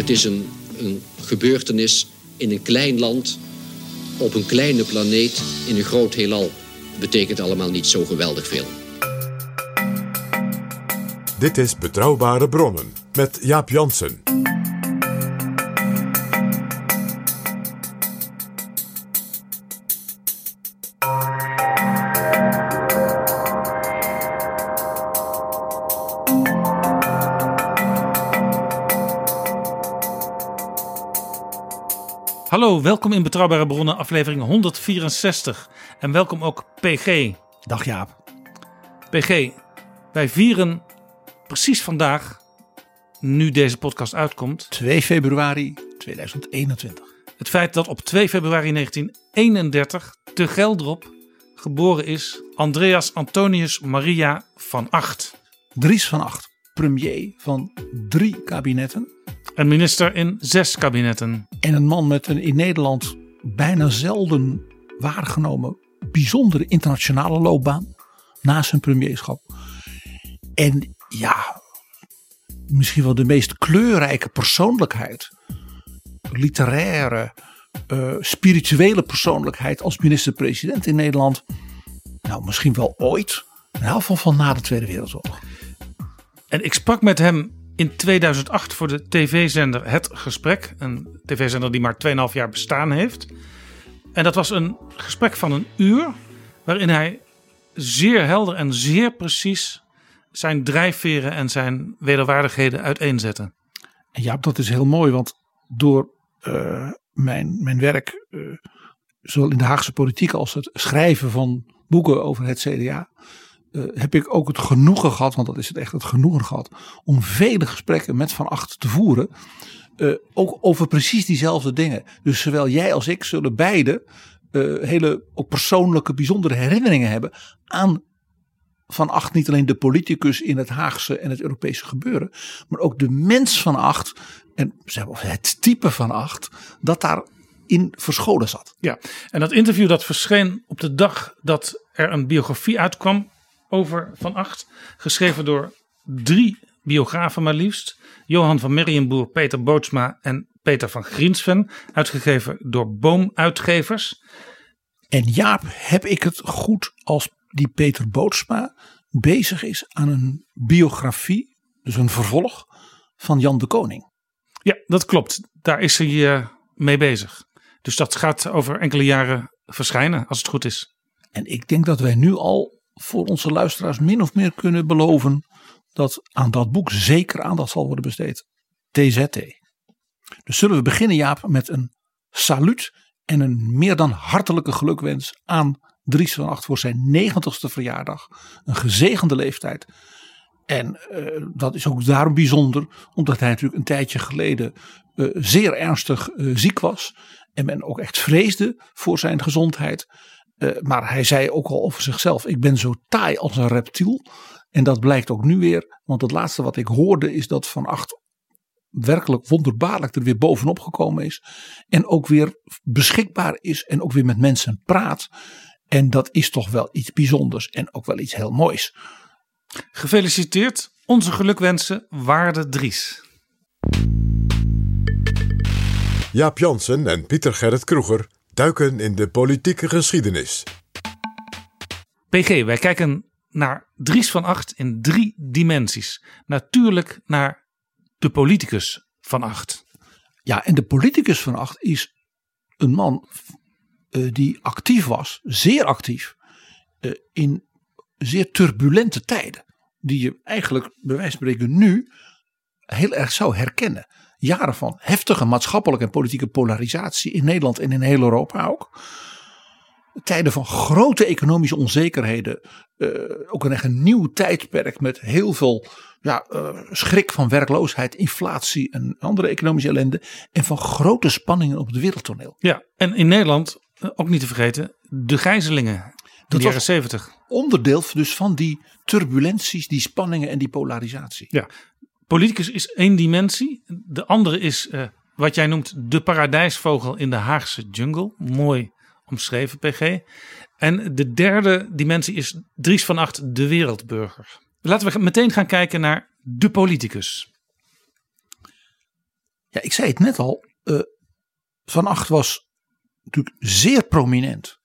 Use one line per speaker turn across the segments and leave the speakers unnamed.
Het is een, een gebeurtenis in een klein land, op een kleine planeet, in een groot heelal. Betekent allemaal niet zo geweldig veel.
Dit is Betrouwbare Bronnen met Jaap Jansen.
Hallo, welkom in Betrouwbare Bronnen, aflevering 164. En welkom ook PG.
Dag Jaap.
PG, wij vieren precies vandaag, nu deze podcast uitkomt,
2 februari 2021.
het feit dat op 2 februari 1931 te Geldrop geboren is Andreas Antonius Maria van Acht.
Dries van Acht, premier van drie kabinetten.
En minister in zes kabinetten.
En een man met een in Nederland bijna zelden waargenomen bijzondere internationale loopbaan. Na zijn premierschap. En ja, misschien wel de meest kleurrijke persoonlijkheid. Literaire, eh, spirituele persoonlijkheid als minister-president in Nederland. Nou, misschien wel ooit. In ieder geval van na de Tweede Wereldoorlog.
En ik sprak met hem in 2008 voor de tv-zender Het Gesprek. Een tv-zender die maar 2,5 jaar bestaan heeft. En dat was een gesprek van een uur. Waarin hij zeer helder en zeer precies zijn drijfveren en zijn wederwaardigheden uiteenzette.
En ja, dat is heel mooi, want door eh, mijn, mijn werk, eh, zowel in de Haagse politiek als het schrijven van boeken over het CDA, eh, heb ik ook het genoegen gehad, want dat is het echt het genoegen gehad, om vele gesprekken met Van Acht te voeren. eh, ook over precies diezelfde dingen. Dus zowel jij als ik zullen beide eh, hele ook persoonlijke, bijzondere herinneringen hebben aan van Acht niet alleen de politicus in het Haagse en het Europese gebeuren, maar ook de mens van Acht en het type van Acht dat daarin verscholen zat.
Ja, en dat interview dat verscheen op de dag dat er een biografie uitkwam over Van Acht. Geschreven door drie biografen maar liefst. Johan van Merrienboer, Peter Bootsma en Peter van Griensven. Uitgegeven door Boomuitgevers.
En Jaap, heb ik het goed als die Peter Bootsma bezig is aan een biografie, dus een vervolg van Jan de Koning?
Ja, dat klopt. Daar is hij eh, mee bezig. Dus dat gaat over enkele jaren verschijnen, als het goed is.
En ik denk dat wij nu al voor onze luisteraars min of meer kunnen beloven dat aan dat boek zeker aandacht zal worden besteed. TZT. Dus zullen we beginnen Jaap met een saluut en een meer dan hartelijke gelukwens aan Dries van Acht voor zijn negentigste verjaardag. Een gezegende leeftijd. En eh, dat is ook daarom bijzonder, omdat hij natuurlijk een tijdje geleden eh, zeer ernstig eh, ziek was. En men ook echt vreesde voor zijn gezondheid. Eh, maar hij zei ook al over zichzelf: Ik ben zo taai als een reptiel. En dat blijkt ook nu weer, want het laatste wat ik hoorde is dat Van Acht werkelijk wonderbaarlijk er weer bovenop gekomen is. En ook weer beschikbaar is en ook weer met mensen praat. En dat is toch wel iets bijzonders en ook wel iets heel moois.
Gefeliciteerd. Onze gelukwensen, waarde Dries.
Jaap Jansen en Pieter Gerrit Kroeger duiken in de politieke geschiedenis.
PG, wij kijken naar Dries van Acht in drie dimensies. Natuurlijk naar de politicus van Acht.
Ja, en de politicus van Acht is een man uh, die actief was, zeer actief, uh, in zeer turbulente tijden. Die je eigenlijk, bij wijze van spreken, nu heel erg zou herkennen. Jaren van heftige maatschappelijke en politieke polarisatie in Nederland en in heel Europa ook. Tijden van grote economische onzekerheden. Uh, ook een echt een nieuw tijdperk met heel veel ja, uh, schrik van werkloosheid, inflatie en andere economische ellende. En van grote spanningen op het wereldtoneel.
Ja, en in Nederland, uh, ook niet te vergeten, de gijzelingen in
Dat
de jaren zeventig.
Onderdeel dus van die turbulenties, die spanningen en die polarisatie.
Ja, politicus is één dimensie. De andere is uh, wat jij noemt de paradijsvogel in de Haagse jungle. Mooi omschreven, PG. En de derde dimensie is Dries van Acht, de wereldburger. Laten we meteen gaan kijken naar de politicus.
Ja, ik zei het net al. Uh, van Acht was natuurlijk zeer prominent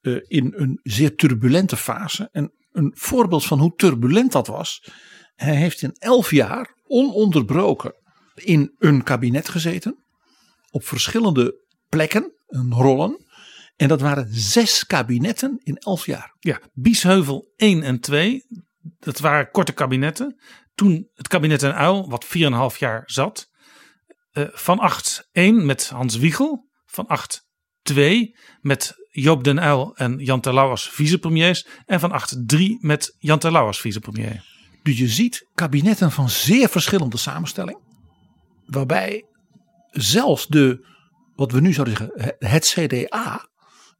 uh, in een zeer turbulente fase. En een voorbeeld van hoe turbulent dat was. Hij heeft in elf jaar ononderbroken in een kabinet gezeten. Op verschillende plekken, rollen. En dat waren zes kabinetten in elf jaar.
Ja, Biesheuvel 1 en 2, dat waren korte kabinetten. Toen het kabinet en Uil, wat 4,5 jaar zat. Uh, van 8 1 met Hans Wiegel. Van 8 2 met Joop den Uyl en Jan Terlouw als vicepremiers. En van 8 3 met Jan Terlouw als vicepremier.
Dus je ziet kabinetten van zeer verschillende samenstelling. Waarbij zelfs de, wat we nu zouden zeggen, het CDA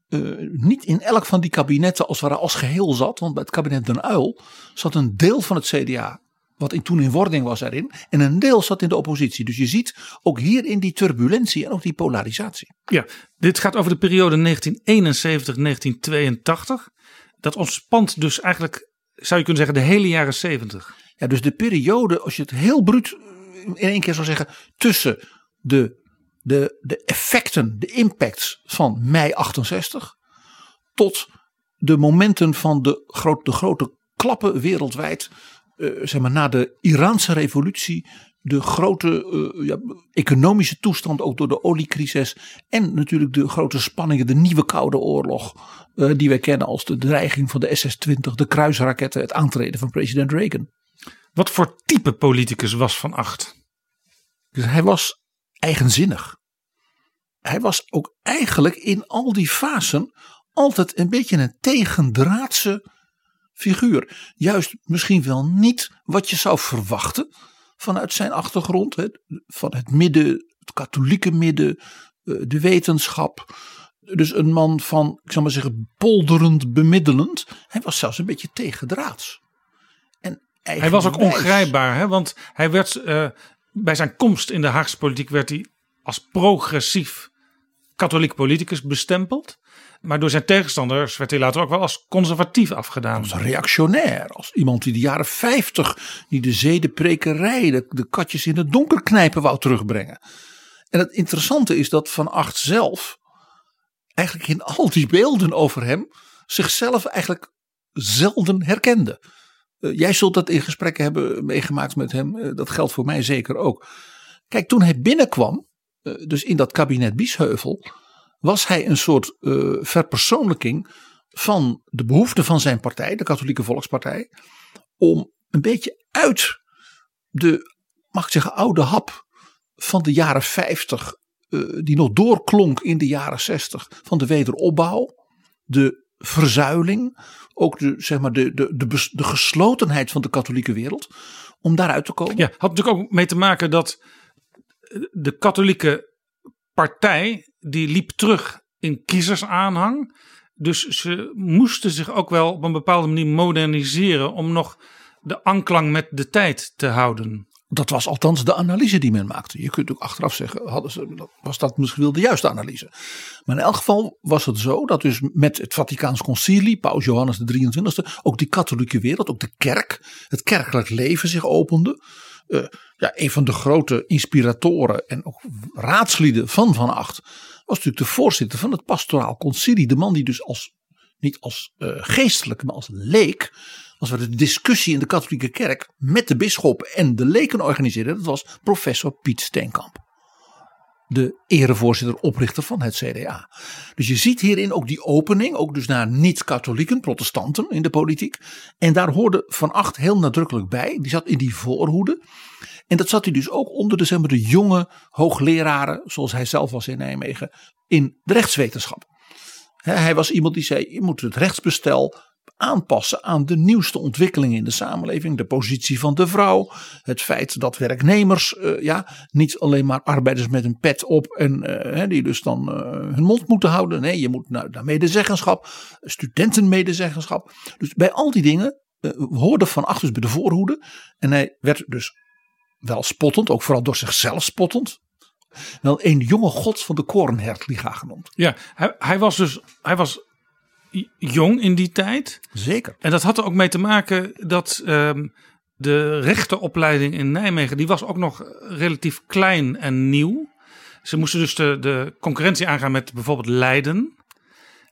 uh, niet in elk van die kabinetten als ware als geheel zat. Want bij het kabinet Den Uil zat een deel van het CDA, wat in, toen in wording was erin. En een deel zat in de oppositie. Dus je ziet ook hier in die turbulentie en ook die polarisatie.
Ja, dit gaat over de periode 1971-1982. Dat ontspant dus eigenlijk, zou je kunnen zeggen, de hele jaren 70.
Ja, dus de periode, als je het heel bruut in één keer zou zeggen, tussen de de, de effecten, de impacts van mei 68 tot de momenten van de, groot, de grote klappen wereldwijd, uh, zeg maar na de Iraanse revolutie, de grote uh, ja, economische toestand ook door de oliecrisis en natuurlijk de grote spanningen, de nieuwe Koude Oorlog uh, die wij kennen als de dreiging van de SS-20, de kruisraketten, het aantreden van president Reagan.
Wat voor type politicus was Van Acht?
Dus hij was eigenzinnig. Hij was ook eigenlijk in al die fasen altijd een beetje een tegendraadse figuur. Juist misschien wel niet wat je zou verwachten vanuit zijn achtergrond. Hè, van het midden, het katholieke midden, eh, de wetenschap. Dus een man van, ik zou maar zeggen, polderend bemiddelend. Hij was zelfs een beetje tegendraads. En
hij was ook ongrijpbaar, hè? want hij werd uh, bij zijn komst in de Haagse politiek werd hij als progressief katholiek politicus bestempeld. Maar door zijn tegenstanders werd hij later ook wel als conservatief afgedaan.
Als reactionair. Als iemand die de jaren 50 die de zedenprekerij, de, de katjes in het donker knijpen wou terugbrengen. En het interessante is dat Van Acht zelf eigenlijk in al die beelden over hem zichzelf eigenlijk zelden herkende. Uh, jij zult dat in gesprekken hebben meegemaakt met hem. Uh, dat geldt voor mij zeker ook. Kijk, toen hij binnenkwam, uh, dus in dat kabinet Biesheuvel, was hij een soort verpersoonlijking van de behoeften van zijn partij, de Katholieke Volkspartij, om een beetje uit de, mag ik zeggen, oude hap van de jaren 50, die nog doorklonk in de jaren 60, van de wederopbouw, de verzuiling, ook de, zeg maar de, de, de, de geslotenheid van de katholieke wereld, om daaruit te komen.
Ja, had natuurlijk ook mee te maken dat de katholieke partij, die liep terug in kiezersaanhang. Dus ze moesten zich ook wel op een bepaalde manier moderniseren om nog de anklang met de tijd te houden.
Dat was althans de analyse die men maakte. Je kunt ook achteraf zeggen, hadden ze, was dat misschien wel de juiste analyse. Maar in elk geval was het zo dat dus met het Vaticaans concilie, Paus Johannes de 23e, ook die katholieke wereld, ook de kerk, het kerkelijk leven zich opende. Uh, ja, een van de grote inspiratoren en ook raadslieden van Van Acht was natuurlijk de voorzitter van het pastoraal concilie. De man die dus als, niet als uh, geestelijke, maar als leek als we de discussie in de katholieke kerk met de bisschop en de leken organiseerden, dat was professor Piet Steenkamp. De erevoorzitter, oprichter van het CDA. Dus je ziet hierin ook die opening, ook dus naar niet-katholieken, protestanten in de politiek. En daar hoorde Van Acht heel nadrukkelijk bij. Die zat in die voorhoede. En dat zat hij dus ook onder de, zeg maar, de jonge hoogleraren, zoals hij zelf was in Nijmegen, in de rechtswetenschap. Hij was iemand die zei: je moet het rechtsbestel aanpassen aan de nieuwste ontwikkelingen in de samenleving. De positie van de vrouw. Het feit dat werknemers uh, ja, niet alleen maar arbeiders met een pet op en uh, die dus dan uh, hun mond moeten houden. Nee, je moet naar, naar medezeggenschap, studentenmedezeggenschap. Dus bij al die dingen hoorde Van Achters bij de voorhoede. En hij werd dus wel spottend, ook vooral door zichzelf spottend. Wel een jonge god van de Korenhertliga genoemd.
Ja, hij, hij was dus hij was jong in die tijd.
Zeker.
En dat had er ook mee te maken dat um, de rechtenopleiding in Nijmegen, die was ook nog relatief klein en nieuw. Ze moesten dus de, de concurrentie aangaan met bijvoorbeeld Leiden.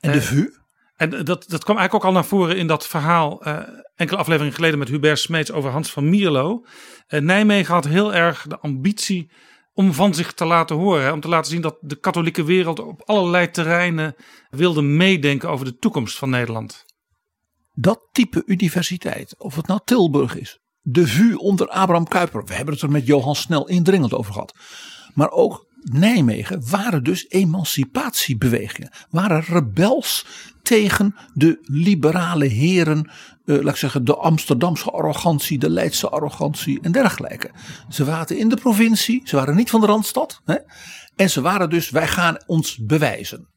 En de VU?
En dat, dat kwam eigenlijk ook al naar voren in dat verhaal uh, enkele afleveringen geleden met Hubert Smeets over Hans van Mierlo. Uh, Nijmegen had heel erg de ambitie om van zich te laten horen. Om te laten zien dat de katholieke wereld op allerlei terreinen wilde meedenken over de toekomst van Nederland.
Dat type universiteit, of het nou Tilburg is, de VU onder Abraham Kuyper, we hebben het er met Johan Snel indringend over gehad. Maar ook Nijmegen waren dus emancipatiebewegingen, waren rebels tegen de liberale heren, uh, laat ik zeggen, de Amsterdamse arrogantie, de Leidse arrogantie en dergelijke. Ze waren in de provincie, ze waren niet van de Randstad. Hè, en ze waren dus, wij gaan ons bewijzen.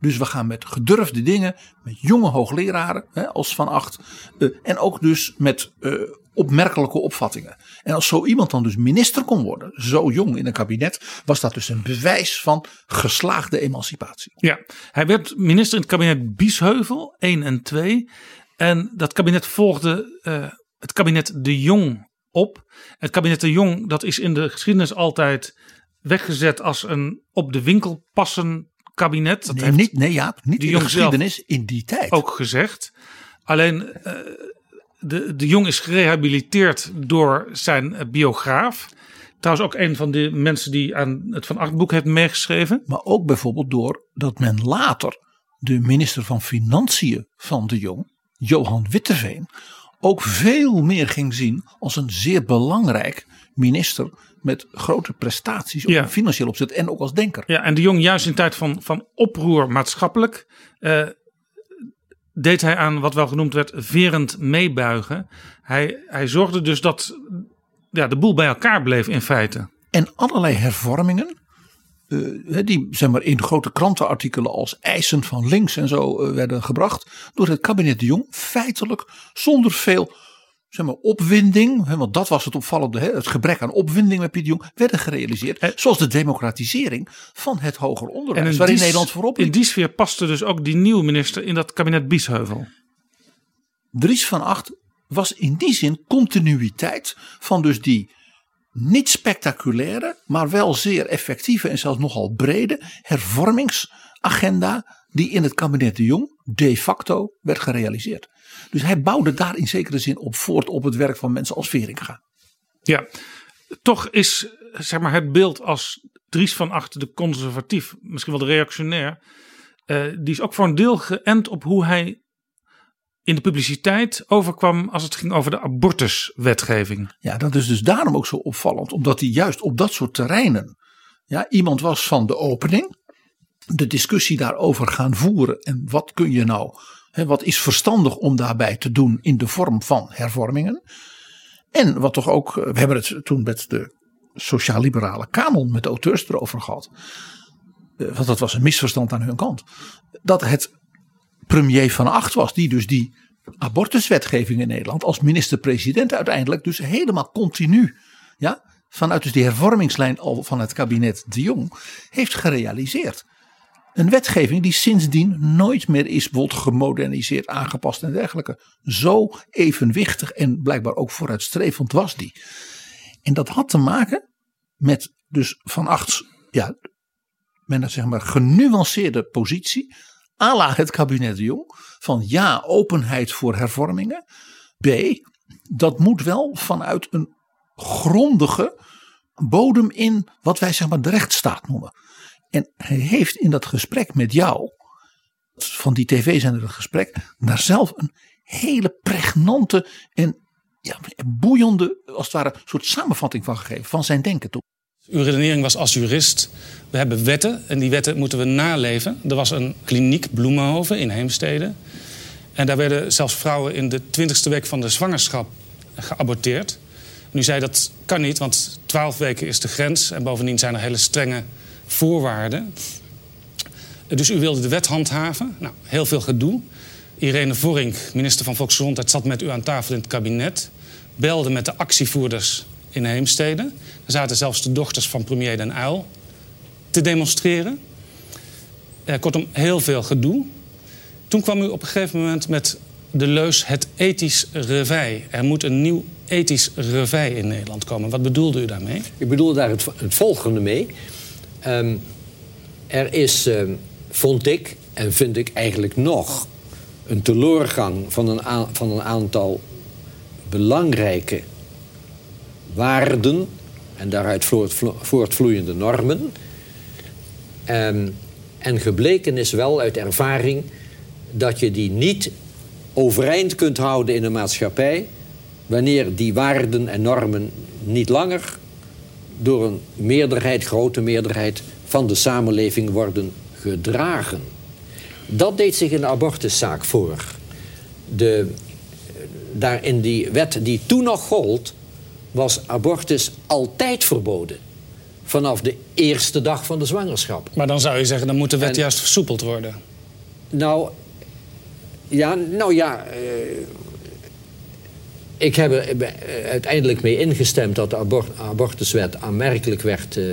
Dus we gaan met gedurfde dingen, met jonge hoogleraren hè, als Van Acht. Uh, en ook dus met uh, opmerkelijke opvattingen. En als zo iemand dan dus minister kon worden, zo jong in een kabinet, was dat dus een bewijs van geslaagde emancipatie.
Ja, hij werd minister in het kabinet Biesheuvel 1 en 2. En dat kabinet volgde uh, het kabinet De Jong op. Het kabinet De Jong, dat is in de geschiedenis altijd weggezet als een op de winkel passen kabinet. Dat
nee,
heeft
niet, nee ja, niet
de
in de geschiedenis, in die tijd.
ook gezegd. Alleen uh, de, de Jong is gerehabiliteerd door zijn biograaf. Trouwens ook een van de mensen die aan het Van Acht boek heeft meegeschreven.
Maar ook bijvoorbeeld door dat men later de minister van Financiën van de Jong, Johan Witteveen, ook veel meer ging zien als een zeer belangrijk minister met grote prestaties op
Ja.
financieel opzet en ook als denker.
Ja, en de Jong juist in tijd van, van oproer maatschappelijk eh, deed hij aan wat wel genoemd werd verend meebuigen. Hij, hij zorgde dus dat ja, de boel bij elkaar bleef in feite.
En allerlei hervormingen, eh, die zeg maar, in grote krantenartikelen als eisen van links en zo eh, werden gebracht door het kabinet de Jong, feitelijk zonder veel zeg maar, opwinding, hè, want dat was het opvallende, hè, het gebrek aan opwinding met Piet Jong, werden gerealiseerd. zoals de democratisering van het hoger onderwijs, waarin
die,
Nederland voorop
In
liep.
die sfeer paste dus ook die nieuwe minister in dat kabinet Biesheuvel.
Dries van Acht was in die zin continuïteit van dus die niet spectaculaire, maar wel zeer effectieve en zelfs nogal brede hervormingsagenda die in het kabinet de Jong de facto werd gerealiseerd. Dus hij bouwde daar in zekere zin op voort op het werk van mensen als Veringa.
Ja, toch is zeg maar, het beeld als Dries van Acht de conservatief, misschien wel de reactionair, eh, die is ook voor een deel geënt op hoe hij in de publiciteit overkwam als het ging over de abortuswetgeving.
Ja, dat is dus daarom ook zo opvallend, omdat hij juist op dat soort terreinen ja, iemand was van de opening, de discussie daarover gaan voeren en wat kun je nou, wat is verstandig om daarbij te doen in de vorm van hervormingen. En wat toch ook, we hebben het toen met de sociaal-liberale kanon met de auteurs erover gehad, eh, want dat was een misverstand aan hun kant, dat het premier van Acht was, die dus die abortuswetgeving in Nederland als minister-president uiteindelijk dus helemaal continu, ja, vanuit dus die hervormingslijn al van het kabinet De Jong, heeft gerealiseerd. Een wetgeving die sindsdien nooit meer is bijvoorbeeld gemoderniseerd, aangepast en dergelijke. Zo evenwichtig en blijkbaar ook vooruitstrevend was die. En dat had te maken met dus van Achts, ja, men zeg maar genuanceerde positie à la het kabinet de Jong. Van ja, openheid voor hervormingen. B, dat moet wel vanuit een grondige bodem in wat wij zeg maar de rechtsstaat noemen. En hij heeft in dat gesprek met jou, van die tv-zender het gesprek, daar zelf een hele pregnante en ja, boeiende, als het ware, soort samenvatting van gegeven, van zijn denken toe.
Uw redenering was als jurist, we hebben wetten en die wetten moeten we naleven. Er was een kliniek Bloemenhoven in Heemstede. En daar werden zelfs vrouwen in de twintigste week van de zwangerschap geaborteerd. Nu zei dat kan niet, want twaalf weken is de grens. En bovendien zijn er hele strenge voorwaarden. Dus u wilde de wet handhaven. Nou, heel veel gedoe. Irene Vorink, minister van Volksgezondheid, zat met u aan tafel in het kabinet. Belde met de actievoerders in Heemstede. Er zaten zelfs de dochters van premier Den Uyl te demonstreren. Eh, kortom, heel veel gedoe. Toen kwam u op een gegeven moment met de leus het ethisch revij. Er moet een nieuw ethisch revij in Nederland komen. Wat bedoelde u daarmee?
Ik bedoelde daar het, het volgende mee. Um, er is, um, vond ik, en vind ik eigenlijk nog... een teleurgang van een, van een aantal belangrijke waarden... en daaruit voortvloeiende normen... Um, en gebleken is wel uit ervaring dat je die niet overeind kunt houden in een maatschappij wanneer die waarden en normen niet langer door een meerderheid, grote meerderheid van de samenleving worden gedragen. Dat deed zich in de abortuszaak voor. De, daar in die wet die toen nog gold, was abortus altijd verboden. Vanaf de eerste dag van de zwangerschap.
Maar dan zou je zeggen, dan moet de wet juist versoepeld worden.
Nou, ja, nou ja. Ik heb er eh, uiteindelijk mee ingestemd dat de abort abortuswet aanmerkelijk werd uh,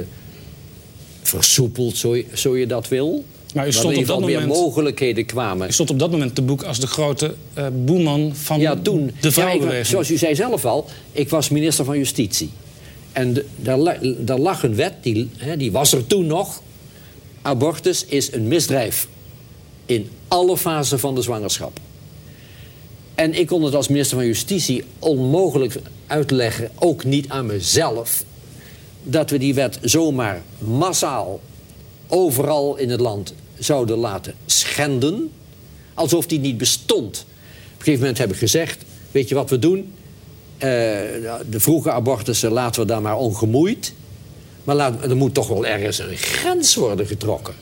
versoepeld, zo je, zo je dat wil.
Maar u stond op dat
meer
moment,
mogelijkheden kwamen.
U stond op dat moment te boek als de grote uh, boeman van ja, toen, de vrouwenbeweging.
Ja, zoals u zei zelf al, ik was minister van Justitie. En de, daar, daar, lag een wet, die, hè, die was er toen nog. Abortus is een misdrijf in alle fasen van de zwangerschap. En ik kon het als minister van Justitie onmogelijk uitleggen, ook niet aan mezelf, dat we die wet zomaar massaal overal in het land zouden laten schenden, alsof die niet bestond. Op een gegeven moment heb ik gezegd, weet je wat we doen? Uh, de vroege abortussen laten we daar maar ongemoeid. Maar er moet toch wel ergens een grens worden getrokken.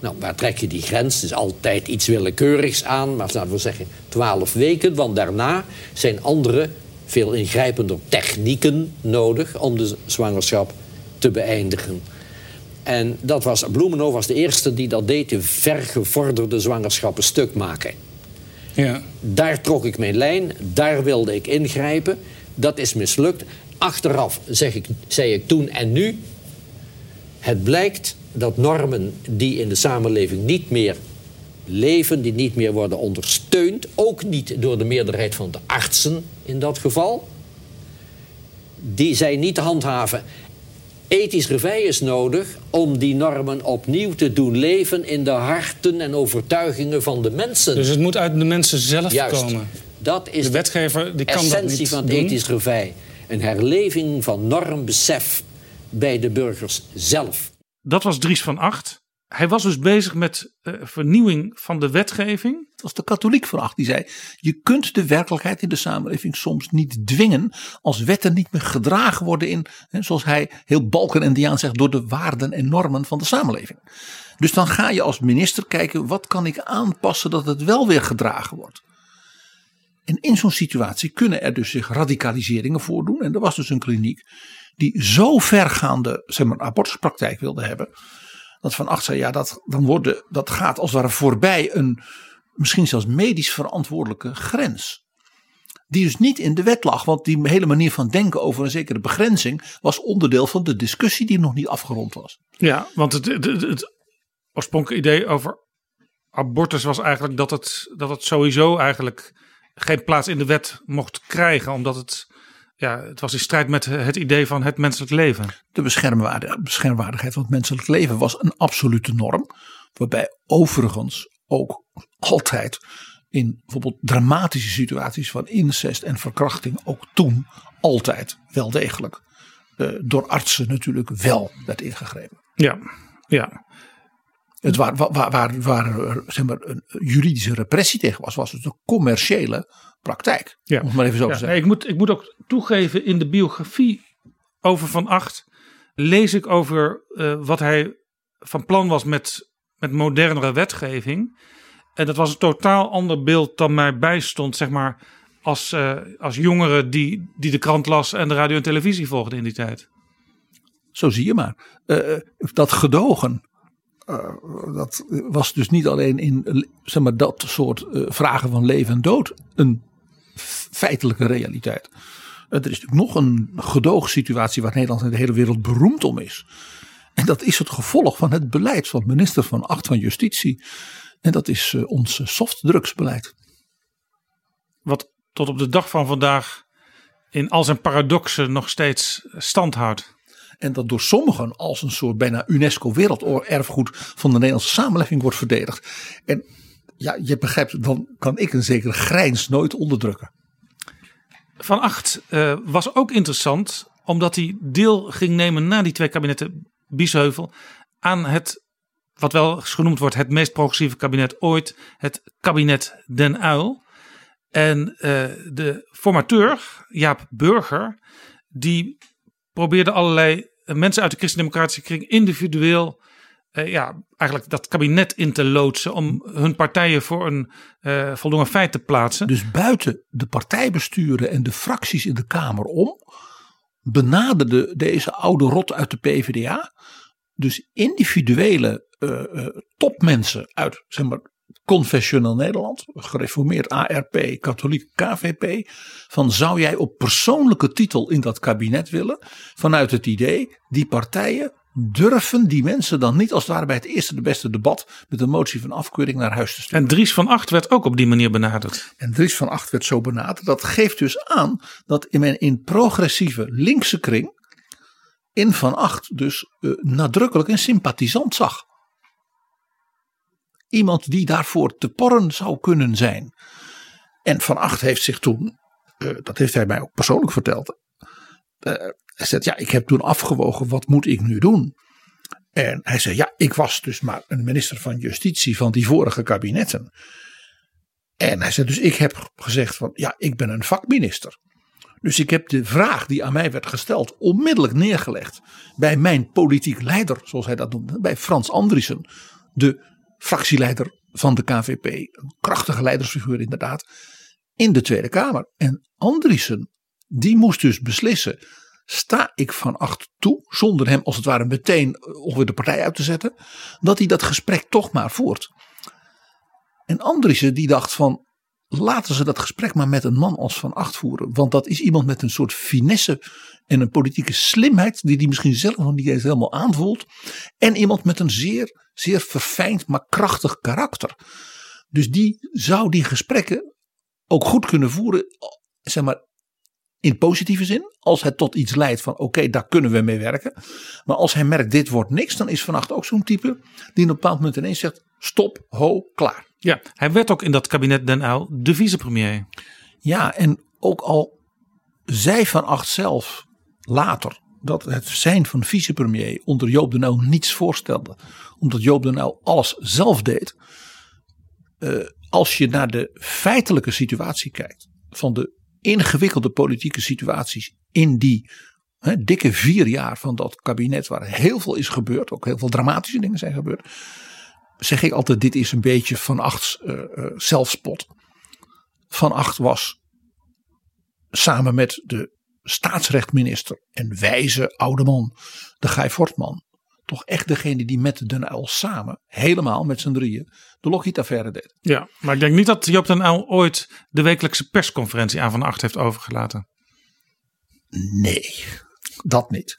Nou, waar trek je die grens? Het is altijd iets willekeurigs aan, maar laten we zeggen twaalf weken. Want daarna zijn andere, veel ingrijpender technieken nodig om de zwangerschap te beëindigen. En dat was, Bloemenhof was de eerste die dat deed, de vergevorderde zwangerschappen stuk maken.
Ja.
Daar trok ik mijn lijn, daar wilde ik ingrijpen. Dat is mislukt. Achteraf zeg ik, zei ik toen en nu, het blijkt dat normen die in de samenleving niet meer leven, die niet meer worden ondersteund, ook niet door de meerderheid van de artsen in dat geval, die zijn niet te handhaven. Ethisch revij is nodig om die normen opnieuw te doen leven in de harten en overtuigingen van de mensen.
Dus het moet uit de mensen zelf
Juist.
komen.
Dat is
de wetgever die kan
essentie
dat niet
van het
doen.
ethisch revij. Een herleving van normbesef bij de burgers zelf.
Dat was Dries van Acht. Hij was dus bezig met uh, vernieuwing van de wetgeving.
Het was de katholiek van Acht die zei: Je kunt de werkelijkheid in de samenleving soms niet dwingen. als wetten niet meer gedragen worden in, hè, zoals hij heel balken zegt, door de waarden en normen van de samenleving. Dus dan ga je als minister kijken: wat kan ik aanpassen dat het wel weer gedragen wordt. En in zo'n situatie kunnen er dus zich radicaliseringen voordoen. En er was dus een kliniek die zo vergaande zeg maar, abortuspraktijk wilde hebben. Dat Van Acht zei, ja, dat, dan worden, dat gaat als het ware voorbij een misschien zelfs medisch verantwoordelijke grens. Die dus niet in de wet lag, want die hele manier van denken over een zekere begrenzing was onderdeel van de discussie die nog niet afgerond was.
Ja, want het, het, het, het oorspronkelijke idee over abortus was eigenlijk dat het, dat het sowieso eigenlijk geen plaats in de wet mocht krijgen, omdat het ja, het was in strijd met het idee van het menselijk leven.
De beschermwaarde, beschermwaardigheid van het menselijk leven was een absolute norm. Waarbij overigens ook altijd in bijvoorbeeld dramatische situaties van incest en verkrachting ook toen altijd wel degelijk uh, door artsen natuurlijk wel werd ingegrepen.
Ja, ja.
Het waar, waar, waar, waar zeg maar, een juridische repressie tegen was, was het een commerciële praktijk.
Ja.
Om maar even zo
ja,
te zeggen.
Nee, ik, moet, ik moet ook toegeven, in de biografie over Van Acht lees ik over uh, wat hij van plan was met, met modernere wetgeving. En dat was een totaal ander beeld dan mij bijstond, zeg maar, als, uh, als jongere die, die de krant las en de radio en televisie volgde in die tijd.
Zo zie je maar. Uh, dat gedogen, uh, dat was dus niet alleen in zeg maar, dat soort vragen van leven en dood een feitelijke realiteit. er is natuurlijk nog een gedoogsituatie waar Nederland en de hele wereld beroemd om is. En dat is het gevolg van het beleid van minister van Acht van Justitie. En dat is uh, ons softdrugsbeleid.
Wat tot op de dag van vandaag in al zijn paradoxen nog steeds stand houdt.
En dat door sommigen als een soort bijna UNESCO werelderfgoed van de Nederlandse samenleving wordt verdedigd. En ja, je begrijpt, dan kan ik een zekere grijns nooit onderdrukken.
Van Acht uh, was ook interessant omdat hij deel ging nemen na die twee kabinetten Biesheuvel aan het wat wel genoemd wordt het meest progressieve kabinet ooit, het kabinet Den Uil. En uh, de formateur, Jaap Burger, die probeerde allerlei mensen uit de christendemocratische kring individueel ja, eigenlijk dat kabinet in te loodsen om hun partijen voor een uh, voldongen feit te plaatsen.
Dus buiten de partijbesturen en de fracties in de Kamer om, benaderde deze oude rot uit de PvdA dus individuele uh, topmensen uit zeg maar, confessioneel Nederland, gereformeerd ARP, katholiek KVP, van zou jij op persoonlijke titel in dat kabinet willen, vanuit het idee, die partijen durven die mensen dan niet als het ware bij het eerste de beste debat met een motie van afkeuring naar huis te sturen.
En Dries van Acht werd ook op die manier benaderd.
En Dries van Acht werd zo benaderd. Dat geeft dus aan dat in men in progressieve linkse kring in Van Acht dus uh, nadrukkelijk een sympathisant zag. Iemand die daarvoor te porren zou kunnen zijn. En Van Acht heeft zich toen, uh, dat heeft hij mij ook persoonlijk verteld. Uh, hij zei, ja, ik heb toen afgewogen, wat moet ik nu doen? En hij zei, ja, ik was dus maar een minister van Justitie van die vorige kabinetten. En hij zei, dus ik heb gezegd van, ja, ik ben een vakminister. Dus ik heb de vraag die aan mij werd gesteld onmiddellijk neergelegd bij mijn politiek leider, zoals hij dat noemde, bij Frans Andriessen, de fractieleider van de KVP. Een krachtige leidersfiguur inderdaad, in de Tweede Kamer. En Andriessen, die moest dus beslissen, sta ik van acht toe, zonder hem als het ware meteen ongeveer de partij uit te zetten, dat hij dat gesprek toch maar voert. En Andriessen die dacht van, laten ze dat gesprek maar met een man als Van Acht voeren. Want dat is iemand met een soort finesse en een politieke slimheid die die misschien zelf nog niet eens helemaal aanvoelt. En iemand met een zeer, zeer verfijnd maar krachtig karakter. Dus die zou die gesprekken ook goed kunnen voeren, zeg maar in positieve zin. Als het tot iets leidt van oké, okay, daar kunnen we mee werken. Maar als hij merkt dit wordt niks, dan is Van Acht ook zo'n type die op een bepaald moment ineens zegt stop, ho, klaar.
Ja, hij werd ook in dat kabinet Den Uyl de vicepremier.
Ja, en ook al zei Van Acht zelf later dat het zijn van vicepremier onder Joop den Uyl niets voorstelde. Omdat Joop den Uyl alles zelf deed. Uh, als je naar de feitelijke situatie kijkt van de ingewikkelde politieke situaties in die dikke vier jaar van dat kabinet waar heel veel is gebeurd, ook heel veel dramatische dingen zijn gebeurd, zeg ik altijd dit is een beetje Van Acht's uh, uh, zelfspot. Van Acht was samen met de staatsrechtminister en wijze oude man, de Guy Fortman, toch echt degene die met Den Uyl samen, helemaal met z'n drieën, de Lockheed-affaire deed.
Ja, maar ik denk niet dat Joop Den Uyl ooit de wekelijkse persconferentie aan Van Acht heeft overgelaten.
Nee, dat niet.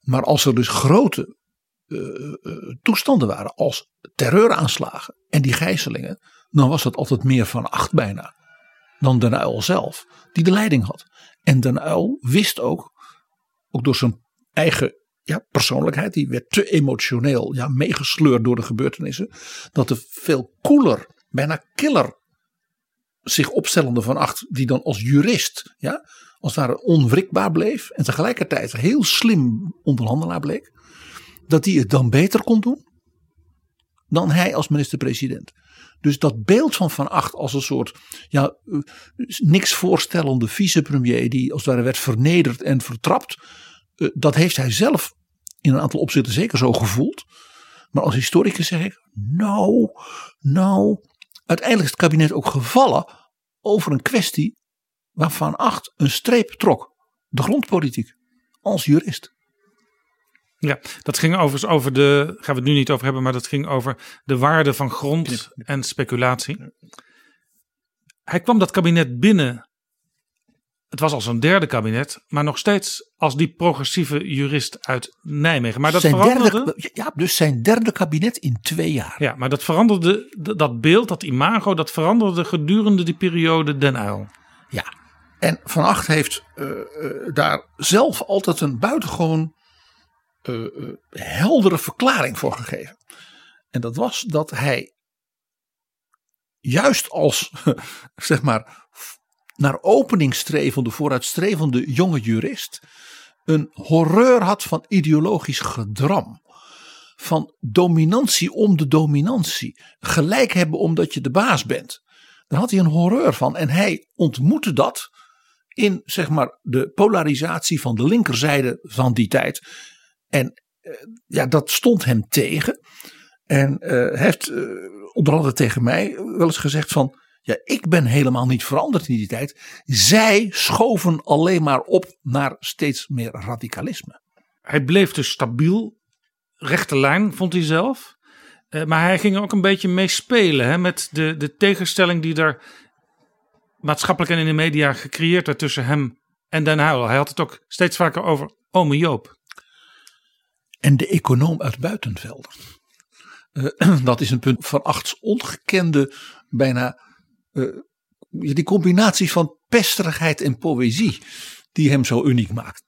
Maar als er dus grote uh, uh, toestanden waren als terreuraanslagen en die gijzelingen, dan was dat altijd meer van acht bijna dan Den Uyl zelf, die de leiding had. En Den Uyl wist ook, ook door zijn eigen ja, persoonlijkheid, die werd te emotioneel ja, meegesleurd door de gebeurtenissen, dat er veel koeler, bijna killer zich opstellende van acht, die dan als jurist, ja, als het ware onwrikbaar bleef en tegelijkertijd heel slim onderhandelaar bleek, dat hij het dan beter kon doen dan hij als minister-president. Dus dat beeld van Van Acht als een soort ja, eh, niks voorstellende vicepremier die als het ware werd vernederd en vertrapt, dat heeft hij zelf in een aantal opzichten zeker zo gevoeld. Maar als historicus zeg ik, nou, nou, uiteindelijk is het kabinet ook gevallen over een kwestie waarvan Acht een streep trok. De grondpolitiek, als jurist.
Ja, dat ging overigens over de, gaan we het nu niet over hebben, maar dat ging over de waarde van grond en speculatie. Hij kwam dat kabinet binnen. Het was als een derde kabinet, maar nog steeds als die progressieve jurist uit Nijmegen. Maar dat
zijn
veranderde.
Derde, ja, dus zijn derde kabinet in twee jaar.
Ja, maar dat veranderde, dat beeld, dat imago, dat veranderde gedurende die periode Den Uyl.
Ja, en Van Acht heeft uh, uh, daar zelf altijd een buitengewoon uh, heldere verklaring voor gegeven. En dat was dat hij juist als zeg maar naar opening strevende, vooruitstrevende jonge jurist een horreur had van ideologisch gedram. Van dominantie om de dominantie. Gelijk hebben omdat je de baas bent. Daar had hij een horreur van. En hij ontmoette dat in zeg maar de polarisatie van de linkerzijde van die tijd. En uh, ja, dat stond hem tegen. En uh, heeft uh, onder andere tegen mij wel eens gezegd van. Ja, ik ben helemaal niet veranderd in die tijd. Zij schoven alleen maar op naar steeds meer radicalisme.
Hij bleef dus stabiel, rechte lijn vond hij zelf. Uh, maar hij ging ook een beetje meespelen hè, met de, de tegenstelling die er maatschappelijk en in de media gecreëerd werd tussen hem en Den Uyl. Hij had het ook steeds vaker over ome Joop.
En de econoom uit Buitenvelden. Uh, dat is een punt van achts ongekende, bijna uh, die combinatie van pesterigheid en poëzie die hem zo uniek maakt.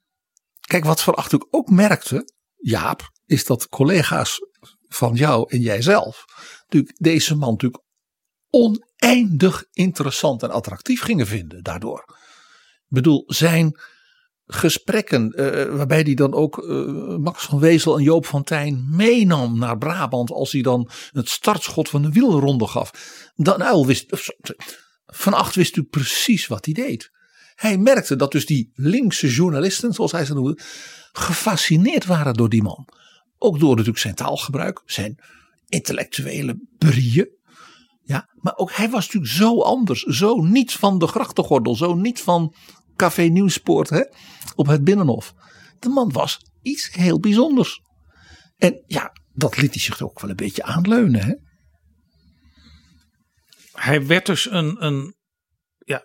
Kijk, wat Van ook merkte, Jaap, is dat collega's van jou en jijzelf natuurlijk deze man natuurlijk oneindig interessant en attractief gingen vinden daardoor. Ik bedoel, zijn gesprekken, uh, waarbij hij dan ook uh, Max van Wezel en Joop van Tijn meenam naar Brabant als hij dan het startschot van de wielronde gaf. Dan Uil wist, Van Acht wist natuurlijk precies wat hij deed. Hij merkte dat dus die linkse journalisten, zoals hij ze noemde, gefascineerd waren door die man. Ook door natuurlijk zijn taalgebruik, zijn intellectuele brieën. Ja, maar ook hij was natuurlijk zo anders. Zo niet van de grachtengordel. Zo niet van Café Nieuwspoort hè, op het Binnenhof. De man was iets heel bijzonders. En ja, dat liet hij zich ook wel een beetje aanleunen. Hè?
Hij werd dus een, een, ja,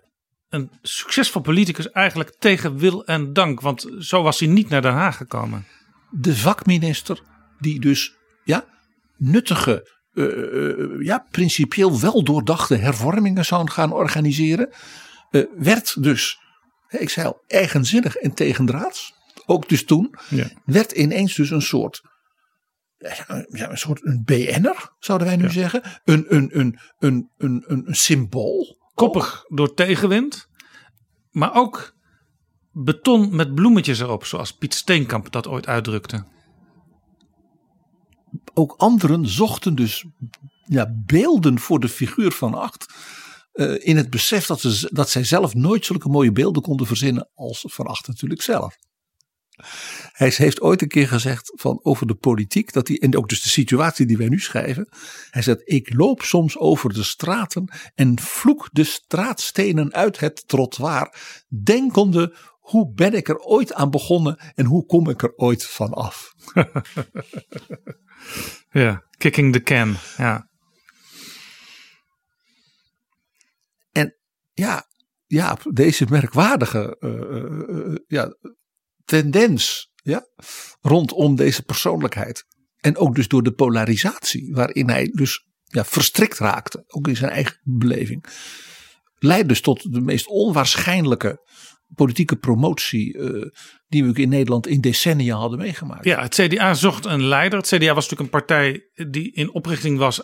een succesvol politicus eigenlijk tegen wil en dank. Want zo was hij niet naar Den Haag gekomen.
De vakminister die dus ja, nuttige uh, uh, ja, principieel wel doordachte hervormingen zou gaan organiseren. Uh, werd dus, ik zei al, eigenzinnig en tegendraads. Ook dus toen.
Ja.
Werd ineens dus een soort, ja, een soort een BN'er, zouden wij nu ja. zeggen. Een, een, een, een, een, een, een symbool.
Koppig door tegenwind. Maar ook beton met bloemetjes erop, zoals Piet Steenkamp dat ooit uitdrukte
ook anderen zochten dus ja, beelden voor de figuur van Acht. Uh, in het besef dat, ze, dat zij zelf nooit zulke mooie beelden konden verzinnen als Van Acht natuurlijk zelf. Hij heeft ooit een keer gezegd van over de politiek, dat hij, en ook dus de situatie die wij nu schrijven. Hij zegt, ik loop soms over de straten en vloek de straatstenen uit het trottoir, denkende, hoe ben ik er ooit aan begonnen en hoe kom ik er ooit van af?
Ja, kicking the can. Ja.
En ja, ja deze merkwaardige uh, uh, ja, tendens ja, rondom deze persoonlijkheid. En ook dus door de polarisatie waarin hij dus ja, verstrikt raakte, ook in zijn eigen beleving. Leidt dus tot de meest onwaarschijnlijke politieke promotie die we in Nederland in decennia hadden meegemaakt.
Ja, het CDA zocht een leider. Het CDA was natuurlijk een partij die in oprichting was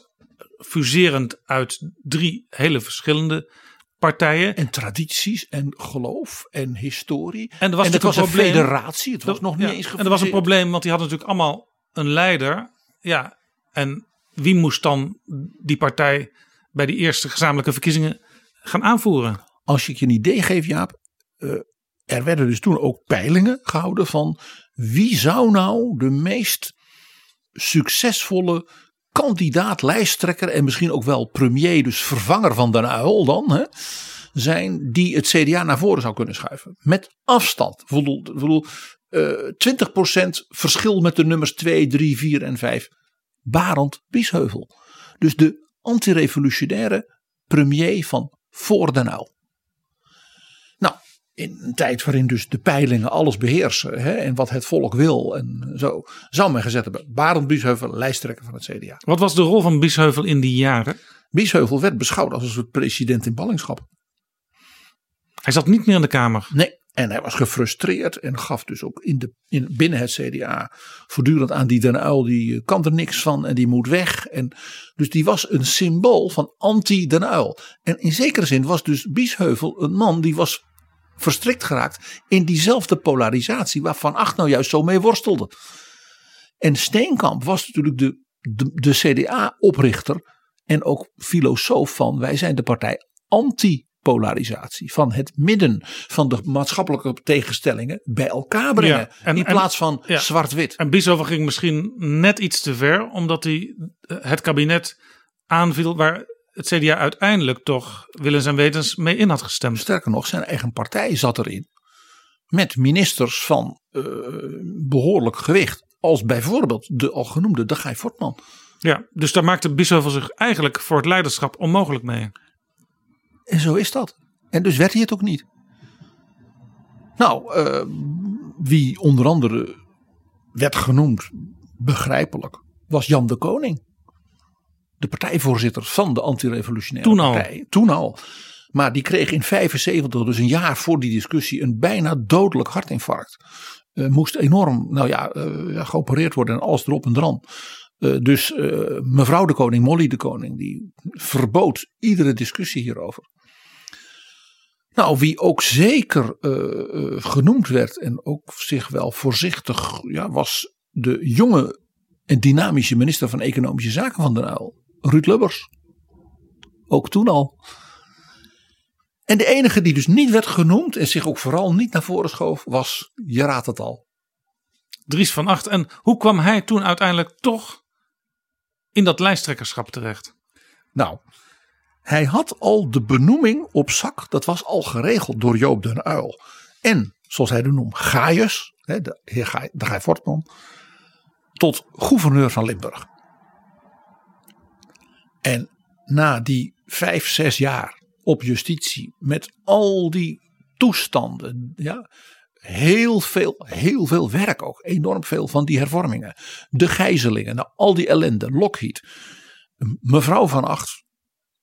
fuserend uit drie hele verschillende partijen.
En tradities en geloof en historie.
En er was,
het
natuurlijk
was een
probleem.
federatie. Het was
Dat-
nog niet
ja,
eens
En er was een probleem, want die hadden natuurlijk allemaal een leider. Ja, en wie moest dan die partij bij die eerste gezamenlijke verkiezingen gaan aanvoeren?
Als ik je een idee geef, Jaap. eh, er werden dus toen ook peilingen gehouden van wie zou nou de meest succesvolle kandidaat, lijsttrekker en misschien ook wel premier, dus vervanger van Den Uyl dan, hè, zijn die het CDA naar voren zou kunnen schuiven. Met afstand. Bedoel, eh, 20% verschil met de nummers 2, 3, 4 en 5. Barend Biesheuvel. Dus de antirevolutionaire premier van voor Den Uyl. In een tijd waarin dus de peilingen alles beheersen hè, en wat het volk wil en zo, zou men gezet hebben. Barend Biesheuvel, lijsttrekker van het CDA.
Wat was de rol van Biesheuvel in die jaren?
Biesheuvel werd beschouwd als een soort president in ballingschap.
Hij zat niet meer in de Kamer.
Nee, en hij was gefrustreerd en gaf dus ook in de, in, binnen het CDA voortdurend aan die Den Uyl, die eh, kan er niks van en die moet weg. En, dus die was een symbool van anti-Den Uyl. En in zekere zin was dus Biesheuvel een man die was verstrikt geraakt in diezelfde polarisatie waar Van Acht nou juist zo mee worstelde. En Steenkamp was natuurlijk de, de, de CDA-oprichter en ook filosoof van wij zijn de partij anti-polarisatie. Van het midden van de maatschappelijke tegenstellingen bij elkaar brengen.
Ja, en-
in plaats van
ja.
zwart-wit.
En Biesheuvel ging misschien net iets te ver, omdat hij eh, het kabinet aanviel waar het CDA uiteindelijk toch willens en wetens mee in had gestemd.
Sterker nog, zijn eigen partij zat erin. Met ministers van eh, behoorlijk gewicht. Als bijvoorbeeld de al genoemde de Guy Fortman.
Ja, dus daar maakte Biesheuvel zich eigenlijk voor het leiderschap onmogelijk mee.
En zo is dat. En dus werd hij het ook niet. Nou, eh, wie onder andere werd genoemd, begrijpelijk, was Jan de Koning. De partijvoorzitter van de antirevolutionaire
Toen al.
partij. Toen al. Maar die kreeg in 75, dus een jaar voor die discussie, een bijna dodelijk hartinfarct. Eh, moest enorm, nou ja, eh, ja, geopereerd worden en alles erop en dran. Eh, dus mevrouw de koning, Molly de koning, die verbood iedere discussie hierover. Nou, wie ook zeker genoemd werd en ook zich wel voorzichtig, ja, was de jonge en dynamische minister van Economische Zaken van Den Uyl, Ruud Lubbers. Ook toen al. En de enige die dus niet werd genoemd en zich ook vooral niet naar voren schoof, was, je raadt het al,
Dries van Acht. En hoe kwam hij toen uiteindelijk toch in dat lijsttrekkerschap terecht?
Nou, hij had al de benoeming op zak. Dat was al geregeld door Joop den Uyl. En, zoals hij de noemt, Gaius, de heer de Fortman, tot gouverneur van Limburg. En na die vijf, zes jaar op justitie met al die toestanden, ja, heel veel, heel veel werk ook, enorm veel van die hervormingen, de gijzelingen, nou, al die ellende, Lockheed. Mevrouw van Acht,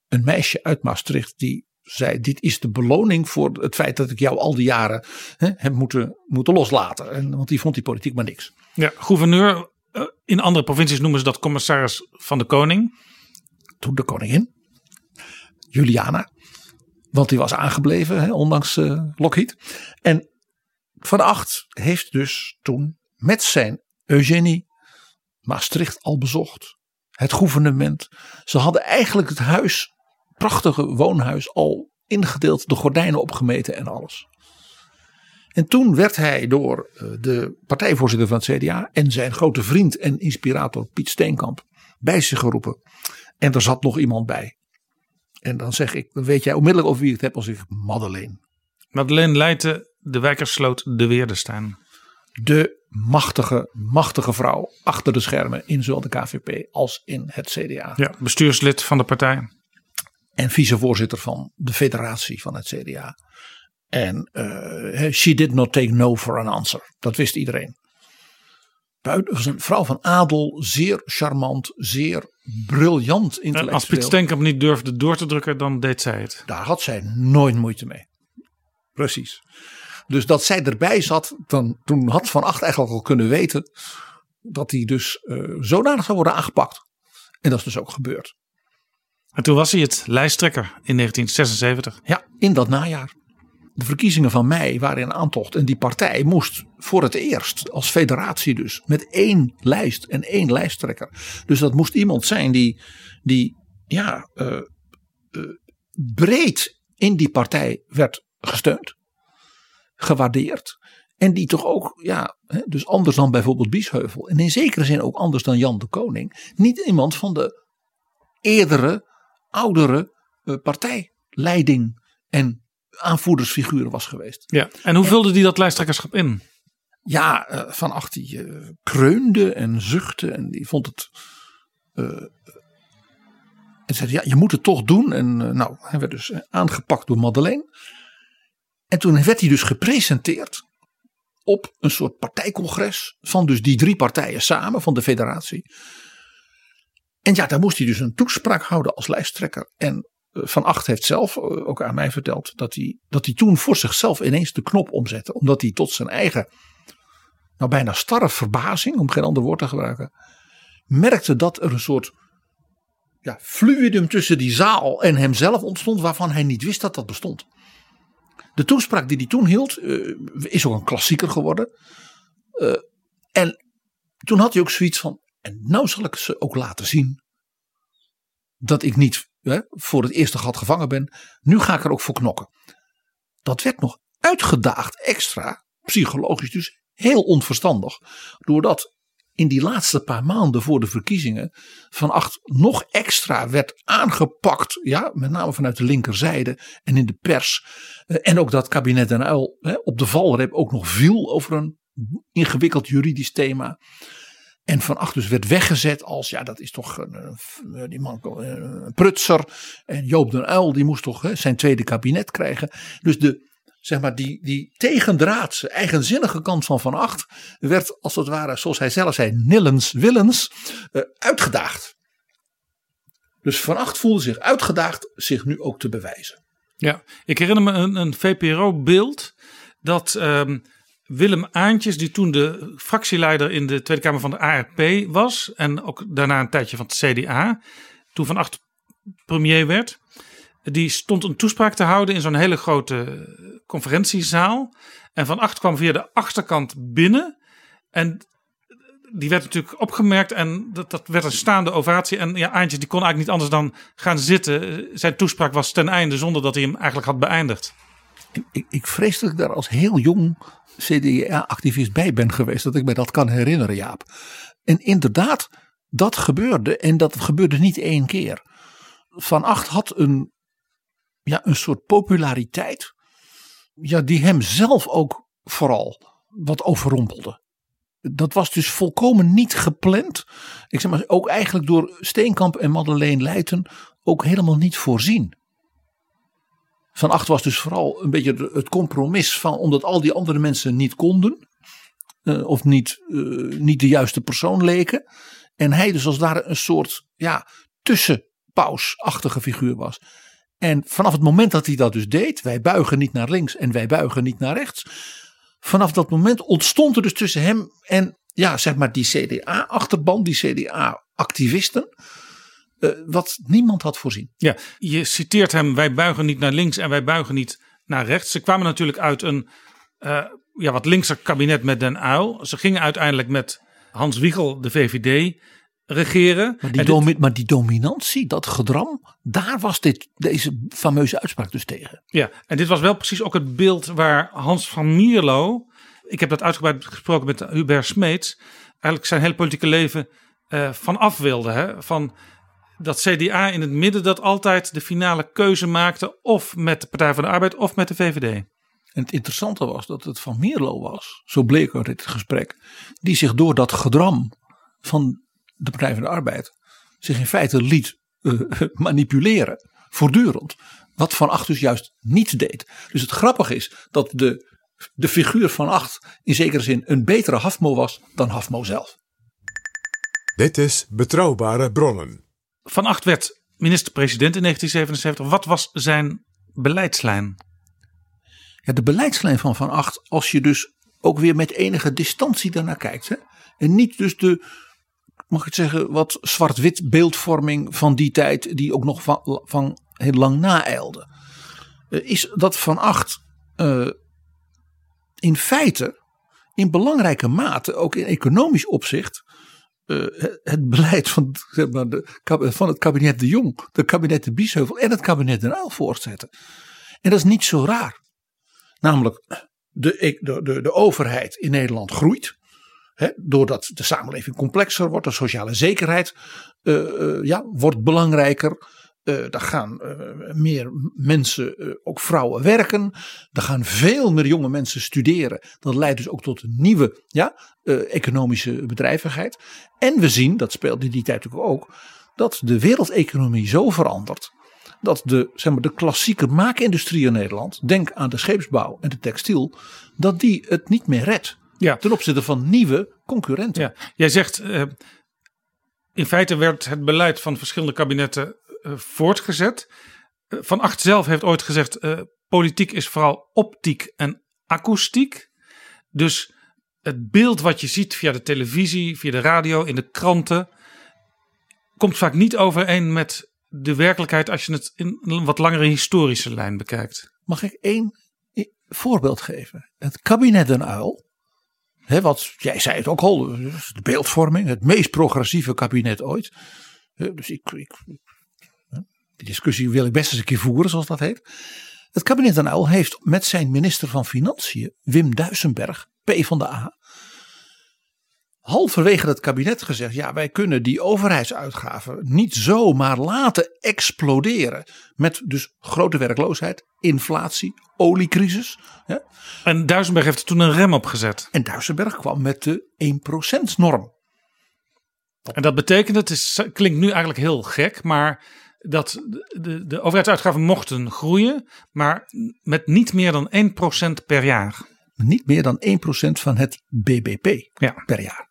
een meisje uit Maastricht, die zei: Dit is de beloning voor het feit dat ik jou al die jaren hè, heb moeten, moeten loslaten. En, want die vond die politiek maar niks.
Ja, gouverneur. eh, In andere provincies noemen ze dat commissaris van de koning.
Toen de koningin, Juliana, want die was aangebleven, hè, ondanks uh, Lockheed. En Van Acht heeft dus toen met zijn Eugenie Maastricht al bezocht. Het gouvernement. Ze hadden eigenlijk het huis, prachtige woonhuis, al ingedeeld, de gordijnen opgemeten en alles. En toen werd hij door de partijvoorzitter van het CDA en zijn grote vriend en inspirator Piet Steenkamp bij zich geroepen. En er zat nog iemand bij. En dan zeg ik, dan weet jij onmiddellijk over wie ik het heb als ik Madeleine.
Madeleine Leijten, de Wijkersloot, de Weerdestein.
De machtige, machtige vrouw achter de schermen in zowel de KVP als in het CDA.
Ja, bestuurslid van de partij.
En vicevoorzitter van de federatie van het CDA. En uh, she did not take no for an answer. Dat wist iedereen. Was een vrouw van adel, zeer charmant, zeer briljant intellectueel.
En als Piet Steenkamp niet durfde door te drukken, dan deed zij het.
Daar had zij nooit moeite mee. Precies. Dus dat zij erbij zat, dan, toen had Van Acht eigenlijk al kunnen weten dat hij dus uh, zodanig zou worden aangepakt. En dat is dus ook gebeurd.
En toen was hij het lijsttrekker in 1976.
Ja, in dat najaar. De verkiezingen van mei waren in aantocht. En die partij moest voor het eerst, als federatie dus, met één lijst en één lijsttrekker. Dus dat moest iemand zijn die, die ja, uh, uh, breed in die partij werd gesteund, gewaardeerd. En die toch ook, ja, dus anders dan bijvoorbeeld Biesheuvel. En in zekere zin ook anders dan Jan de Koning. Niet iemand van de eerdere, oudere uh, partijleiding en aanvoerdersfiguren was geweest.
Ja, en hoe vulde die dat lijsttrekkerschap in?
Ja, uh, Van Acht die uh, kreunde en zuchtte en die vond het... en zei ja, je moet het toch doen. En nou, hij werd dus aangepakt door Madeleine. En toen werd hij dus gepresenteerd op een soort partijcongres van dus die drie partijen samen van de federatie. En ja, daar moest hij dus een toespraak houden als lijsttrekker. En Van Acht heeft zelf ook aan mij verteld dat hij, dat hij toen voor zichzelf ineens de knop omzette. Omdat hij tot zijn eigen, nou bijna starre verbazing, om geen ander woord te gebruiken, merkte dat er een soort ja, fluidum tussen die zaal en hemzelf ontstond waarvan hij niet wist dat dat bestond. De toespraak die hij toen hield uh, is ook een klassieker geworden. Uh, en toen had hij ook zoiets van, en nou zal ik ze ook laten zien dat ik niet voor het eerste gat gevangen ben. Nu ga ik er ook voor knokken. Dat werd nog uitgedaagd extra, psychologisch dus heel onverstandig. Doordat in die laatste paar maanden voor de verkiezingen Van Acht nog extra werd aangepakt. Ja, met name vanuit de linkerzijde en in de pers. En ook dat kabinet Den Uil hè, op de valreep ook nog viel over een ingewikkeld juridisch thema. En Van Acht dus werd weggezet als, ja dat is toch een, die man, een prutser. En Joop den Uil die moest toch hè, zijn tweede kabinet krijgen. Dus de, zeg maar, die, die tegendraadse, eigenzinnige kant van Van Acht werd als het ware, zoals hij zelf zei, nillens willens, uh, uitgedaagd. Dus Van Acht voelde zich uitgedaagd zich nu ook te bewijzen.
Ja, ik herinner me een, een VPRO-beeld dat um, Willem Aantjes, die toen de fractieleider in de Tweede Kamer van de ARP was en ook daarna een tijdje van het CDA, toen Van Acht premier werd, die stond een toespraak te houden in zo'n hele grote conferentiezaal. En Van Acht kwam via de achterkant binnen. En die werd natuurlijk opgemerkt en dat, dat werd een staande ovatie. En ja, Aantjes die kon eigenlijk niet anders dan gaan zitten. Zijn toespraak was ten einde zonder dat hij hem eigenlijk had beëindigd.
Ik, ik vrees dat ik daar als heel jong CDA-activist bij ben geweest. Dat ik me dat kan herinneren, Jaap. En inderdaad, dat gebeurde. En dat gebeurde niet één keer. Van Acht had een ja, een soort populariteit. Ja, die hem zelf ook vooral wat overrompelde. Dat was dus volkomen niet gepland. Ik zeg maar ook eigenlijk door Steenkamp en Madeleine Leijten ook helemaal niet voorzien. Van Acht was dus vooral een beetje het compromis van omdat al die andere mensen niet konden. Uh, of niet, uh, niet de juiste persoon leken. En hij dus als daar een soort ja, tussenpausachtige figuur was. En vanaf het moment dat hij dat dus deed, wij buigen niet naar links en wij buigen niet naar rechts. Vanaf dat moment ontstond er dus tussen hem en ja, zeg maar die CDA-achterban, die CDA-activisten. Uh, wat niemand had voorzien.
Ja, je citeert hem, wij buigen niet naar links en wij buigen niet naar rechts. Ze kwamen natuurlijk uit een uh, ja, wat linkser kabinet met Den Uil. Ze gingen uiteindelijk met Hans Wiegel, de VVD, regeren.
Maar die, domi maar die, dominantie, dat gedram, daar was dit, deze fameuze uitspraak dus tegen.
Ja, en dit was wel precies ook het beeld waar Hans van Mierlo, ik heb dat uitgebreid gesproken met Hubert Smeets, eigenlijk zijn hele politieke leven uh, van af wilde. Hè? Van dat CDA in het midden dat altijd de finale keuze maakte, of met de Partij van de Arbeid of met de VVD.
En het interessante was dat het van Mierlo was, zo bleek uit dit gesprek, die zich door dat gedram van de Partij van de Arbeid zich in feite liet uh, manipuleren, voortdurend. Wat Van Acht dus juist niet deed. Dus het grappige is dat de, de figuur Van Acht in zekere zin een betere Hafmo was dan Hafmo zelf.
Dit is Betrouwbare Bronnen.
Van Acht werd minister-president in 1977. Wat was zijn beleidslijn?
Ja, de beleidslijn van Van Acht, als je dus ook weer met enige distantie daarnaar kijkt. Hè, en niet dus de mag ik het zeggen, wat zwart-wit beeldvorming van die tijd, die ook nog van, van heel lang naeilde. Uh, is dat Van Acht uh, in feite in belangrijke mate, ook in economisch opzicht, uh, het beleid van, zeg maar, de, van het kabinet De Jong, de kabinet De Biesheuvel en het kabinet Den Uyl voortzetten. En dat is niet zo raar. Namelijk, de, de, de, de overheid in Nederland groeit. Doordat de samenleving complexer wordt, de sociale zekerheid uh, uh, ja, wordt belangrijker. Uh, er gaan meer mensen, ook vrouwen, werken. Er gaan veel meer jonge mensen studeren. Dat leidt dus ook tot een nieuwe ja, economische bedrijvigheid. En we zien, dat speelt in die tijd natuurlijk ook, dat de wereldeconomie zo verandert. Dat de, zeg maar, de klassieke maakindustrie in Nederland, denk aan de scheepsbouw en de textiel, dat die het niet meer redt.
Ja.
Ten opzichte van nieuwe concurrenten.
Ja. Jij zegt, in feite werd het beleid van verschillende kabinetten voortgezet. Uh, van Acht zelf heeft ooit gezegd, politiek is vooral optiek en akoestiek. Dus het beeld wat je ziet via de televisie, via de radio, in de kranten, komt vaak niet overeen met de werkelijkheid als je het in een wat langere historische lijn bekijkt.
Mag ik één voorbeeld geven? Het kabinet Den Uil He, wat, jij zei het ook al, de beeldvorming, het meest progressieve kabinet ooit. Dus ik, die discussie wil ik best eens een keer voeren, zoals dat heet. Het kabinet Den Uyl heeft met zijn minister van Financiën, Wim Duisenberg, P van de A, halverwege het kabinet gezegd: ja, wij kunnen die overheidsuitgaven niet zomaar laten exploderen. Met dus grote werkloosheid, inflatie, oliecrisis. Ja.
En Duisenberg heeft er toen een rem op gezet.
En Duisenberg kwam met de 1%-norm.
En dat betekent, het is, klinkt nu eigenlijk heel gek, maar dat de, de, overheidsuitgaven mochten groeien, maar met niet meer dan 1% per jaar.
Niet meer dan 1% van het BBP
ja.
per jaar.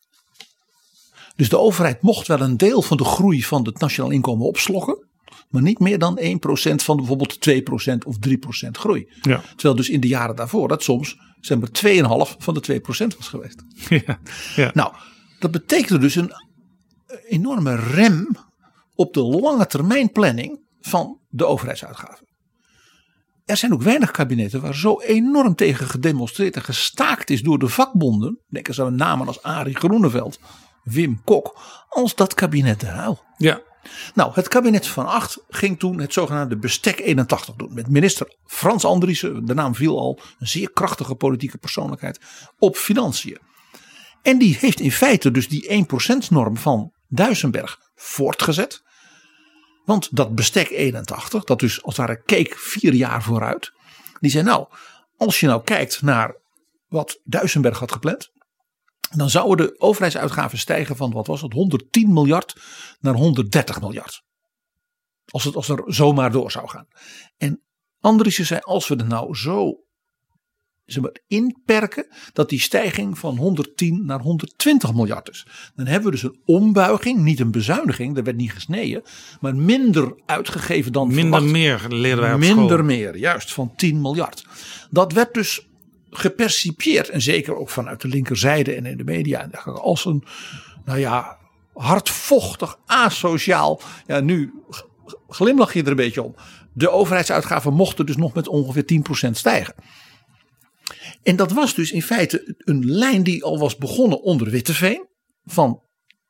Dus de overheid mocht wel een deel van de groei van het nationaal inkomen opslokken. Maar niet meer dan 1% van bijvoorbeeld 2% of 3% groei.
Ja.
Terwijl dus in de jaren daarvoor dat soms zeg maar 2,5 van de 2% was geweest.
Ja. Ja.
Nou, dat betekende dus een enorme rem op de lange termijn planning van de overheidsuitgaven. Er zijn ook weinig kabinetten waar zo enorm tegen gedemonstreerd en gestaakt is door de vakbonden. Denk eens aan namen als Arie Groeneveld, Wim Kok, als dat kabinet de Huil.
Ja.
Nou, het kabinet van Acht ging toen het zogenaamde bestek 81 doen. Met minister Frans Andriessen, de naam viel al, een zeer krachtige politieke persoonlijkheid, op financiën. En die heeft in feite dus die 1% norm van Duisenberg voortgezet. Want dat bestek 81, dat dus als het ware keek vier jaar vooruit. Die zei nou, als je nou kijkt naar wat Duisenberg had gepland. Dan zouden de overheidsuitgaven stijgen van wat was het 110 miljard naar 130 miljard. Als het als er zomaar door zou gaan. En Andriessen zei als we er nou zo zeg maar, inperken dat die stijging van 110 naar 120 miljard is. Dan hebben we dus een ombuiging, niet een bezuiniging, er werd niet gesneden, maar minder uitgegeven dan
Minder
verwacht.
meer leren wij op
Minder
school.
meer, juist, van 10 miljard. Dat werd dus gepercipieerd, en zeker ook vanuit de linkerzijde en in de media, als een, nou ja, hardvochtig, asociaal. Ja, nu glimlach je er een beetje om. De overheidsuitgaven mochten dus nog met ongeveer 10% stijgen. En dat was dus in feite een lijn die al was begonnen onder Witteveen van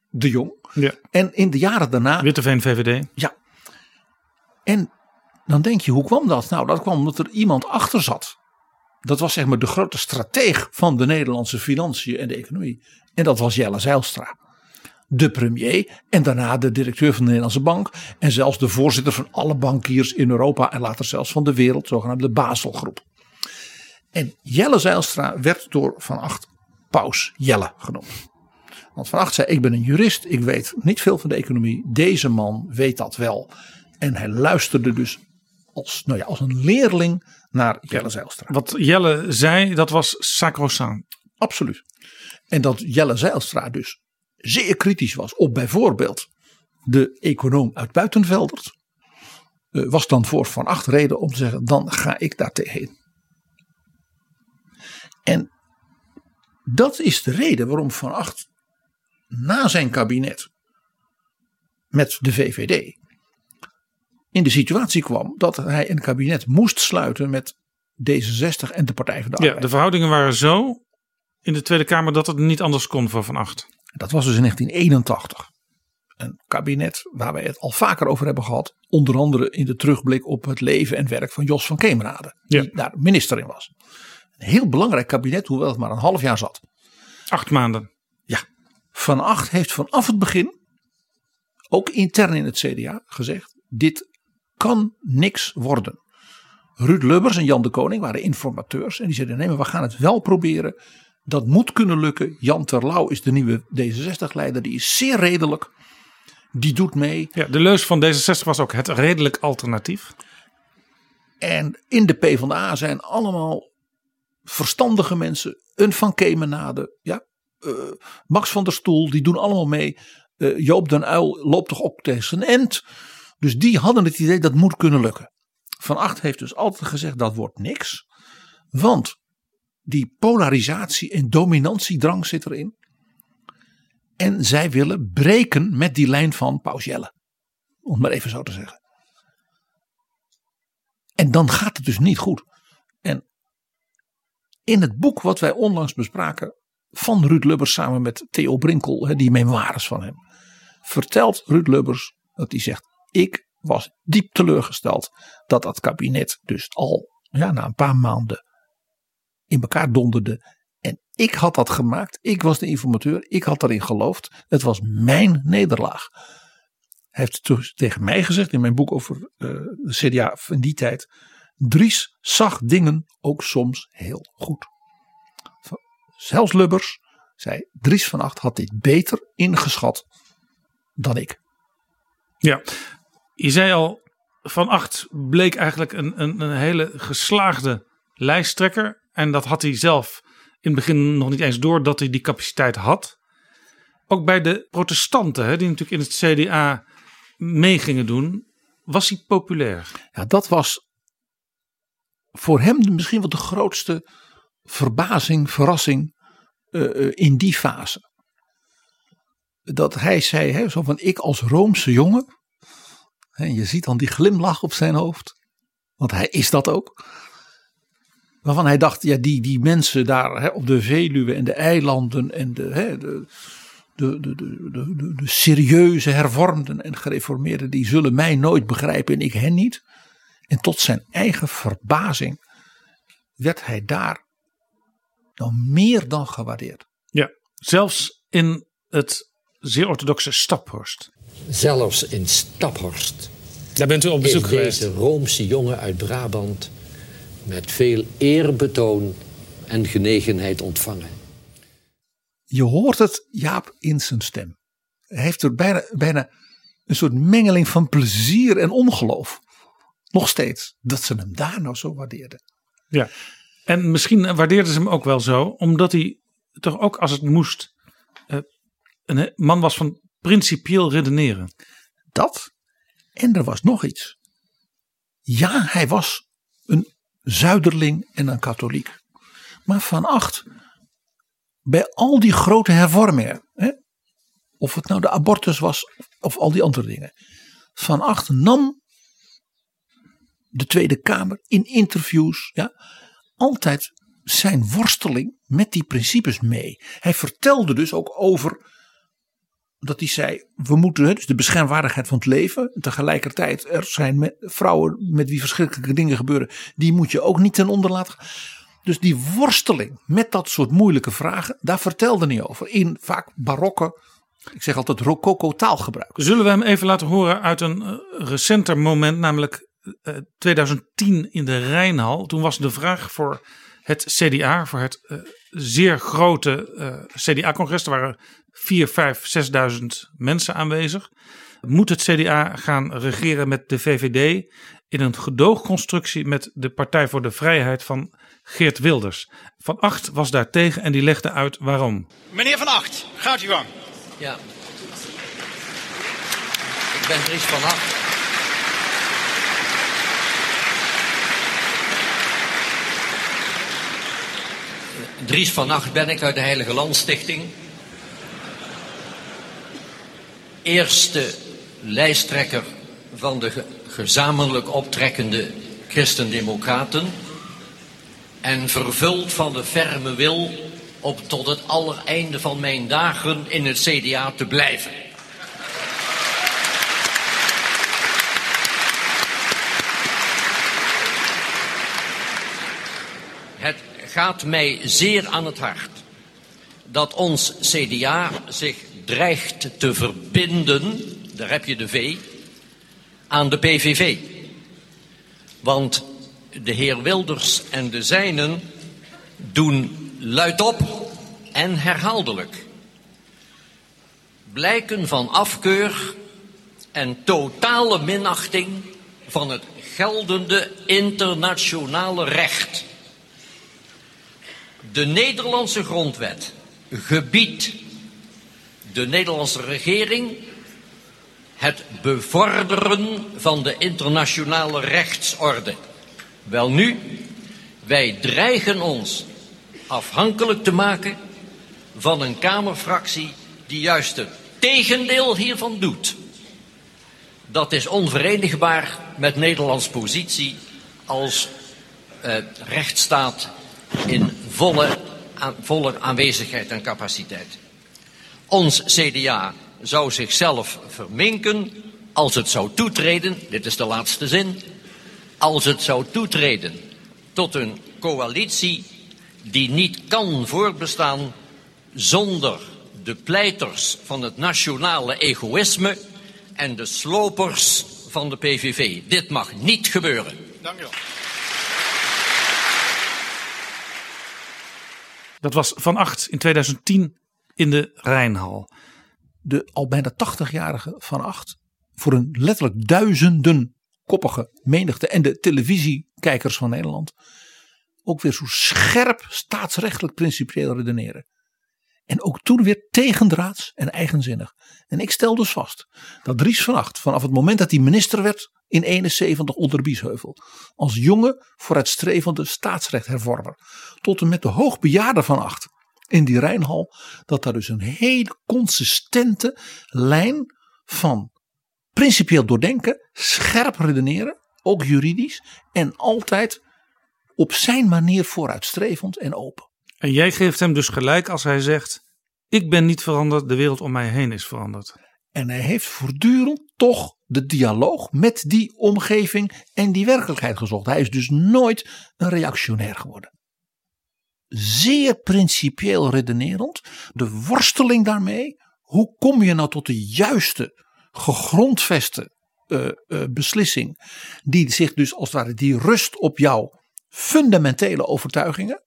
de Jong.
Ja.
En in de jaren daarna.
Witteveen VVD.
Ja. En dan denk je, hoe kwam dat? Nou, dat kwam omdat er iemand achter zat. Dat was zeg maar de grote strateeg van de Nederlandse financiën en de economie. En dat was Jelle Zijlstra. De premier en daarna de directeur van de Nederlandse Bank. En zelfs de voorzitter van alle bankiers in Europa en later zelfs van de wereld, zogenaamde Baselgroep. En Jelle Zijlstra werd door Van Acht Paus Jelle genoemd. Want Van Acht zei: Ik ben een jurist, ik weet niet veel van de economie. Deze man weet dat wel. En hij luisterde dus als, nou ja, als een leerling naar Jelle Zijlstra.
Wat Jelle zei, dat was sacrosanct.
Absoluut. En dat Jelle Zijlstra dus zeer kritisch was op bijvoorbeeld de econoom uit Buitenveldert. eh, Was dan voor Van Acht reden om te zeggen: dan ga ik daar tegenin. En dat is de reden waarom Van Acht na zijn kabinet met de VVD in de situatie kwam dat hij een kabinet moest sluiten met D66 en de Partij van de
Ja,
Arbeid.
de verhoudingen waren zo in de Tweede Kamer dat het niet anders kon voor Van Acht.
Dat was dus in 1981. Een kabinet waar wij het al vaker over hebben gehad. Onder andere in de terugblik op het leven en werk van Jos van Kemenade. Die daar minister in was. Een heel belangrijk kabinet, hoewel het maar een half jaar zat.
Acht maanden.
Ja. Van Acht heeft vanaf het begin, ook intern in het CDA, gezegd. Dit kan niks worden. Ruud Lubbers en Jan de Koning waren informateurs. En die zeiden nee maar we gaan het wel proberen. Dat moet kunnen lukken. Jan Terlouw is de nieuwe D66-leider. Die is zeer redelijk. Die doet mee.
Ja, de leus van D66 was ook het redelijk alternatief.
En in de PvdA zijn allemaal verstandige mensen. Een Van Kemenade. Ja, eh, Max van der Stoel. Die doen allemaal mee. Eh, Joop den Uil loopt toch ook tegen zijn end. Dus die hadden het idee dat moet kunnen lukken. Van Acht heeft dus altijd gezegd dat wordt niks. Want die polarisatie en dominantiedrang zit erin. En zij willen breken met die lijn van Paus Jelle. Om het maar even zo te zeggen. En dan gaat het dus niet goed. In het boek wat wij onlangs bespraken van Ruud Lubbers samen met Theo Brinkel, die memoires van hem, vertelt Ruud Lubbers dat hij zegt: Ik was diep teleurgesteld dat dat kabinet dus al ja, na een paar maanden in elkaar donderde. En ik had dat gemaakt. Ik was de informateur. Ik had daarin geloofd. Het was mijn nederlaag. Hij heeft tegen mij gezegd in mijn boek over uh, de CDA van die tijd. Dries zag dingen ook soms heel goed. Zelfs Lubbers zei: Dries van Acht had dit beter ingeschat dan ik.
Ja, je zei al, Van Acht bleek eigenlijk een, een, een hele geslaagde lijsttrekker. En dat had hij zelf in het begin nog niet eens door dat hij die capaciteit had. Ook bij de protestanten, hè, die natuurlijk in het CDA mee gingen doen, was hij populair.
Ja, dat was voor hem misschien wel de grootste verbazing, verrassing uh, in die fase. Dat hij zei, hè, zo van ik als Roomse jongen. En je ziet dan die glimlach op zijn hoofd. Want hij is dat ook. Waarvan hij dacht, ja, die, die mensen daar op de Veluwe en de eilanden en de, de, de, de, de, de serieuze hervormden en gereformeerden, die zullen mij nooit begrijpen en ik hen niet. En tot zijn eigen verbazing werd hij daar nou meer dan gewaardeerd.
Ja, zelfs in het zeer orthodoxe Staphorst.
Zelfs in Staphorst.
Daar bent u op bezoek geweest.
Deze Roomse jongen uit Brabant met veel eerbetoon en genegenheid ontvangen.
Je hoort het Jaap in zijn stem. Hij heeft er bijna, bijna een soort mengeling van plezier en ongeloof. Nog steeds. Dat ze hem daar nou zo waardeerden.
Ja. En misschien waardeerden ze hem ook wel zo. Omdat hij toch ook als het moest. een man was van principieel redeneren.
Dat. En er was nog iets. Ja, hij was een zuiderling en een katholiek. Maar van acht, bij al die grote hervormingen, hè, of het nou de abortus was of al die andere dingen, van acht nam de Tweede Kamer in interviews ja, altijd zijn worsteling met die principes mee. Hij vertelde dus ook over dat hij zei, we moeten dus de beschermwaardigheid van het leven. Tegelijkertijd, er zijn vrouwen met wie verschrikkelijke dingen gebeuren. Die moet je ook niet ten onder laten. Dus die worsteling met dat soort moeilijke vragen, daar vertelde hij over. In vaak barokke, ik zeg altijd rococo taalgebruik.
Zullen we hem even laten horen uit een uh, recenter moment, namelijk uh, 2010 in de Rijnhal. Toen was de vraag voor het CDA, voor het uh, zeer grote uh, CDA-congres. Er waren 4, 5, 6.000 mensen aanwezig. Moet het CDA gaan regeren met de VVD in een gedoogconstructie met de Partij voor de Vrijheid van Geert Wilders? Van Acht was daar tegen en die legde uit waarom.
Meneer Van Acht, gaat u gang.
Ja. Ik ben Dries van Acht. Dries van Acht ben ik uit de Heilige Landstichting. Eerste lijsttrekker van de gezamenlijk optrekkende Christendemocraten en vervuld van de ferme wil om tot het allereinde van mijn dagen in het CDA te blijven. Het gaat mij zeer aan het hart dat ons CDA zich dreigt te verbinden, daar heb je de V, aan de PVV. Want de heer Wilders en de zijnen doen luidop en herhaaldelijk blijken van afkeur en totale minachting van het geldende internationale recht. De Nederlandse grondwet gebiedt de Nederlandse regering het bevorderen van de internationale rechtsorde. Welnu, wij dreigen ons afhankelijk te maken van een Kamerfractie die juist het tegendeel hiervan doet. Dat is onverenigbaar met Nederlands positie als eh, rechtsstaat in volle, volle aanwezigheid en capaciteit. Ons CDA zou zichzelf verminken als het zou toetreden, dit is de laatste zin, als het zou toetreden tot een coalitie die niet kan voortbestaan zonder de pleiters van het nationale egoïsme en de slopers van de PVV. Dit mag niet gebeuren.
Dank u wel.
Dat was Van Acht in 2010 in de Rijnhal.
De al bijna 80-jarige Van Acht voor een letterlijk duizenden koppige menigte en de televisiekijkers van Nederland ook weer zo scherp staatsrechtelijk principieel redeneren. En ook toen weer tegendraads en eigenzinnig. En ik stel dus vast dat Dries van Acht vanaf het moment dat hij minister werd in 71 onder Biesheuvel. Als jonge vooruitstrevende staatsrechthervormer. Tot en met de hoogbejaarde van Acht in die Rijnhal. Dat daar dus een hele consistente lijn van principieel doordenken, scherp redeneren, ook juridisch. En altijd op zijn manier vooruitstrevend en open.
En jij geeft hem dus gelijk als hij zegt: Ik ben niet veranderd, de wereld om mij heen is veranderd.
En hij heeft voortdurend toch de dialoog met die omgeving en die werkelijkheid gezocht. Hij is dus nooit een reactionair geworden. Zeer principieel redenerend. De worsteling daarmee. Hoe kom je nou tot de juiste, gegrondveste uh, uh, beslissing. Die zich dus als het ware die rust op jouw fundamentele overtuigingen.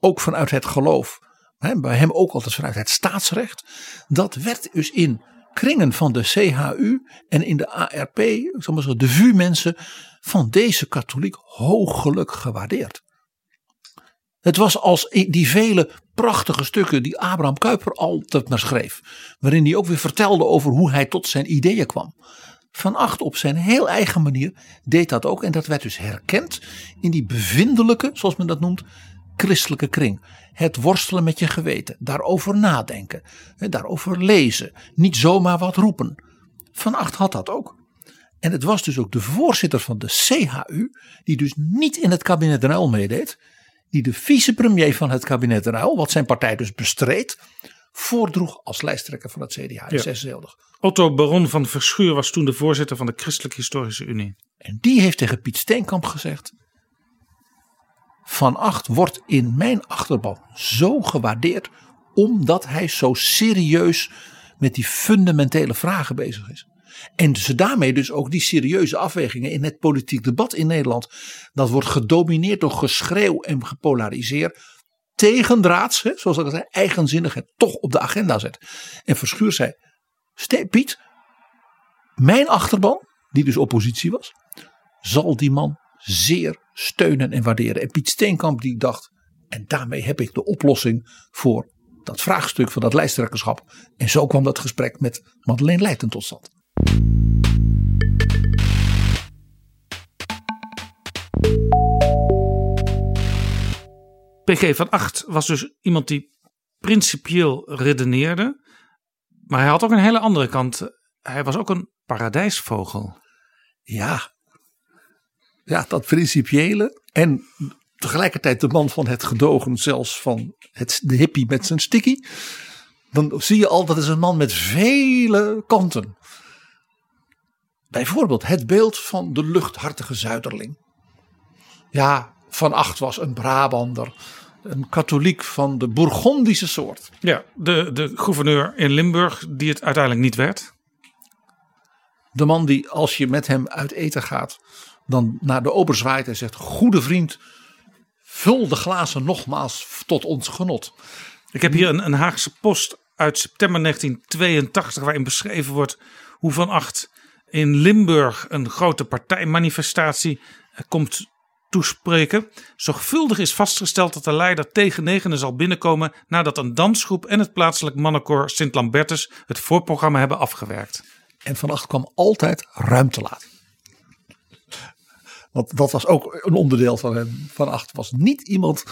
Ook vanuit het geloof. Hè, bij hem ook altijd vanuit het staatsrecht. Dat werd dus in kringen van de CHU en in de ARP, ik de VU-mensen van deze katholiek hoogelijk gewaardeerd. Het was als die vele prachtige stukken die Abraham Kuyper altijd maar schreef, waarin hij ook weer vertelde over hoe hij tot zijn ideeën kwam. Van Acht op zijn heel eigen manier deed dat ook en dat werd dus herkend in die bevindelijke, zoals men dat noemt, christelijke kring. Het worstelen met je geweten, daarover nadenken, daarover lezen, niet zomaar wat roepen. Van Acht had dat ook. En het was dus ook de voorzitter van de CHU, die dus niet in het kabinet Uyl meedeed, die de vicepremier van het kabinet Uyl, wat zijn partij dus bestreed, voordroeg als lijsttrekker van het CDA in ja.
Otto Baron van Verschuur was toen de voorzitter van de Christelijke Historische Unie.
En die heeft tegen Piet Steenkamp gezegd: Van Acht wordt in mijn achterban zo gewaardeerd omdat hij zo serieus met die fundamentele vragen bezig is. En ze daarmee dus ook die serieuze afwegingen in het politiek debat in Nederland. Dat wordt gedomineerd door geschreeuw en gepolariseerd. Tegendraads, hè, zoals ik al zei, eigenzinnig het toch op de agenda zet. En Verschuur zei, Piet, mijn achterban, die dus oppositie was, zal die man zeer steunen en waarderen. En Piet Steenkamp die dacht, en daarmee heb ik de oplossing voor dat vraagstuk van dat lijsttrekkerschap. En zo kwam dat gesprek met Madeleine Leijten tot stand.
PG van Acht was dus iemand die principieel redeneerde. Maar hij had ook een hele andere kant. hij was ook een paradijsvogel.
Ja. Ja, dat principiële en tegelijkertijd de man van het gedogen, zelfs van het, de hippie met zijn sticky. Dan zie je al dat is een man met vele kanten. Bijvoorbeeld het beeld van de luchthartige zuiderling. Ja, Van Acht was een Brabander, een katholiek van de Bourgondische soort.
Ja, de, de gouverneur in Limburg, die het uiteindelijk niet werd.
De man die, als je met hem uit eten gaat, dan naar de ober zwaait en zegt: Goede vriend, vul de glazen nogmaals tot ons genot.
Ik heb hier een, een Haagse post uit september 1982, waarin beschreven wordt hoe Van Acht in Limburg een grote partijmanifestatie eh, komt toespreken. Zorgvuldig is vastgesteld dat de leider tegen negenen zal binnenkomen nadat een dansgroep en het plaatselijk mannenkoor Sint Lambertus het voorprogramma hebben afgewerkt.
En Van Acht kwam altijd ruim te laat. Want dat was ook een onderdeel van hem. Van Acht was niet iemand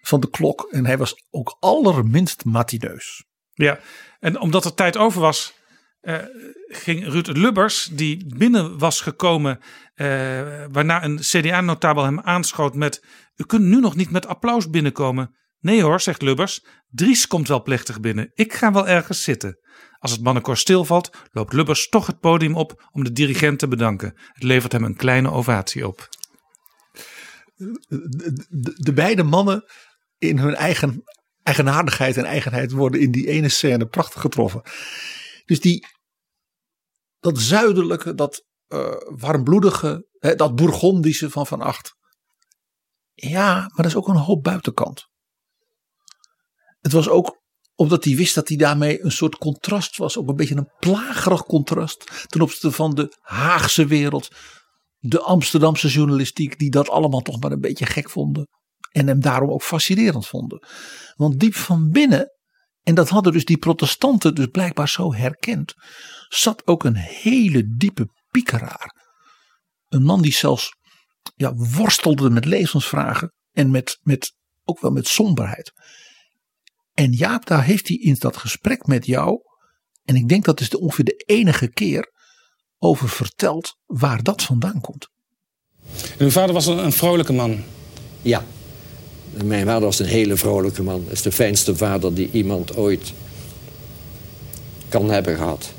van de klok en hij was ook allerminst matineus.
Ja, en omdat er tijd over was, eh, ging Ruud Lubbers, die binnen was gekomen, eh, waarna een CDA-notabel hem aanschoot met: U kunt nu nog niet met applaus binnenkomen. Nee hoor, zegt Lubbers. Dries komt wel plechtig binnen. Ik ga wel ergens zitten. Als het mannenkoor stilvalt, loopt Lubbers toch het podium op om de dirigent te bedanken. Het levert hem een kleine ovatie op.
De, de, de beide mannen in hun eigen eigenaardigheid en eigenheid worden in die ene scène prachtig getroffen. Dus die, dat zuidelijke, dat uh, warmbloedige, hè, dat Bourgondische van Van Acht. Ja, maar dat is ook een hoop buitenkant. Het was ook omdat hij wist dat hij daarmee een soort contrast was. Ook een beetje een plagerig contrast ten opzichte van de Haagse wereld. De Amsterdamse journalistiek die dat allemaal toch maar een beetje gek vonden. En hem daarom ook fascinerend vonden. Want diep van binnen, en dat hadden dus die protestanten dus blijkbaar zo herkend, zat ook een hele diepe piekeraar. Een man die zelfs ja, worstelde met levensvragen en met, met, ook wel met somberheid. En Jaap, daar heeft hij in dat gesprek met jou, en ik denk dat is de, ongeveer de enige keer, over verteld waar dat vandaan komt.
En uw vader was een, een vrolijke man.
Ja, mijn vader was een hele vrolijke man. Dat is de fijnste vader die iemand ooit kan hebben gehad.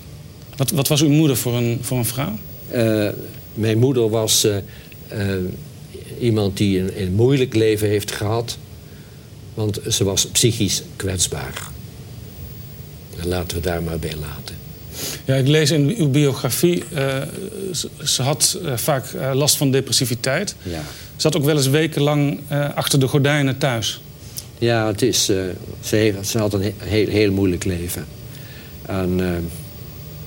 Wat, wat was uw moeder voor een, voor een vrouw?
Uh, mijn moeder was uh, uh, iemand die een, een, moeilijk leven heeft gehad. Want ze was psychisch kwetsbaar. En laten we daar maar bij laten.
Ja, ik lees in uw biografie, ze, ze, had vaak last van depressiviteit.
Ja
zat ook wel eens wekenlang uh, achter de gordijnen thuis.
Ja, het is, uh, ze, heeft, ze had een heel, heel moeilijk leven. En uh,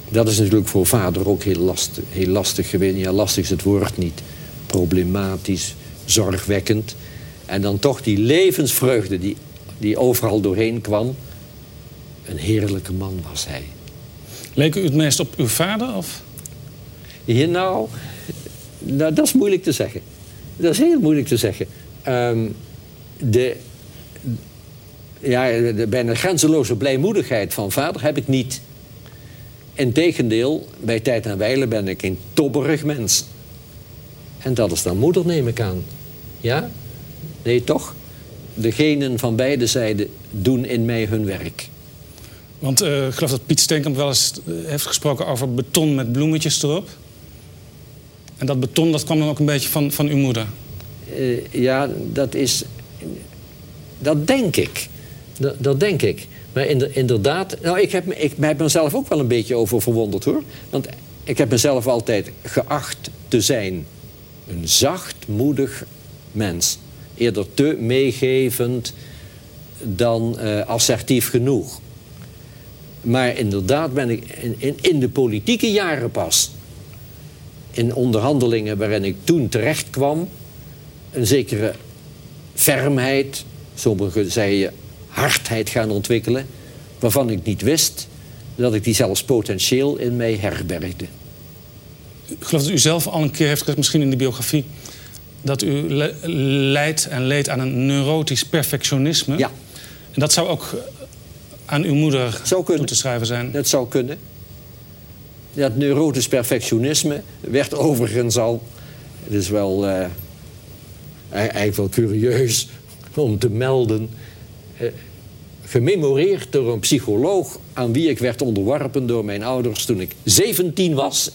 dat is natuurlijk voor vader ook heel lastig, heel lastig geweest. Ja, lastig is het woord niet. Problematisch, zorgwekkend. En dan toch die levensvreugde die, die overal doorheen kwam. Een heerlijke man was hij.
Leek u het meest op uw vader? Of?
Hier nou, nou, dat is moeilijk te zeggen. Dat is heel moeilijk te zeggen. Um, de, ja, de bijna grenzeloze blijmoedigheid van vader heb ik niet. Integendeel, bij tijd en wijle ben ik een tobberig mens. En dat is dan moeder, neem ik aan. Ja? Nee, toch? De genen van beide zijden doen in mij hun werk.
Want uh, ik geloof dat Piet Steenkamp wel eens heeft gesproken over beton met bloemetjes erop. En dat beton, dat kwam dan ook een beetje van, van uw moeder?
Uh, ja, dat is... Dat denk ik. Dat, dat denk ik. Maar inderdaad... Nou, ik heb, ik heb mezelf ook wel een beetje over verwonderd, hoor. Want ik heb mezelf altijd geacht te zijn... een zachtmoedig mens. Eerder te meegevend dan uh, assertief genoeg. Maar inderdaad ben ik in, in, in de politieke jaren pas in onderhandelingen waarin ik toen terecht kwam, een zekere fermheid, sommigen zeiden hardheid gaan ontwikkelen, waarvan ik niet wist dat ik die zelfs potentieel in mij herbergde.
Ik geloof dat u zelf al een keer heeft gezegd, misschien in de biografie, dat u le leidt en leed aan een neurotisch perfectionisme.
Ja.
En dat zou ook aan uw moeder toe te schrijven zijn.
Dat zou kunnen. Dat neurotisch perfectionisme werd overigens al... Het is wel uh, eigenlijk wel curieus om te melden... Uh, gememoreerd door een psycholoog aan wie ik werd onderworpen door mijn ouders toen ik 17 was.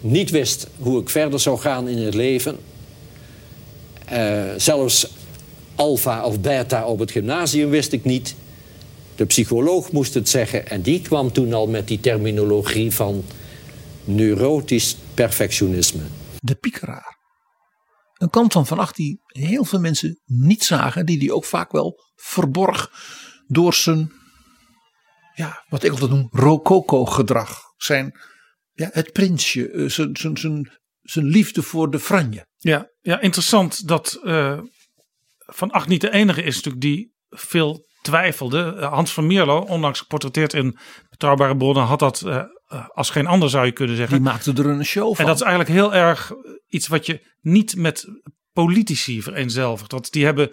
Niet wist hoe ik verder zou gaan in het leven. Uh, zelfs alfa of beta op het gymnasium wist ik niet. De psycholoog moest het zeggen en die kwam toen al met die terminologie van neurotisch perfectionisme.
De piekeraar. Een kant van Van Acht die heel veel mensen niet zagen, die die ook vaak wel verborg door zijn, ja, wat ik altijd noem, rococo-gedrag. Zijn, ja, het prinsje, eh, zijn, zijn, zijn, zijn liefde voor de franje.
Ja, ja interessant dat uh, Van Acht niet de enige is natuurlijk die veel twijfelde. Eh, Hans van Mierlo, onlangs geportretteerd in Betrouwbare Bronnen, had dat uh, als geen ander zou je kunnen zeggen.
Die maakte er een show van.
En dat is eigenlijk heel erg iets wat je niet met politici vereenzelvigt. Want die hebben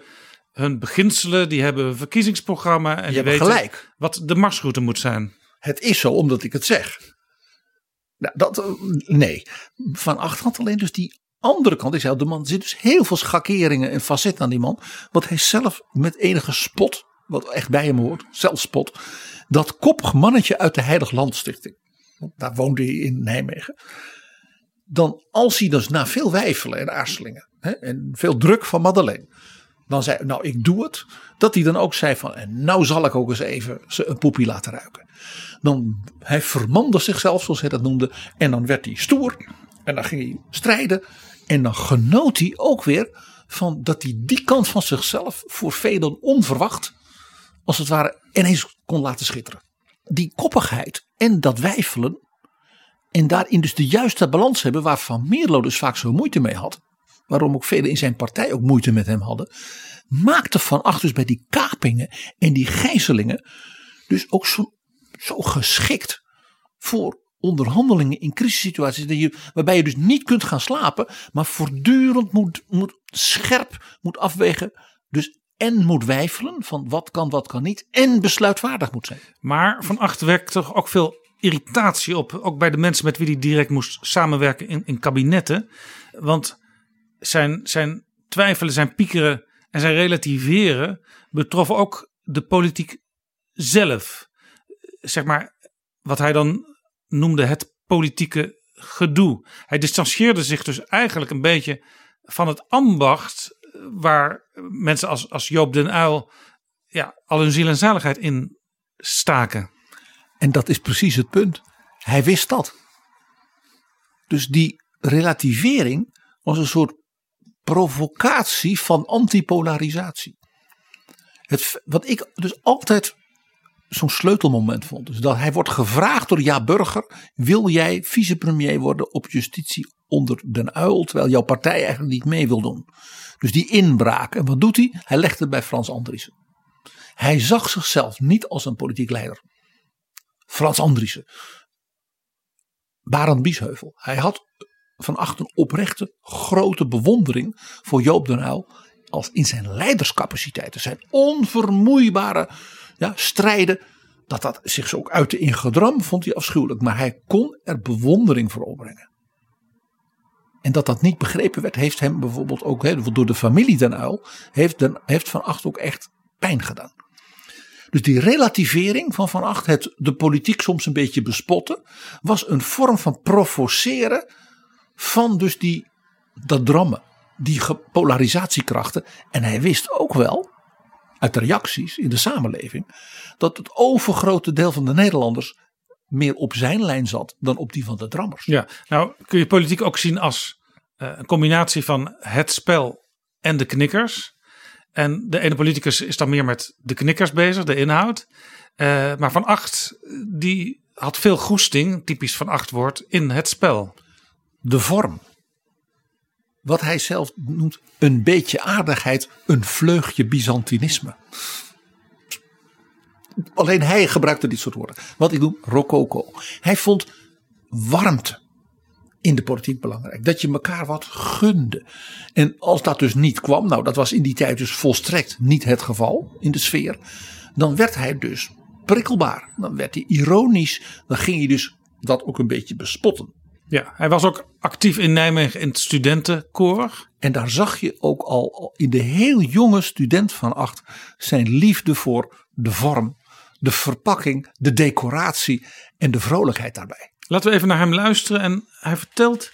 hun beginselen, die hebben een verkiezingsprogramma. En
die,
die
weten gelijk.
wat de marsroute moet zijn.
Het is zo omdat ik het zeg. Nou, dat, nee. Van Acht alleen dus die andere kant. Ik zei, de man zit dus heel veel schakeringen en facetten aan die man. Wat hij zelf met enige spot, wat echt bij hem hoort, zelfspot. Dat koppig mannetje uit de Heilig Landstichting. Daar woonde hij in Nijmegen. Dan als hij dus na veel wijfelen en aarzelingen. Hè, en veel druk van Madeleine dan zei nou ik doe het. Dat hij dan ook zei van en nou zal ik ook eens even een poepie laten ruiken. Dan hij vermande zichzelf zoals hij dat noemde. En dan werd hij stoer. En dan ging hij strijden. En dan genoot hij ook weer van dat hij die kant van zichzelf voor velen onverwacht. Als het ware ineens kon laten schitteren. Die koppigheid en dat wijfelen. En daarin dus de juiste balans hebben waar Van Meerlo dus vaak zo moeite mee had waarom ook velen in zijn partij ook moeite met hem hadden, maakte Van Acht dus bij die kapingen en die gijzelingen dus ook zo, zo geschikt voor onderhandelingen in crisissituaties dat je, waarbij je dus niet kunt gaan slapen, maar voortdurend moet, moet scherp moet afwegen. Dus en moet wijfelen van wat kan, wat kan niet. En besluitvaardig moet zijn.
Maar Van Acht wekt toch ook veel irritatie op. Ook bij de mensen met wie hij direct moest samenwerken in, in kabinetten. Want zijn, zijn twijfelen, zijn piekeren en zijn relativeren betroffen ook de politiek zelf. Zeg maar wat hij dan noemde het politieke gedoe. Hij distancieerde zich dus eigenlijk een beetje van het ambacht waar mensen als, als Joop den Uil ja, al hun ziel en zaligheid in staken.
En dat is precies het punt. Hij wist dat. Dus die relativering was een soort provocatie van antipolarisatie. Het, wat ik dus altijd zo'n sleutelmoment vond. Dus dat hij wordt gevraagd door Ja Burger: wil jij vicepremier worden op justitie onder Den Uil, terwijl jouw partij eigenlijk niet mee wil doen. Dus die inbraak. En wat doet hij? Hij legt het bij Frans Andriessen. Hij zag zichzelf niet als een politiek leider. Frans Andriessen. Barend Biesheuvel. Hij had van achter oprechte grote bewondering voor Joop den Uyl als in zijn leiderscapaciteiten, zijn onvermoeibare ja, strijden, dat dat zich zo ook uitte in gedram, vond hij afschuwelijk. Maar hij kon er bewondering voor opbrengen. En dat dat niet begrepen werd, heeft hem bijvoorbeeld ook door de familie Den Uyl, heeft, den, heeft Van Acht ook echt pijn gedaan. Dus die relativering van Van Acht, het de politiek soms een beetje bespotten, was een vorm van provoceren van dus die, dat drammen, die polarisatiekrachten. En hij wist ook wel, uit de reacties in de samenleving, dat het overgrote deel van de Nederlanders meer op zijn lijn zat dan op die van de drammers.
Ja, nou kun je politiek ook zien als uh, een combinatie van het spel en de knikkers. En de ene politicus is dan meer met de knikkers bezig, de inhoud. Uh, maar Van Acht, die had veel goesting, typisch Van Acht woord, in het spel
de vorm. Wat hij zelf noemt een beetje aardigheid, een vleugje Byzantinisme. Alleen hij gebruikte dit soort woorden. Wat ik noem rococo. Hij vond warmte in de politiek belangrijk. Dat je elkaar wat gunde. En als dat dus niet kwam, nou dat was in die tijd dus volstrekt niet het geval in de sfeer. Dan werd hij dus prikkelbaar. Dan werd hij ironisch. Dan ging hij dus dat ook een beetje bespotten.
Ja, hij was ook actief in Nijmegen in het studentenkoor.
En daar zag je ook al in de heel jonge student van acht zijn liefde voor de vorm, de verpakking, de decoratie en de vrolijkheid daarbij.
Laten we even naar hem luisteren. En hij vertelt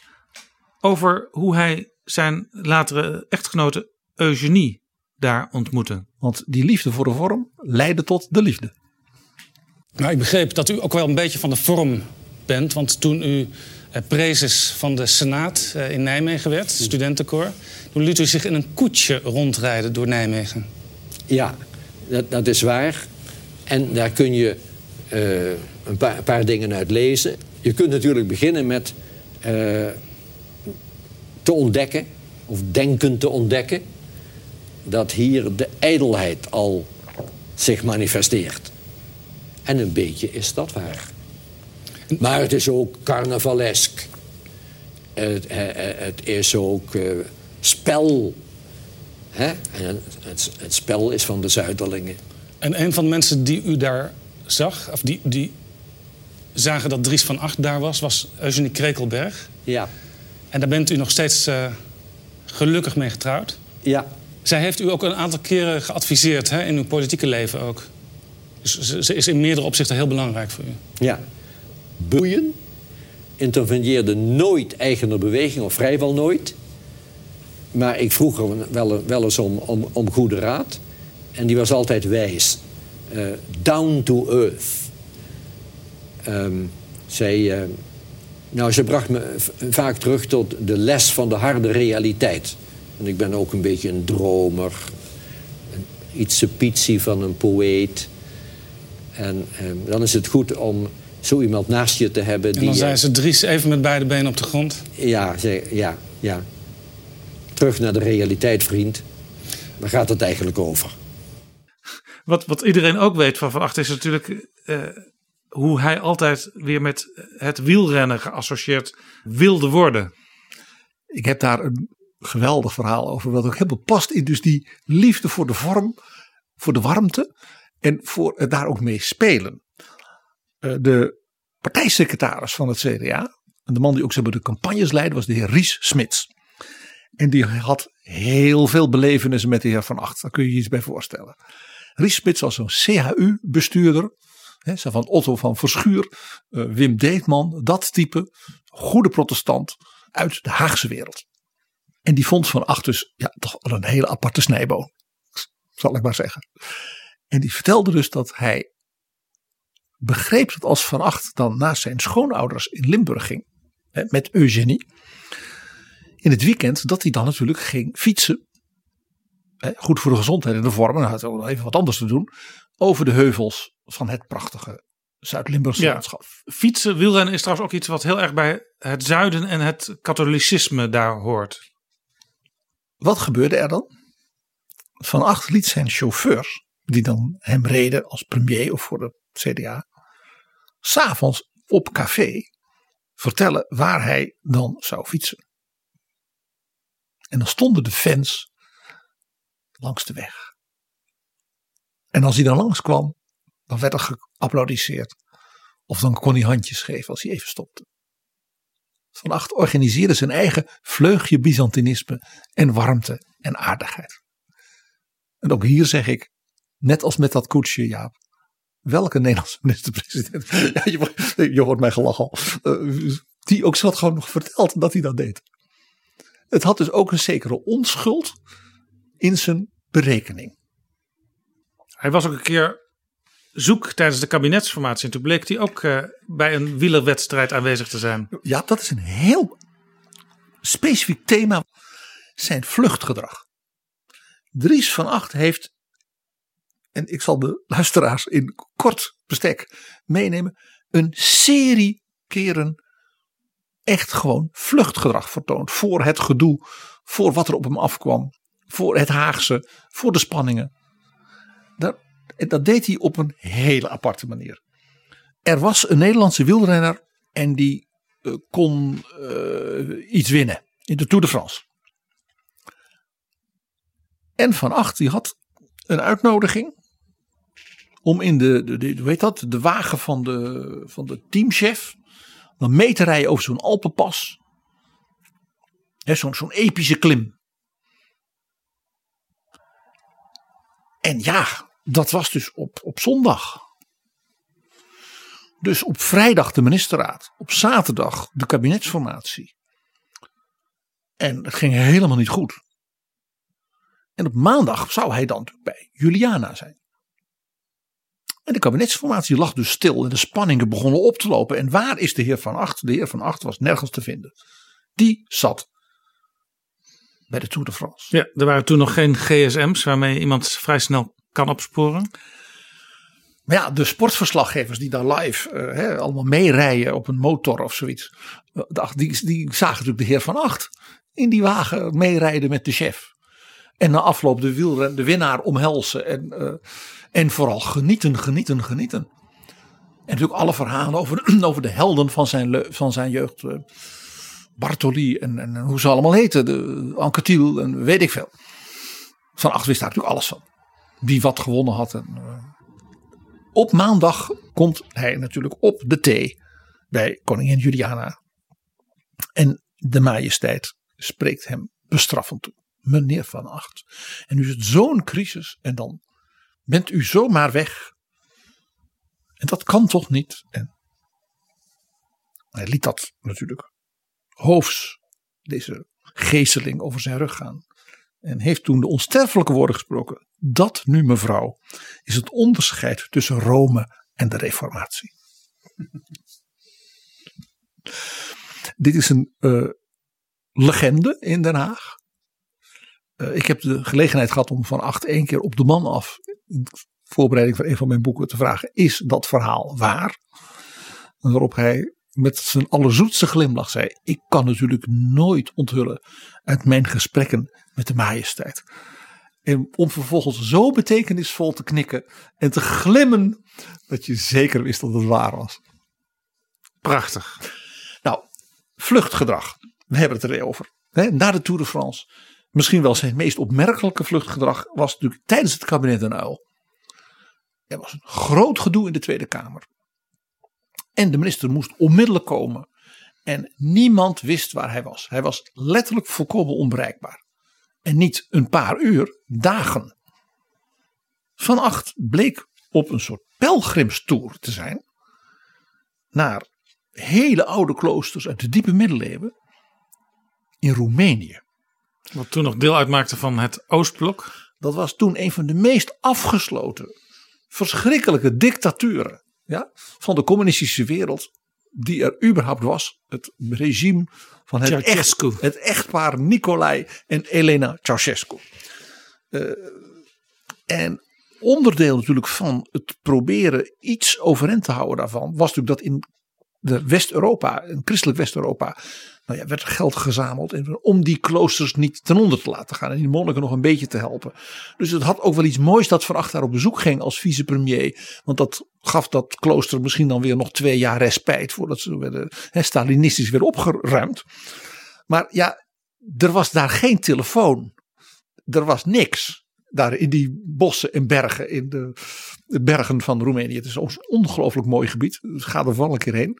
over hoe hij zijn latere echtgenote Eugenie daar ontmoette.
Want die liefde voor de vorm leidde tot de liefde.
Nou, ik begreep dat u ook wel een beetje van de vorm bent. Want toen u prezes van de Senaat eh, in Nijmegen werd, studentenkoor... toen liet u zich in een koetsje rondrijden door Nijmegen.
Ja, dat, dat is waar. En daar kun je uh, een, paar, een, paar, dingen uit lezen. Je kunt natuurlijk beginnen met uh, te ontdekken, of denken te ontdekken, dat hier de ijdelheid al zich manifesteert. En een beetje is dat waar. Maar het is ook carnavalesk. Het, het is ook uh, spel. Hè? En het, het, spel is van de Zuiderlingen.
En een van de mensen die u daar zag, of die, die zagen dat Dries van Acht daar was, was Eugenie Krekelberg.
Ja.
En daar bent u nog steeds uh, gelukkig mee getrouwd.
Ja.
Zij heeft u ook een aantal keren geadviseerd hè, in uw politieke leven ook. Dus ze, ze is in meerdere opzichten heel belangrijk voor u.
Ja. Boeien interveneerde nooit eigener beweging, of vrijwel nooit. Maar ik vroeg er wel, wel eens om, om, om goede raad. En die was altijd wijs. Uh, down to earth. Um, zij, uh, nou, ze bracht me vaak terug tot de les van de harde realiteit. En ik ben ook een beetje een dromer. Iets pietsie van een poëet. En um, dan is het goed om zo iemand naast je te hebben.
En dan zijn ze Dries even met beide benen op de grond.
Ja, ja, ja. Terug naar de realiteit, vriend. Waar gaat het eigenlijk over?
Wat, wat iedereen ook weet van Van Acht is natuurlijk uh, hoe hij altijd weer met het wielrennen geassocieerd wilde worden.
Ik heb daar een geweldig verhaal over, wat ook helemaal past in dus die liefde voor de vorm, voor de warmte en voor het daar ook mee spelen. Uh, de partijsecretaris van het CDA, en de man die ook zo de campagnes leidde, was de heer Ries Smits. En die had heel veel belevenissen met de heer Van Acht. Daar kun je je iets bij voorstellen. Ries Smits was zo'n CHU-bestuurder. Van Otto van Verschuur, uh, Wim Deetman, dat type. Goede protestant uit de Haagse wereld. En die vond Van Acht dus ja, toch een hele aparte snijboom. Zal ik maar zeggen. En die vertelde dus dat hij begreep dat als Van Acht dan naast zijn schoonouders in Limburg ging. Met Eugenie. In het weekend dat hij dan natuurlijk ging fietsen. Goed voor de gezondheid en de vorm. En hij had ook nog even wat anders te doen. Over de heuvels van het prachtige Zuid-Limburgse
Ja,
landschap.
Fietsen, wielrennen is trouwens ook iets wat heel erg bij het zuiden en het katholicisme daar hoort.
Wat gebeurde er dan? Van Acht liet zijn chauffeurs, die dan hem reden als premier of voor de CDA, s'avonds op café vertellen waar hij dan zou fietsen. En dan stonden de fans langs de weg. En als hij dan langskwam, dan werd er geapplaudisseerd. Of dan kon hij handjes geven als hij even stopte. Van Acht organiseerde zijn eigen vleugje Byzantinisme en warmte en aardigheid. En ook hier zeg ik, net als met dat koetsje Jaap, welke Nederlandse minister-president, ja, je, je, hoort mij gelach al, uh, die ook zat gewoon nog verteld dat hij dat deed. Het had dus ook een zekere onschuld in zijn berekening.
Hij was ook een keer zoek tijdens de kabinetsformatie. En toen bleek hij ook uh, bij een wielerwedstrijd aanwezig te zijn.
Ja, dat is een heel specifiek thema. Zijn vluchtgedrag. Dries van Acht heeft, en ik zal de luisteraars in kort bestek meenemen, een serie keren echt gewoon vluchtgedrag vertoond. Voor het gedoe, voor wat er op hem afkwam, voor het Haagse, voor de spanningen. Dat, dat deed hij op een hele aparte manier. Er was een Nederlandse wielrenner en die uh, kon uh, iets winnen in de Tour de France. En Van Acht die had een uitnodiging om in de, de, heet dat, de wagen van de, van de teamchef dan mee te rijden over zo'n Alpenpas. Zo'n zo'n epische klim. En ja, dat was dus op, op zondag. Dus op vrijdag de ministerraad. Op zaterdag de kabinetsformatie. En het ging helemaal niet goed. En op maandag zou hij dan bij Juliana zijn. En de kabinetsformatie lag dus stil en de spanningen begonnen op te lopen. En waar is de heer Van Acht? De heer Van Acht was nergens te vinden. Die zat bij de Tour de France.
Ja, er waren toen nog geen gsm's waarmee iemand vrij snel kan opsporen.
Maar ja, de sportverslaggevers die daar live hè, allemaal meerijden op een motor of zoiets. eh, Die, die zagen natuurlijk de heer Van Acht in die wagen meerijden met de chef. En na afloop de, wielren, de winnaar omhelzen. En, eh, en vooral genieten, genieten, genieten. En natuurlijk alle verhalen over, over de helden van zijn, van zijn jeugd. eh, Bartoli en, en hoe ze allemaal heten. De Anquetil en weet ik veel. Van Acht wist daar natuurlijk alles van. Wie wat gewonnen had. En, eh, op maandag komt hij natuurlijk op de thee bij koningin Juliana. En de majesteit spreekt hem bestraffend toe. Meneer Van Acht. En nu is het zo'n crisis en dan bent u zomaar weg. En dat kan toch niet? En hij liet dat natuurlijk hoofs, deze geesteling, over zijn rug gaan. En heeft toen de onsterfelijke woorden gesproken. Dat nu mevrouw is het onderscheid tussen Rome en de reformatie. Dit is een eh, legende in Den Haag. Eh, ik heb de gelegenheid gehad om van acht één keer op de man af. In voorbereiding van een van mijn boeken te vragen. Is dat verhaal waar? En waarop hij met zijn allerzoetste glimlach zei. Ik kan natuurlijk nooit onthullen uit mijn gesprekken met de majesteit. En om vervolgens zo betekenisvol te knikken en te glimmen dat je zeker wist dat het waar was.
Prachtig.
Nou, vluchtgedrag. We hebben het er over. Na de Tour de France. Misschien wel zijn meest opmerkelijke vluchtgedrag was natuurlijk tijdens het kabinet Den Uyl. Er was een groot gedoe in de Tweede Kamer. En de minister moest onmiddellijk komen. En niemand wist waar hij was. Hij was letterlijk volkomen onbereikbaar. En niet een paar uur, dagen. Van Acht bleek op een soort pelgrimstoer te zijn. Naar hele oude kloosters uit de diepe middeleeuwen. In Roemenië.
Wat toen nog deel uitmaakte van het Oostblok.
Dat was toen een van de meest afgesloten, verschrikkelijke dictaturen ja, van de communistische wereld. Die er überhaupt was. Het regime van het, echt,
Ceausescu.
het echtpaar Nicolai en Elena Ceausescu. Eh, en onderdeel natuurlijk van het proberen iets overeind te houden daarvan. Was natuurlijk dat in de West-Europa, in christelijk West-Europa, nou ja, werd er geld gezameld om die kloosters niet ten onder te laten gaan en die monniken nog een beetje te helpen. Dus het had ook wel iets moois dat Van daar op bezoek ging als vicepremier, want dat gaf dat klooster misschien dan weer nog twee jaar respijt voordat ze werden Stalinistisch weer opgeruimd. Maar ja, er was daar geen telefoon, er was niks. Daar in die bossen en bergen, in de, de bergen van Roemenië. Het is een ongelooflijk mooi gebied. Dus ga er wel een keer heen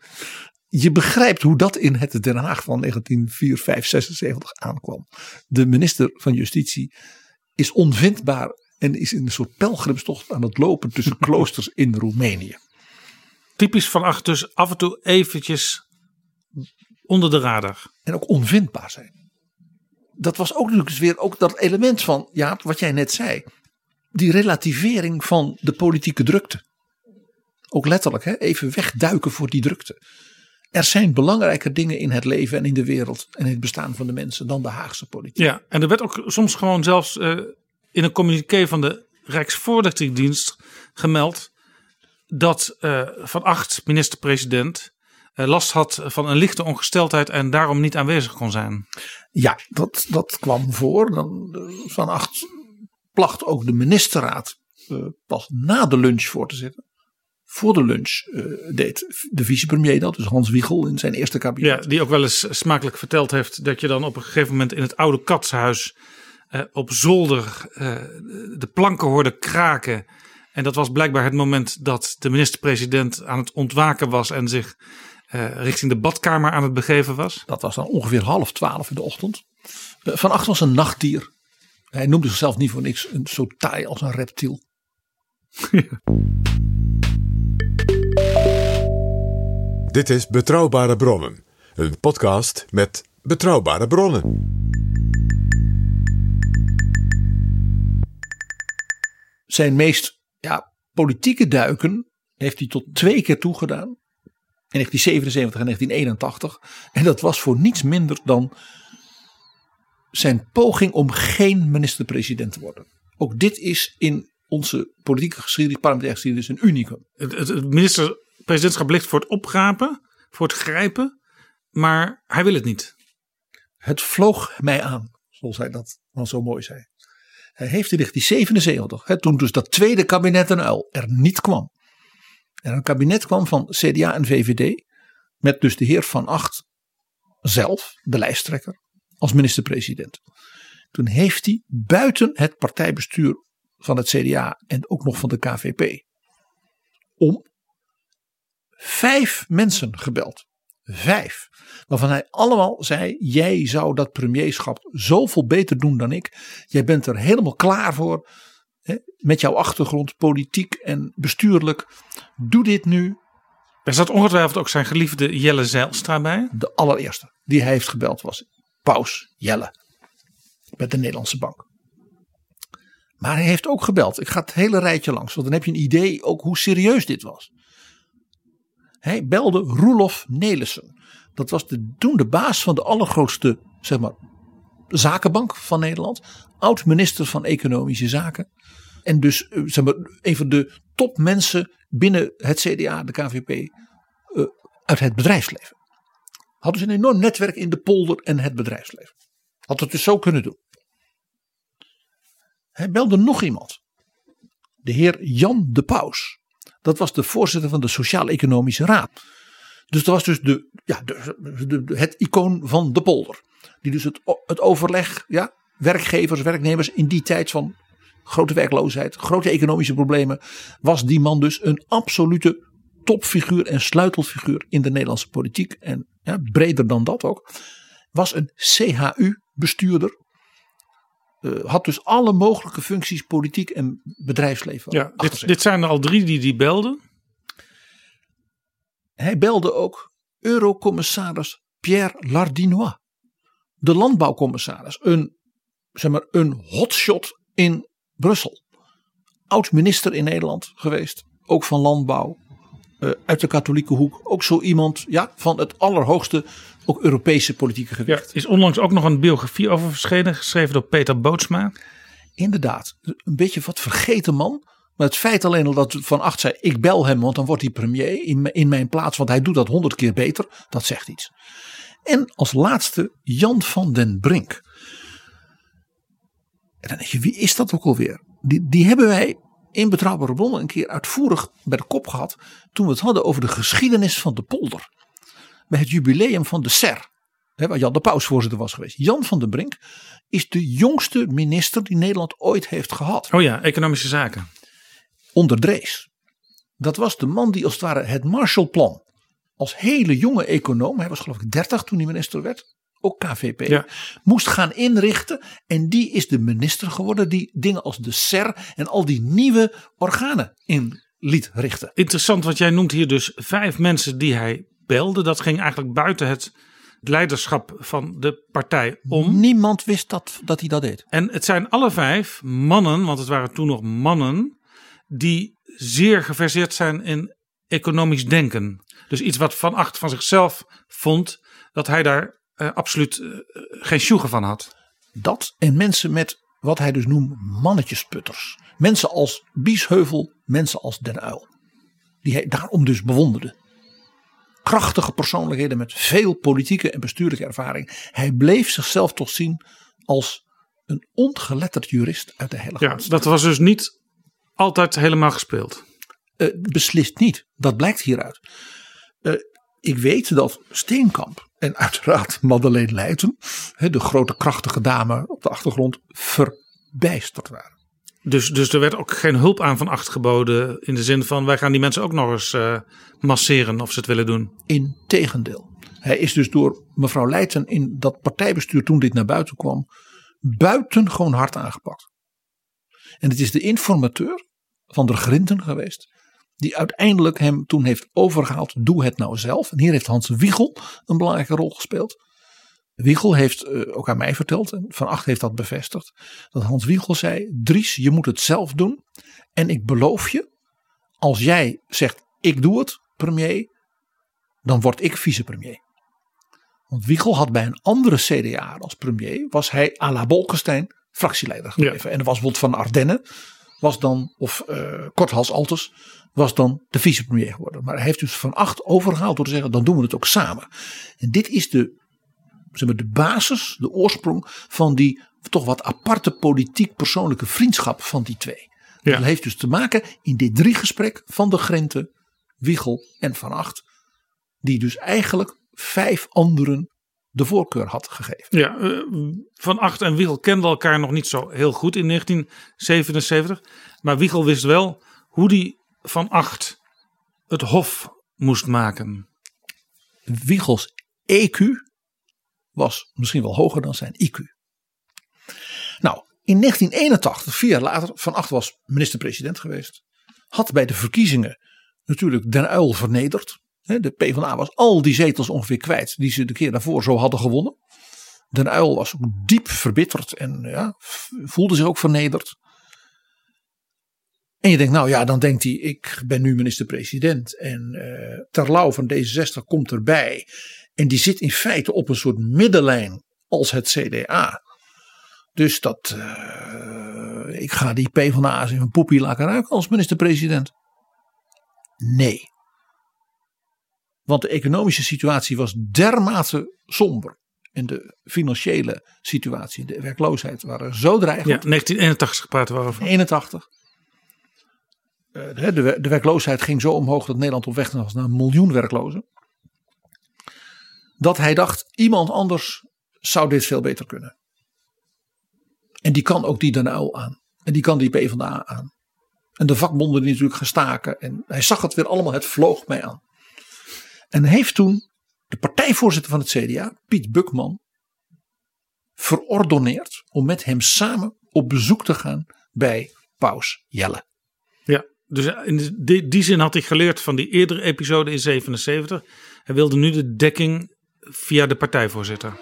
je begrijpt hoe dat in het Den Haag van 1904, 5, 76 aankwam. De minister van Justitie is onvindbaar en is in een soort pelgrimstocht aan het lopen tussen kloosters in Roemenië.
Typisch van acht dus af en toe eventjes onder de radar.
En ook onvindbaar zijn. Dat was ook natuurlijk weer ook dat element van, ja, wat jij net zei. Die relativering van de politieke drukte. Ook letterlijk, hè, even wegduiken voor die drukte. Er zijn belangrijker dingen in het leven en in de wereld en in het bestaan van de mensen dan de Haagse politiek.
Ja, en er werd ook soms gewoon zelfs uh, in een communiqué van de Rijksvoorlichtingsdienst gemeld dat uh, Van Acht, minister-president, uh, last had van een lichte ongesteldheid en daarom niet aanwezig kon zijn.
Ja, dat, dat kwam voor. Dan, van Acht placht ook de ministerraad pas na de lunch voor te zitten voor de lunch uh, deed de vicepremier dat, dus Hans Wiegel in zijn eerste kabinet.
Ja, die ook wel eens smakelijk verteld heeft dat je dan op een gegeven moment in het oude katshuis uh, op zolder uh, de planken hoorde kraken. En dat was blijkbaar het moment dat de minister-president aan het ontwaken was en zich eh, richting de badkamer aan het begeven was.
Dat was dan ongeveer half twaalf in de ochtend. Van Acht was een nachtdier. Hij noemde zichzelf niet voor niks een, zo taai als een reptiel.
Dit is Betrouwbare Bronnen, een podcast met betrouwbare bronnen.
Zijn meest ja, politieke duiken heeft hij tot twee keer toegedaan. In 1977 en 1981. En dat was voor niets minder dan zijn poging om geen minister-president te worden. Ook dit is in onze politieke geschiedenis, parlementaire geschiedenis, een unicum.
Het, het, het minister-presidentschap ligt voor het opgapen, voor het grijpen, maar hij wil het niet.
Het vloog mij aan, zoals hij dat dan zo mooi zei. Hij heeft in 1977, hè, toen dus dat tweede kabinet een uil er niet kwam. En een kabinet kwam van CDA en VVD, met dus de heer Van Acht zelf, de lijsttrekker, als minister-president. Toen heeft hij buiten het partijbestuur van het CDA en ook nog van de KVP om vijf mensen gebeld. Vijf. Waarvan hij allemaal zei: Jij zou dat premierschap zoveel beter doen dan ik. Jij bent er helemaal klaar voor. Hè, met jouw achtergrond, politiek en bestuurlijk. Doe dit nu.
Er zat ongetwijfeld ook zijn geliefde Jelle Zijlstra bij.
De allereerste die hij heeft gebeld was Paus Jelle. Met de Nederlandse Bank. Maar hij heeft ook gebeld. Ik ga het hele rijtje langs, want dan heb je een idee ook hoe serieus dit was. Hij belde Roelof Nelissen. Dat was de, toen de baas van de allergrootste zeg maar, zakenbank van Nederland. Oud minister van Economische Zaken. En dus eh, zeg maar, een van de topmensen binnen het CDA, de KVP, uh, uit het bedrijfsleven. Had dus een enorm netwerk in de polder en het bedrijfsleven. Had het dus zo kunnen doen. Hij belde nog iemand. De heer Jan de Paus. Dat was de voorzitter van de Sociaal-Economische Raad. Dus dat was dus de, ja, de, de, het icoon van de polder. Die dus het, het overleg, ja, werkgevers, werknemers in die tijd van grote werkloosheid, grote economische problemen, was die man dus een absolute topfiguur en sleutelfiguur in de Nederlandse politiek. En ja, breder dan dat ook. Was een CHU-bestuurder. Uh, had dus alle mogelijke functies, politiek en bedrijfsleven.
Ja, dit, dit, zijn er al drie die die belden.
Hij belde ook Eurocommissaris Pierre Lardinois. De landbouwcommissaris. Een, zeg maar, een hotshot in Brussel. Oud minister in Nederland geweest. Ook van landbouw. Uh, uit de katholieke hoek. Ook zo iemand ja, van het allerhoogste ook Europese politieke gewicht.
Ja, is onlangs ook nog een biografie over verschenen, geschreven door Peter Bootsma.
Inderdaad, een beetje wat vergeten man. Maar het feit alleen al dat Van Acht zei: ik bel hem, want dan wordt hij premier in, in mijn plaats, want hij doet dat honderd keer beter. Dat zegt iets. En als laatste Jan van den Brink. En dan denk je, wie is dat ook alweer? Die, die hebben wij in Betrouwbare Bronnen een keer uitvoerig bij de kop gehad. toen we het hadden over de geschiedenis van de polder bij het jubileum van de SER. Hè, waar Jan de Paus voorzitter was geweest. Jan van den Brink is de jongste minister die Nederland ooit heeft gehad.
Oh ja, economische zaken.
Onder Drees. Dat was de man die als het ware het Marshallplan. Als hele jonge econoom, hij was geloof ik 30 toen hij minister werd. Ook KVP.
Ja.
Moest gaan inrichten. En die is de minister geworden die dingen als de SER en al die nieuwe organen in liet richten.
Interessant, want jij noemt hier dus vijf mensen die hij belde. Dat ging eigenlijk buiten het leiderschap van de partij om.
Niemand wist dat, dat hij dat deed.
En het zijn alle vijf mannen, want het waren toen nog mannen, die zeer geverseerd zijn in economisch denken. Dus iets wat Van Acht van zichzelf vond, dat hij daar uh, absoluut uh, geen sjoegen van had.
Dat en mensen met wat hij dus noemt mannetjesputters. Mensen als Biesheuvel, mensen als Den Uil. Die hij daarom dus bewonderde krachtige persoonlijkheden met veel politieke en bestuurlijke ervaring. Hij bleef zichzelf toch zien als een ongeletterd jurist uit de hele
Ja, dat was dus niet altijd helemaal gespeeld.
Uh, beslist niet. Dat blijkt hieruit. Uh, ik weet dat Steenkamp en uiteraard Madeleine Leijten, de grote krachtige dame op de achtergrond, verbijsterd waren.
Dus, dus er werd ook geen hulp aan van acht geboden. In de zin van wij gaan die mensen ook nog eens eh, masseren of ze het willen doen.
Integendeel. Hij is dus door mevrouw Leijten in dat partijbestuur toen dit naar buiten kwam. buitengewoon hard aangepakt. En het is de informateur van de Grinten geweest. Die uiteindelijk hem toen heeft overgehaald. Doe het nou zelf. En hier heeft Hans Wiegel een belangrijke rol gespeeld. Wiegel heeft eh, ook aan mij verteld, en Van Acht heeft dat bevestigd, dat Hans Wiegel zei: Dries, je moet het zelf doen. En ik beloof je, als jij zegt: ik doe het, premier, dan word ik vicepremier. Want Wiegel had bij een andere CDA als premier, was hij à la Bolkestein fractieleider gebleven. En was bijvoorbeeld van Ardennen, was dan, of uh, Korthals Altes, was dan de vicepremier geworden. Maar hij heeft dus Van Acht overgehaald door te zeggen: dan doen we het ook samen. En dit is de zeg maar, de basis, de oorsprong van die toch wat aparte politiek persoonlijke vriendschap van die twee. Dat heeft dus te maken in dit drie gesprek van de Grente, Wiegel en Van Acht. Die dus eigenlijk vijf anderen de voorkeur had gegeven.
Ja, uh, Van Acht en Wiegel kenden elkaar nog niet zo heel goed in 1977. Maar Wiegel wist wel hoe die Van Acht het hof moest maken.
Wiegels EQ was misschien wel hoger dan zijn IQ. Nou, in 1981, vier jaar later, Van Acht was minister-president geweest. Had bij de verkiezingen natuurlijk Den Uil vernederd. De PvdA was al die zetels ongeveer kwijt die ze de keer daarvoor zo hadden gewonnen. Den Uil was ook diep verbitterd en ja, voelde zich ook vernederd. En je denkt, nou ja, dan denkt hij, ik ben nu minister-president. En uh, Terlouw van D66 komt erbij. En die zit in feite op een soort middenlijn als het CDA. Dus dat, uh, ik ga die PvdA's in mijn poepie laten ruiken als minister-president. Nee. Want de economische situatie was dermate somber. En de financiële situatie, de werkloosheid waren zo dreigend.
Ja, 1981 praten we over.
81. Uh, de, de werkloosheid ging zo omhoog dat Nederland op weg was naar een miljoen werklozen dat hij dacht: iemand anders zou dit veel beter kunnen. En die kan ook die Uyl aan. En die kan die PvdA aan. En de vakbonden die natuurlijk gestaken. En hij zag het weer allemaal, het vloog mij aan. En heeft toen de partijvoorzitter van het CDA, Piet Bukman, verordoneerd om met hem samen op bezoek te gaan bij Paus Jelle.
Ja, dus in die, die zin had hij geleerd van die eerdere episode in 77. Hij wilde nu de dekking via de partijvoorzitter.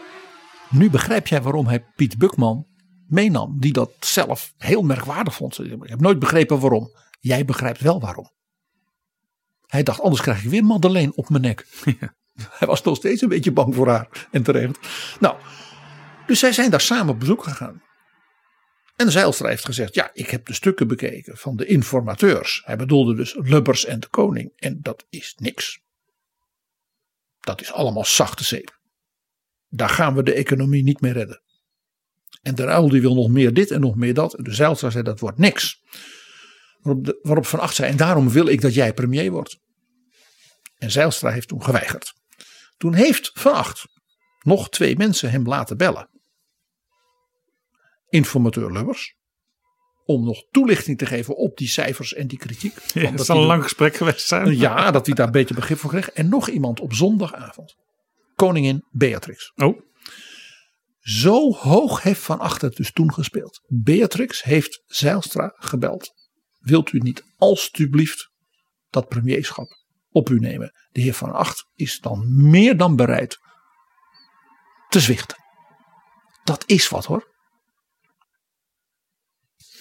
Nu begrijp jij waarom hij Piet Bukman meenam, die dat zelf heel merkwaardig vond. Ik heb nooit begrepen waarom. Jij begrijpt wel waarom. Hij dacht, anders krijg ik weer Madeleine op mijn nek. Hij was nog steeds een beetje bang voor haar en terecht. Nou, dus zij zijn daar samen op bezoek gegaan. En Zijlstra heeft gezegd: Ja, ik heb de stukken bekeken van de informateurs. Hij bedoelde dus Lubbers en de Koning. En dat is niks. Dat is allemaal zachte zeep. Daar gaan we de economie niet mee redden. En de Ruil die wil nog meer dit en nog meer dat. En de Zijlstra zei dat wordt niks. Waarop, waarop Van Acht zei en daarom wil ik dat jij premier wordt. En Zijlstra heeft toen geweigerd. Toen heeft Van Acht nog twee mensen hem laten bellen. Informateur Lubbers om nog toelichting te geven op die cijfers en die kritiek.
Ja, dat zal een lang gesprek geweest zijn.
Ja, dat hij daar een beetje begrip voor kreeg. En nog iemand op zondagavond. Koningin Beatrix.
Oh.
Zo hoog heeft Van Achter dus toen gespeeld. Beatrix heeft Zijlstra gebeld. Wilt u niet alstublieft dat premierschap op u nemen? De heer Van Acht is dan meer dan bereid te zwichten. Dat is wat hoor.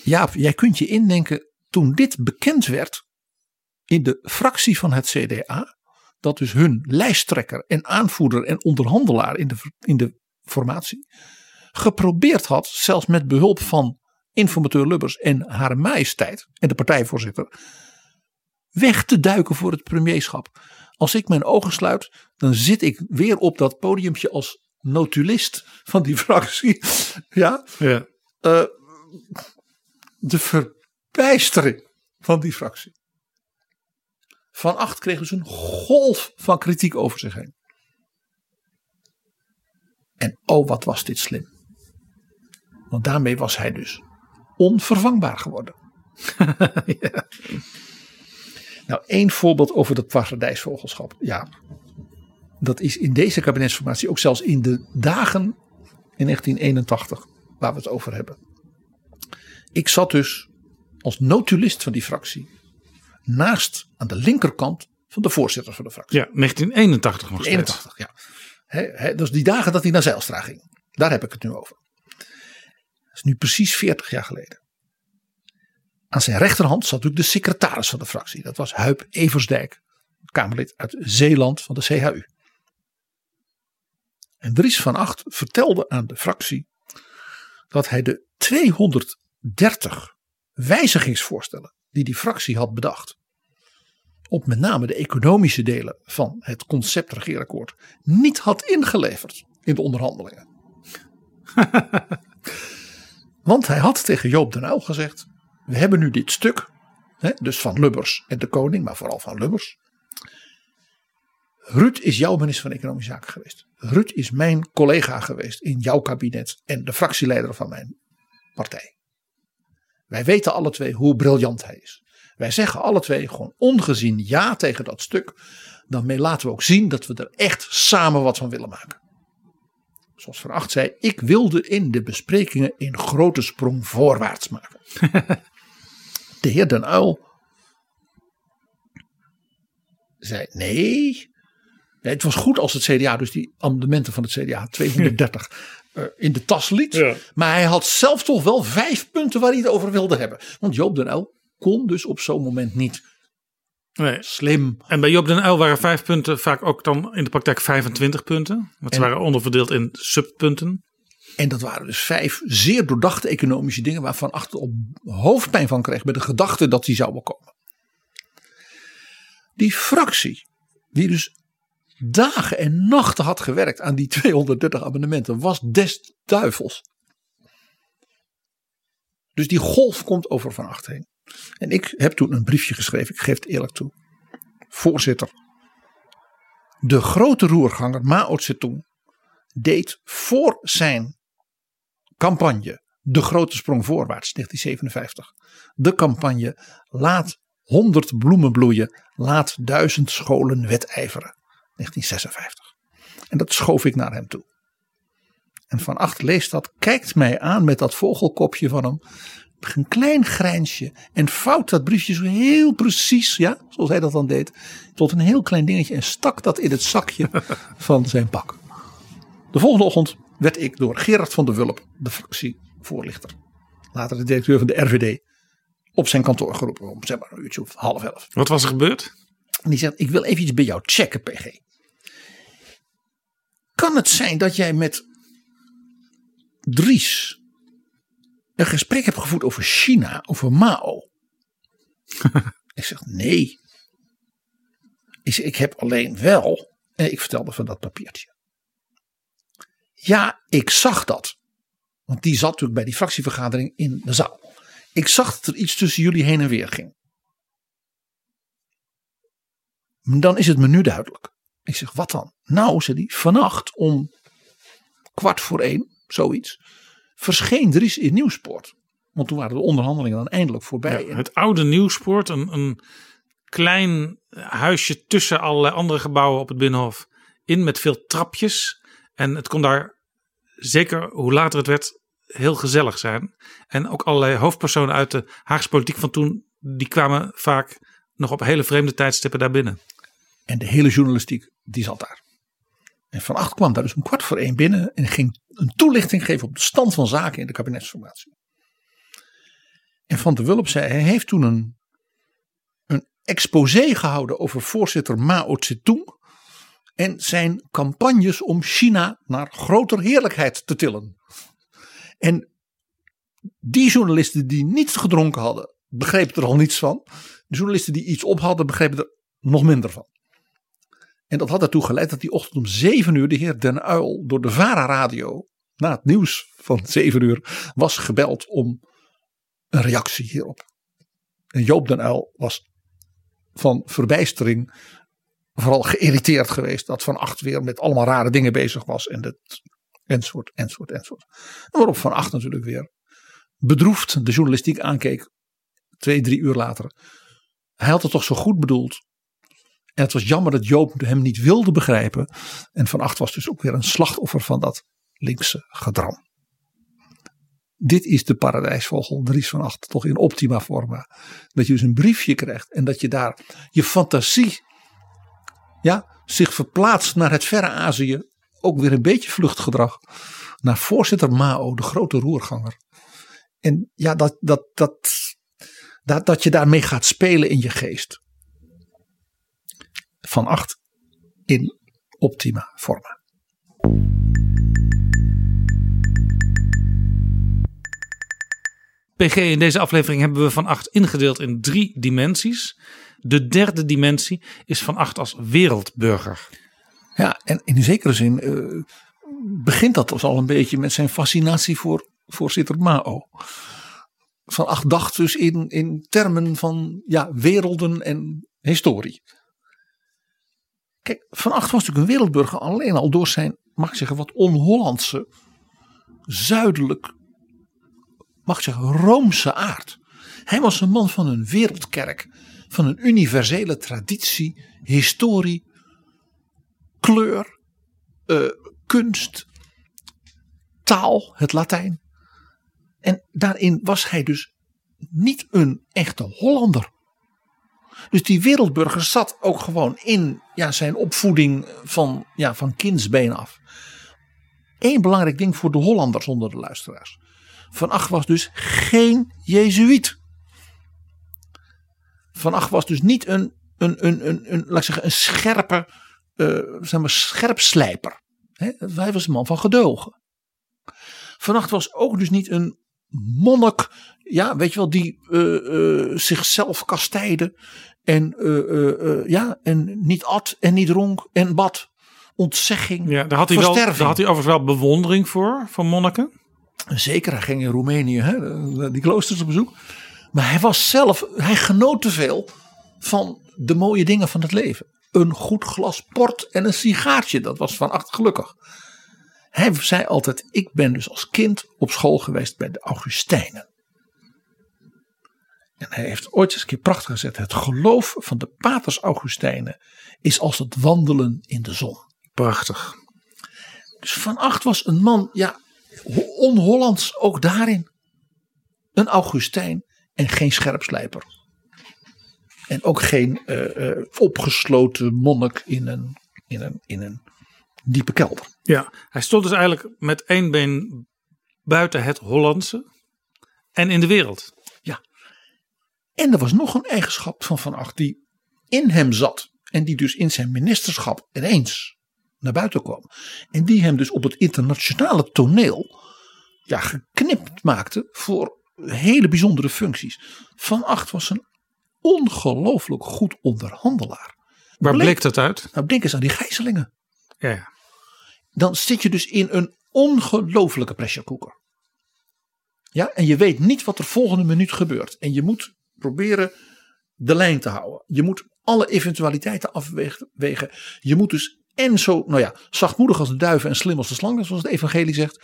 Jaap, jij kunt je indenken toen dit bekend werd in de fractie van het CDA, dat dus hun lijsttrekker en aanvoerder en onderhandelaar in de, in de formatie geprobeerd had, zelfs met behulp van informateur Lubbers en haar majesteit en de partijvoorzitter, weg te duiken voor het premierschap. Als ik mijn ogen sluit, dan zit ik weer op dat podiumpje als notulist van die fractie. Ja.
ja.
Uh, de verbijstering van die fractie. Van Acht kreeg dus een golf van kritiek over zich heen. En oh, wat was dit slim. Want daarmee was hij dus onvervangbaar geworden. Nou, één voorbeeld over dat paradijsvogelschap. Ja, dat is in deze kabinetsformatie ook zelfs in de dagen in 1981 waar we het over hebben. Ik zat dus als notulist van die fractie naast aan de linkerkant van de voorzitter van de fractie.
Ja, 1981 nog steeds.
81, ja. He, he, dus die dagen dat hij naar Zijlstra ging. Daar heb ik het nu over. Dat is nu precies 40 jaar geleden. Aan zijn rechterhand zat natuurlijk de secretaris van de fractie. Dat was Huip Eversdijk, Kamerlid uit Zeeland van de CHU. En Dries van Acht vertelde aan de fractie dat hij de 230 wijzigingsvoorstellen die die fractie had bedacht, op met name de economische delen van het concept regeerakkoord, niet had ingeleverd in de onderhandelingen. Want hij had tegen Joop den Uyl gezegd, we hebben nu dit stuk, hè, dus van Lubbers en de koning, maar vooral van Lubbers. Ruud is jouw minister van Economische Zaken geweest. Ruud is mijn collega geweest in jouw kabinet en de fractieleider van mijn partij. Wij weten alle twee hoe briljant hij is. Wij zeggen alle twee gewoon ongezien ja tegen dat stuk. Dan laten we ook zien dat we er echt samen wat van willen maken. Zoals Van Acht zei, ik wilde in de besprekingen een grote sprong voorwaarts maken. de heer Den Uyl zei nee. nee. Het was goed als het CDA dus die amendementen van het CDA 230 uh, in de tas liet.
Ja.
Maar hij had zelf toch wel vijf punten waar hij het over wilde hebben. Want Joop den Uyl kon dus op zo'n moment niet.
Nee.
Slim.
En bij Joop den Uyl waren vijf punten vaak ook dan in de praktijk 25 punten. Want ze
En-
waren onderverdeeld in subpunten.
En dat waren dus vijf zeer doordachte economische dingen waarvan achter op hoofdpijn van kreeg bij de gedachte dat die zouden komen. Die fractie, die dus dagen en nachten had gewerkt aan die 230 abonnementen, was des duivels. Dus die golf komt over van acht heen. En ik heb toen een briefje geschreven, ik geef het eerlijk toe. Voorzitter, de grote roerganger Mao Zedong deed voor zijn campagne De Grote Sprong Voorwaarts 1957. De campagne Laat 100 bloemen bloeien, laat duizend scholen wedijveren 1956. En dat schoof ik naar hem toe. En Van Acht leest dat, kijkt mij aan met dat vogelkopje van hem. Een klein grijnsje en vouwt dat briefje zo heel precies, ja, zoals hij dat dan deed, tot een heel klein dingetje en stak dat in het zakje van zijn pak. De volgende ochtend werd ik door Gerard van der Wulp, de fractievoorlichter, later de directeur van de RVD, op zijn kantoor geroepen om zeg maar een uurtje of half elf.
Wat was er gebeurd?
En die zegt, ik wil even iets bij jou checken, PG. Kan het zijn dat jij met Dries een gesprek hebt gevoerd over China, over Mao? ik zeg, nee. Ik, zeg, ik heb alleen wel, en ik vertelde van dat papiertje. Ja, ik zag dat. Want die zat natuurlijk bij die fractievergadering in de zaal. Ik zag dat er iets tussen jullie heen en weer ging. Dan is het me nu duidelijk. Ik zeg, wat dan? Nou, zei hij, vannacht om kwart voor één, zoiets, verscheen Dries in Nieuwsport. Want toen waren de onderhandelingen dan eindelijk voorbij.
Ja, het oude Nieuwspoort, een, een klein huisje tussen allerlei andere gebouwen op het Binnenhof. In met veel trapjes. En het kon daar, zeker hoe later het werd, heel gezellig zijn. En ook allerlei hoofdpersonen uit de Haagse politiek van toen, die kwamen vaak nog op hele vreemde tijdstippen daar binnen.
En de hele journalistiek, die zat daar. En Van Acht kwam daar dus om kwart voor één binnen en ging een toelichting geven op de stand van zaken in de kabinetsformatie. En Van der Wulp zei, hij heeft toen een, een exposé gehouden over voorzitter Mao Zedong en zijn campagnes om China naar groter heerlijkheid te tillen. En die journalisten die niets gedronken hadden, begrepen er al niets van. De journalisten die iets op hadden, begrepen er nog minder van. En dat had ertoe geleid dat die ochtend om 7 uur de heer Den Uil door de VARA radio na het nieuws van 7 uur was gebeld om een reactie hierop. En Joop Den Uil was van verbijstering vooral geïrriteerd geweest dat Van Acht weer met allemaal rare dingen bezig was en dat enzovoort, enzovoort, enzovoort. En waarop Van Acht natuurlijk weer bedroefd de journalistiek aankeek, twee, drie uur later. Hij had het toch zo goed bedoeld. En het was jammer dat Joop hem niet wilde begrijpen. En Van Acht was dus ook weer een slachtoffer van dat linkse gedram. Dit is de paradijsvogel Dries van Acht, toch in optima forma. Dat je dus een briefje krijgt en dat je daar je fantasie ja, zich verplaatst naar het verre Azië. Ook weer een beetje vluchtgedrag. Naar voorzitter Mao, de grote roerganger. En ja, dat, dat, dat, dat, dat je daarmee gaat spelen in je geest. Van acht in optima forma.
PG, in deze aflevering hebben we van 8 ingedeeld in drie dimensies. De derde dimensie is van 8 als wereldburger.
Ja, en in zekere zin uh, begint dat dus al een beetje met zijn fascinatie voor voorzitter Mao. Van acht dacht dus in, in termen van ja, werelden en historie. Kijk, Van Acht was natuurlijk een wereldburger alleen al door zijn, mag ik zeggen, wat on-Hollandse, zuidelijk, mag ik zeggen, Roomse aard. Hij was een man van een wereldkerk, van een universele traditie, historie, kleur, uh, kunst, taal, het Latijn. En daarin was hij dus niet een echte Hollander. Dus die wereldburger zat ook gewoon in ja, zijn opvoeding van, ja, van kindsbeen af. Eén belangrijk ding voor de Hollanders onder de luisteraars. Van Ach was dus geen Jezuïet. Van Ach was dus niet een, een, een, een, een, laat ik zeggen, een scherpe, uh, zeg maar, scherpslijper. He, hij was een man van gedogen. Van Ach was ook dus niet een monnik, ja, weet je wel, die uh, uh, zichzelf kasteide en, uh, ja, en niet at en niet dronk en bad. Ontzegging.
Ja, daar had, hij wel, daar had hij overigens wel bewondering voor, van monniken.
Zeker, hij ging in Roemenië, hè, die kloosters op bezoek. Maar hij was zelf, hij genoot te veel van de mooie dingen van het leven. Een goed glas port en een sigaartje, dat was van acht gelukkig. Hij zei altijd: Ik ben dus als kind op school geweest bij de Augustijnen. En hij heeft ooit eens een keer prachtig gezet: Het geloof van de Paters Augustijnen is als het wandelen in de zon.
Prachtig.
Dus Van Acht was een man, ja, on-Hollands ook daarin. Een Augustijn en geen scherpslijper. En ook geen uh, uh, opgesloten monnik in een, in, een, in een diepe kelder.
Ja, hij stond dus eigenlijk met één been buiten het Hollandse en in de wereld.
Ja. En er was nog een eigenschap van Van Acht die in hem zat. En die dus in zijn ministerschap ineens naar buiten kwam. En die hem dus op het internationale toneel ja, geknipt maakte voor hele bijzondere functies. Van Acht was een ongelooflijk goed onderhandelaar.
Waar bleek, bleek dat uit?
Nou, denk eens aan die gijzelingen.
Ja, ja
dan zit je dus in een ongelofelijke pressure cooker. Ja, en je weet niet wat er volgende minuut gebeurt. En je moet proberen de lijn te houden. Je moet alle eventualiteiten afwegen. Je moet dus en zo, nou ja, zachtmoedig als de duiven en slim als de slangen, zoals het evangelie zegt.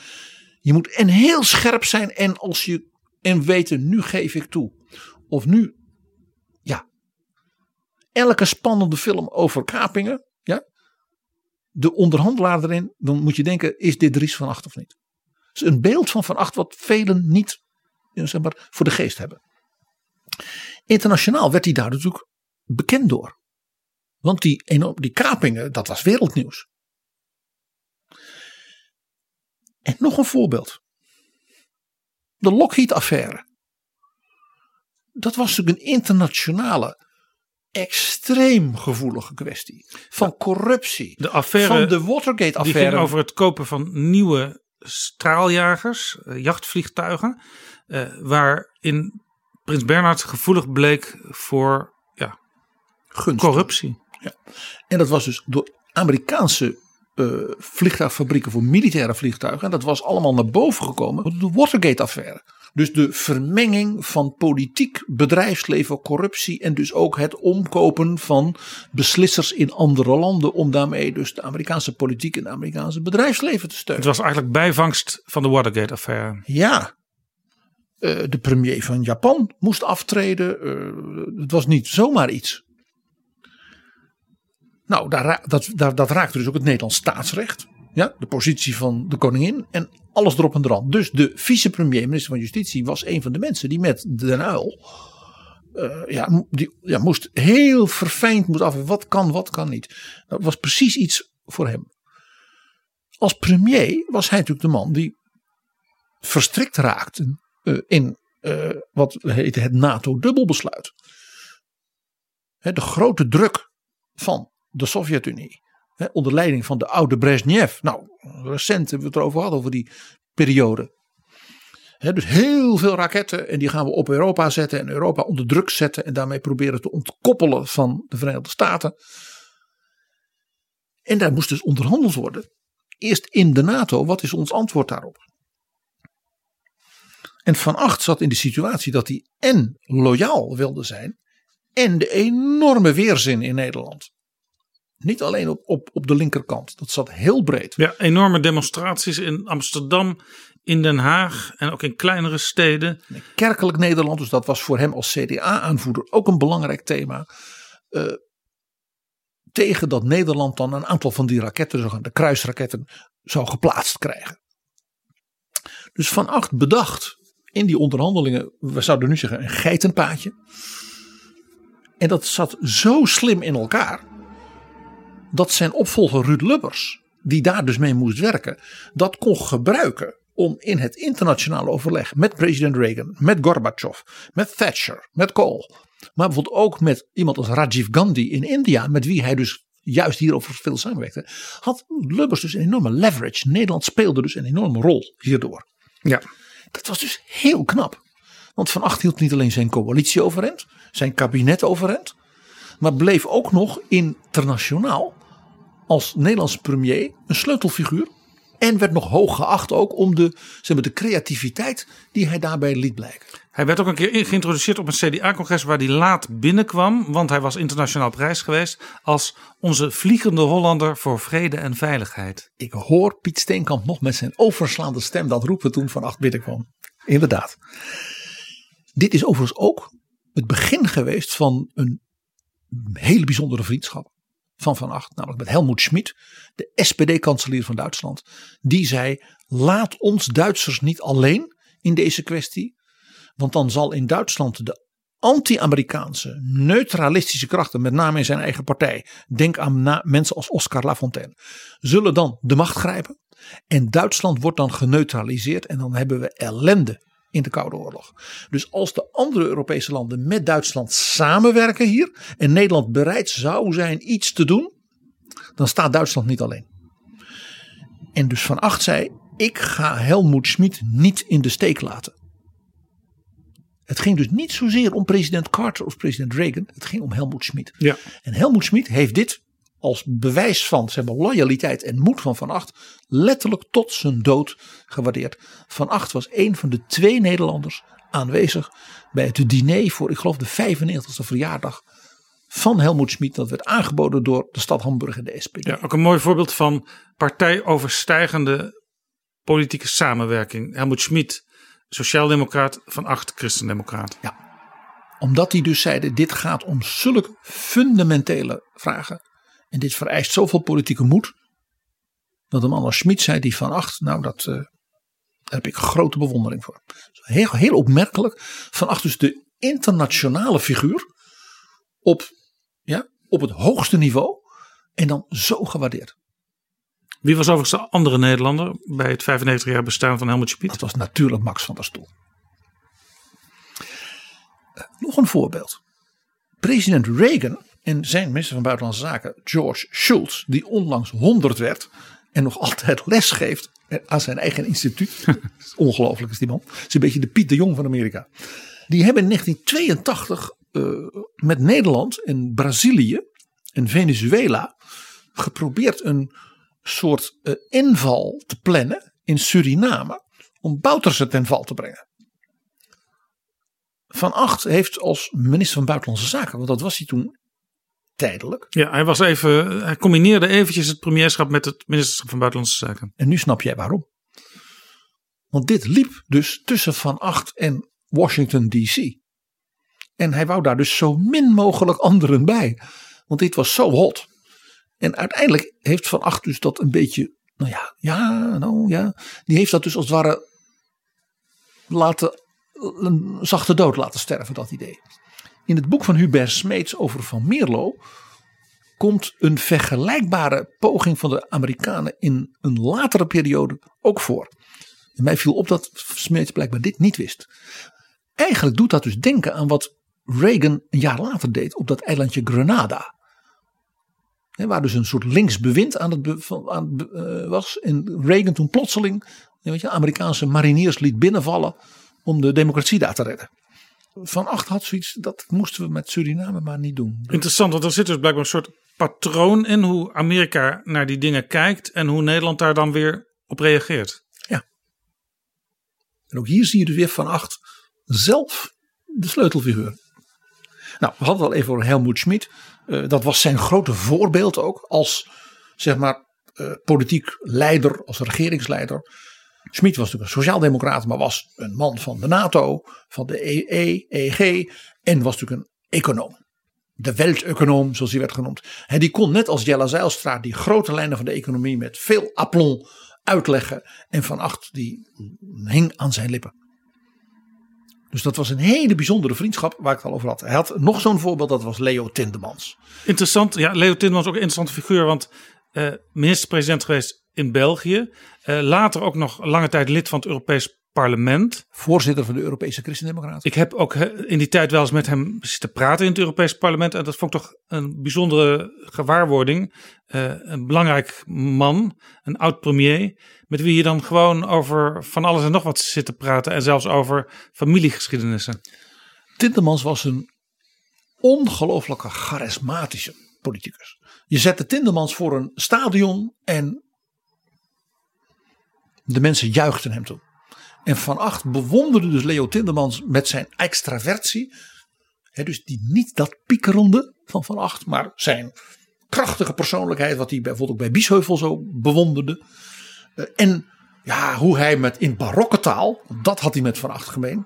Je moet en heel scherp zijn en als je en weten, nu geef ik toe. Of nu, ja, elke spannende film over kapingen, de onderhandelaar erin, dan moet je denken: is dit Dries van Acht of niet? Het is een beeld van Van Acht wat velen niet zeg maar, voor de geest hebben. Internationaal werd hij daar natuurlijk bekend door. Want die, die kapingen, dat was wereldnieuws. En nog een voorbeeld. De Lockheed-affaire. Dat was natuurlijk een internationale extreem gevoelige kwestie. Van corruptie.
De affaire,
van de Watergate-affaire.
Die ging over het kopen van nieuwe straaljagers, uh, jachtvliegtuigen. Uh, waarin Prins Bernhard gevoelig bleek voor ja, corruptie.
Ja. En dat was dus door Amerikaanse uh, vliegtuigfabrieken voor militaire vliegtuigen. En dat was allemaal naar boven gekomen door de Watergate-affaire. Dus de vermenging van politiek, bedrijfsleven, corruptie en dus ook het omkopen van beslissers in andere landen om daarmee dus de Amerikaanse politiek en het Amerikaanse bedrijfsleven te steunen.
Het was eigenlijk bijvangst van de Watergate-affaire.
Ja. Eh, de premier van Japan moest aftreden. Eh, het was niet zomaar iets. Nou, daar, dat, dat raakte dus ook het Nederlands staatsrecht. Ja, de positie van de koningin en alles erop en eraan. Dus de vicepremier, minister van Justitie, was een van de mensen die met Den Uyl. eh, ja, die, ja, moest heel verfijnd moest af. Wat kan, wat kan niet. Dat was precies iets voor hem. Als premier was hij natuurlijk de man die verstrikt raakte eh, in eh, wat heette het NATO-dubbelbesluit. De grote druk van de Sovjet-Unie. onder leiding van de oude Brezhnev. Nou, recent hebben we het erover gehad, over die periode. Hè, dus heel veel raketten en die gaan we op Europa zetten en Europa onder druk zetten en daarmee proberen te ontkoppelen van de Verenigde Staten. En daar moest dus onderhandeld worden. Eerst in de NATO, wat is ons antwoord daarop? En Van Acht zat in de situatie dat hij en loyaal wilde zijn en de enorme weerzin in Nederland. Niet alleen op, op, op de linkerkant, dat zat heel breed.
Ja, enorme demonstraties in Amsterdam, in Den Haag en ook in kleinere steden.
Kerkelijk Nederland, dus dat was voor hem als CDA-aanvoerder ook een belangrijk thema. Eh, tegen dat Nederland dan een aantal van die raketten, zogenaamde kruisraketten, zou geplaatst krijgen. Dus Van Acht bedacht in die onderhandelingen, we zouden nu zeggen een geitenpaadje. En dat zat zo slim in elkaar, dat zijn opvolger Ruud Lubbers, die daar dus mee moest werken, dat kon gebruiken om in het internationale overleg met president Reagan, met Gorbachev, met Thatcher, met Kohl, maar bijvoorbeeld ook met iemand als Rajiv Gandhi in India, met wie hij dus juist hierover veel samenwerkte, had Lubbers dus een enorme leverage. Nederland speelde dus een enorme rol hierdoor.
Ja.
Dat was dus heel knap. Want Van Acht hield niet alleen zijn coalitie overeind, zijn kabinet overeind, maar bleef ook nog internationaal als Nederlands premier een sleutelfiguur. En werd nog hoog geacht ook om de, zeg maar, de creativiteit die hij daarbij liet blijken.
Hij werd ook een keer geïntroduceerd op een CDA-congres waar hij laat binnenkwam. Want hij was internationaal prijs geweest als onze vliegende Hollander voor vrede en veiligheid.
Ik hoor Piet Steenkamp nog met zijn overslaande stem dat roepen toen Van Acht binnenkwam. Inderdaad. Dit is overigens ook het begin geweest van een hele bijzondere vriendschap van Van Acht. Namelijk met Helmoet Schmid, de SPD-kanselier van Duitsland. Die zei, laat ons Duitsers niet alleen in deze kwestie. Want dan zal in Duitsland de anti-Amerikaanse, neutralistische krachten, met name in zijn eigen partij, denk aan mensen als Oscar Lafontaine, zullen dan de macht grijpen. En Duitsland wordt dan geneutraliseerd en dan hebben we ellende in de Koude Oorlog. Dus als de andere Europese landen met Duitsland samenwerken hier en Nederland bereid zou zijn iets te doen, dan staat Duitsland niet alleen. En dus Van Acht zei, ik ga Helmoet Schmid niet in de steek laten. Het ging dus niet zozeer om president Carter of president Reagan. Het ging om Helmoet Schmid.
Ja.
En Helmoet Schmid heeft dit als bewijs van zeg maar, loyaliteit en moed van Van Acht letterlijk tot zijn dood gewaardeerd. Van Acht was een van de twee Nederlanders aanwezig bij het diner voor, ik geloof, de 95e verjaardag van Helmoet Schmid. Dat werd aangeboden door de stad Hamburg en de SPD.
Ja, ook een mooi voorbeeld van partijoverstijgende politieke samenwerking. Helmoet Schmid, sociaaldemocraat, Van Acht, christendemocraat.
Ja. Omdat die dus zeiden, dit gaat om zulke fundamentele vragen. En dit vereist zoveel politieke moed. Dat een man als Schmid zei, die van acht, nou dat, eh, daar heb ik grote bewondering voor. Heel, heel opmerkelijk. Van acht dus de internationale figuur. Op, ja, op het hoogste niveau. En dan zo gewaardeerd.
Wie was overigens de andere Nederlander bij het 95 jaar bestaan van Helmut Schmid?
Dat was natuurlijk Max van der Stoel. Uh, nog een voorbeeld. President Reagan en zijn minister van Buitenlandse Zaken, George Shultz, die onlangs 100 werd en nog altijd les geeft aan zijn eigen instituut. Ongelooflijk is die man. Het is een beetje de Piet de Jong van Amerika. Die hebben in 1982 uh, met Nederland en Brazilië en Venezuela geprobeerd een soort uh, inval te plannen in Suriname om Bouterse ten val te brengen. Van Acht heeft als minister van Buitenlandse Zaken, want dat was hij toen tijdelijk.
Ja, hij was even, hij combineerde eventjes het premierschap met het ministerschap van Buitenlandse Zaken.
En nu snap jij waarom. Want dit liep dus tussen Van Acht en Washington DC. En hij wou daar dus zo min mogelijk anderen bij. Want dit was zo hot. En uiteindelijk heeft Van Acht dus dat een beetje, nou ja, ja, nou ja. Die heeft dat dus als het ware laten, een zachte dood laten sterven, dat idee. In het boek van Hubert Smeets over Van Mierlo komt een vergelijkbare poging van de Amerikanen in een latere periode ook voor. En mij viel op dat Smeets blijkbaar dit niet wist. Eigenlijk doet dat dus denken aan wat Reagan een jaar later deed op dat eilandje Grenada. Waar dus een soort linksbewind aan het uh, was. En Reagan toen plotseling weet je, Amerikaanse mariniers liet binnenvallen om de democratie daar te redden. Van Acht had zoiets, dat moesten we met Suriname maar niet doen.
Interessant, want er zit dus blijkbaar een soort patroon in hoe Amerika naar die dingen kijkt en hoe Nederland daar dan weer op reageert.
Ja. En ook hier zie je dus weer Van Acht zelf de sleutelfiguur. Nou, we hadden het al even over Helmoet Schmid. Uh, dat was zijn grote voorbeeld ook als zeg maar uh, politiek leider, als regeringsleider. Schmid was natuurlijk een sociaaldemocraat, maar was een man van de NATO, van de EE, EG en was natuurlijk een econoom. De welteconoom, zoals hij werd genoemd. En die kon net als Jella Zijlstra die grote lijnen van de economie met veel aplomb uitleggen. En Van Acht die hing aan zijn lippen. Dus dat was een hele bijzondere vriendschap waar ik het al over had. Hij had nog zo'n voorbeeld, dat was Leo Tindemans.
Interessant, ja, Leo Tindemans ook een interessante figuur, want uh, minister-president geweest in België. Uh, later ook nog lange tijd lid van het Europees Parlement.
Voorzitter van de Europese Christendemocraten.
Ik heb ook in die tijd wel eens met hem zitten praten in het Europees Parlement. En dat vond ik toch een bijzondere gewaarwording. Uh, een belangrijk man, een oud premier. Met wie je dan gewoon over van alles en nog wat zit te praten. En zelfs over familiegeschiedenissen.
Tindemans was een ongelooflijke charismatische politicus. Je zette Tindemans voor een stadion en de mensen juichten hem toe. En Van Acht bewonderde dus Leo Tindemans met zijn extravertie. dus die niet dat piekerende van Van Acht, maar zijn krachtige persoonlijkheid, wat hij bijvoorbeeld ook bij Biesheuvel zo bewonderde. Uh, en ja, hoe hij met in barokke taal, dat had hij met Van Acht gemeen,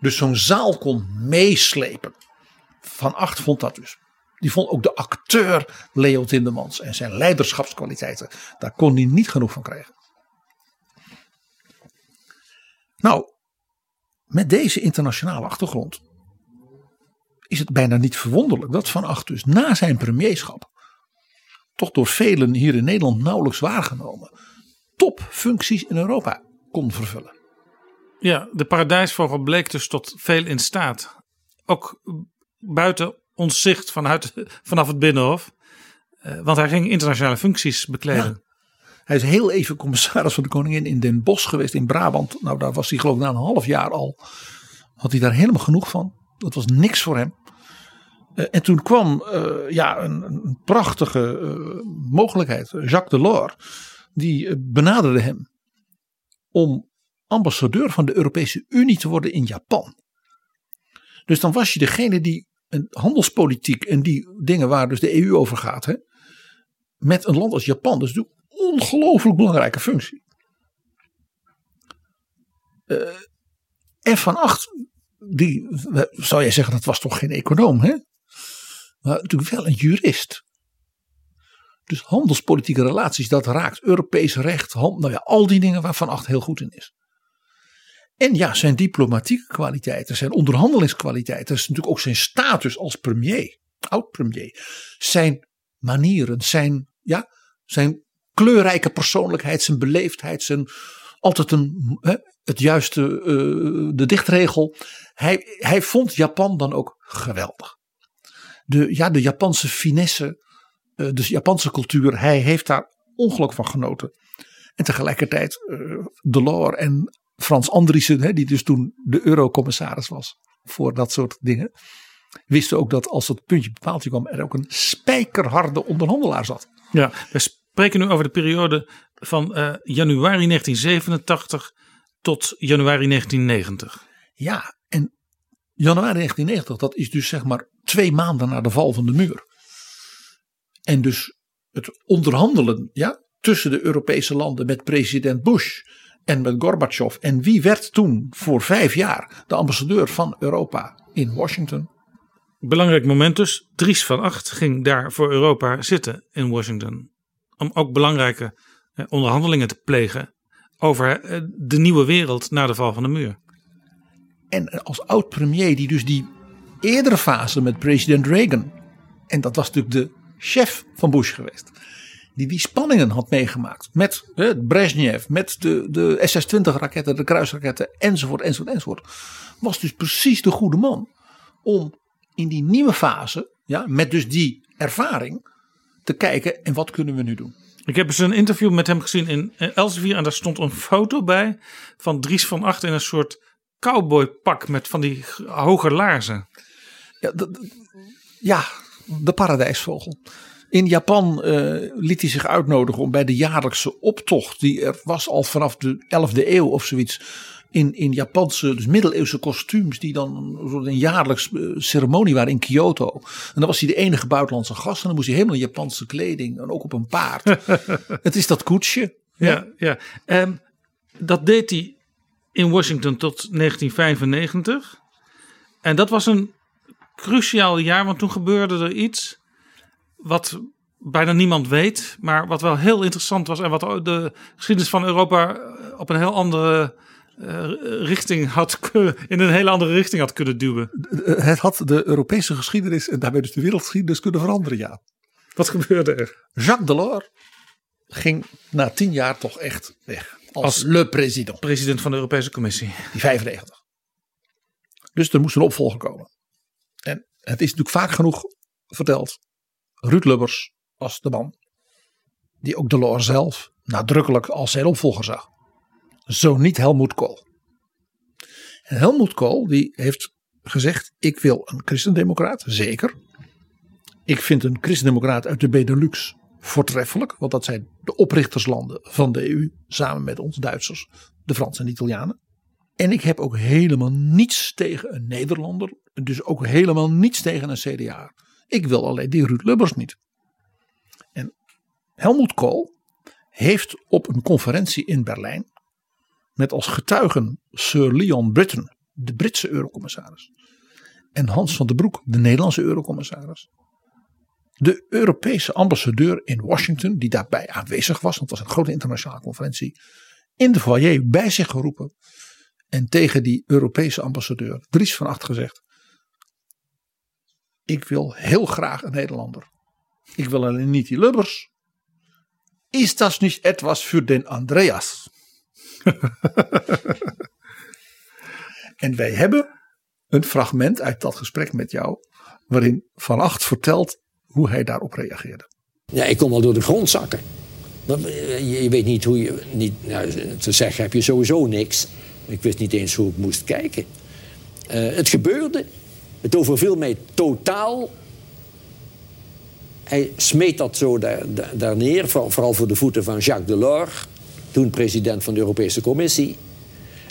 dus zo'n zaal kon meeslepen. Van Acht vond dat dus. Die vond ook de acteur Leo Tindemans en zijn leiderschapskwaliteiten. Daar kon hij niet genoeg van krijgen. Nou, met deze internationale achtergrond is het bijna niet verwonderlijk dat Van Acht dus na zijn premierschap, toch door velen hier in Nederland nauwelijks waargenomen, topfuncties in Europa kon vervullen.
Ja, de paradijsvogel bleek dus tot veel in staat. Ook buiten ons zicht vanuit, vanaf het Binnenhof. Uh, want hij ging internationale functies bekleden.
Ja. Hij is heel even commissaris van de koningin in Den Bosch geweest in Brabant. Nou, daar was hij geloof ik na een half jaar al. Had hij daar helemaal genoeg van. Dat was niks voor hem. Uh, en toen kwam uh, ja, een, een prachtige uh, mogelijkheid. Jacques Delors. Die benaderde hem. Om ambassadeur van de Europese Unie te worden in Japan. Dus dan was je degene die een handelspolitiek en die dingen waar dus de EU over gaat. Hè, met een land als Japan. Dus ongelooflijk belangrijke functie. Uh, en van acht, die, zou jij zeggen dat was toch geen econoom hè? Maar natuurlijk wel een jurist. Dus handelspolitieke relaties, dat raakt Europees recht, nou ja, al die dingen waar Van Acht heel goed in is. En ja, zijn diplomatieke kwaliteiten, zijn onderhandelingskwaliteiten, is natuurlijk ook zijn status als premier, oud-premier. Zijn manieren, zijn, ja, zijn kleurrijke persoonlijkheid, zijn beleefdheid, zijn altijd een, het juiste, uh, de dichtregel. Hij, hij vond Japan dan ook geweldig. De, ja, de Japanse finesse, uh, de Japanse cultuur, hij heeft daar ongelooflijk van genoten. En tegelijkertijd uh, Delors en Frans Andriessen, hè, die dus toen de eurocommissaris was voor dat soort dingen, wisten ook dat als het puntje bepaaldje kwam, er ook een spijkerharde onderhandelaar zat.
Ja, spreken nu over de periode van uh, januari 1987 tot januari 1990.
Ja, en januari 1990, dat is dus zeg maar twee maanden na de val van de muur. En dus het onderhandelen ja, tussen de Europese landen met president Bush en met Gorbachev. En wie werd toen voor vijf jaar de ambassadeur van Europa in Washington?
Belangrijk moment dus. Dries van Acht ging daar voor Europa zitten in Washington. Om ook belangrijke eh, onderhandelingen te plegen over eh, de nieuwe wereld na de val van de muur.
En als oud premier die dus die eerdere fase met president Reagan. En dat was natuurlijk de chef van Bush geweest. Die die spanningen had meegemaakt. Met eh, Brezhnev, met de, de SS-20 raketten, de kruisraketten enzovoort enzovoort enzovoort. Was dus precies de goede man. Om in die nieuwe fase, ja, met dus die ervaring. Te kijken en wat kunnen we nu doen.
Ik heb eens een interview met hem gezien in Elsevier. En daar stond een foto bij van Dries van Acht in een soort cowboypak met van die hoge laarzen.
Ja, de, ja, de paradijsvogel. In Japan uh, liet hij zich uitnodigen om bij de jaarlijkse optocht, die er was al vanaf de 11e eeuw of zoiets, in, in Japanse, dus middeleeuwse kostuums, die dan een, een jaarlijks eh, ceremonie waren in Kyoto. En dan was hij de enige buitenlandse gast en dan moest hij helemaal in Japanse kleding en ook op een paard. Het is dat koetsje.
Ja, ja. Um, dat deed hij in Washington tot 1995. En dat was een cruciaal jaar, want toen gebeurde er iets wat bijna niemand weet, maar wat wel heel interessant was en wat de geschiedenis van Europa op een heel andere uh, richting had in een hele andere richting had kunnen duwen.
Het had de Europese geschiedenis en daarmee dus de wereldgeschiedenis kunnen veranderen, ja.
Wat gebeurde er?
Jacques Delors ging na tien jaar toch echt weg. Als, als le president.
President van de Europese Commissie.
Die 95. Dus er moest een opvolger komen. En het is natuurlijk vaak genoeg verteld. Ruud Lubbers was de man die ook Delors zelf nadrukkelijk als zijn opvolger zag. Zo niet Helmoet Kool. En Helmoet Kool die heeft gezegd: Ik wil een christendemocraat, zeker. Ik vind een christendemocraat uit de Benelux voortreffelijk, want dat zijn de oprichterslanden van de EU, samen met ons Duitsers, de Fransen en de Italianen. En ik heb ook helemaal niets tegen een Nederlander, dus ook helemaal niets tegen een CDA. Ik wil alleen die Ruud Lubbers niet. En Helmoet Kool heeft op een conferentie in Berlijn met als getuigen Sir Leon Britton, de Britse eurocommissaris, en Hans van den Broek, de Nederlandse eurocommissaris, de Europese ambassadeur in Washington, die daarbij aanwezig was, want het was een grote internationale conferentie, in de foyer bij zich geroepen en tegen die Europese ambassadeur Dries van Acht gezegd: Ik wil heel graag een Nederlander. Ik wil alleen niet die Lubbers. Is dat niet etwas voor den Andreas? en wij hebben een fragment uit dat gesprek met jou, waarin Van Acht vertelt hoe hij daarop reageerde.
Ja, ik kom wel door de grond zakken. Je, je weet niet hoe je. Niet, nou, te zeggen heb je sowieso niks. Ik wist niet eens hoe ik moest kijken. Uh, het gebeurde. Het overviel mij totaal. Hij smeet dat zo daar, daar neer, vooral voor de voeten van Jacques Delors, toen president van de Europese Commissie.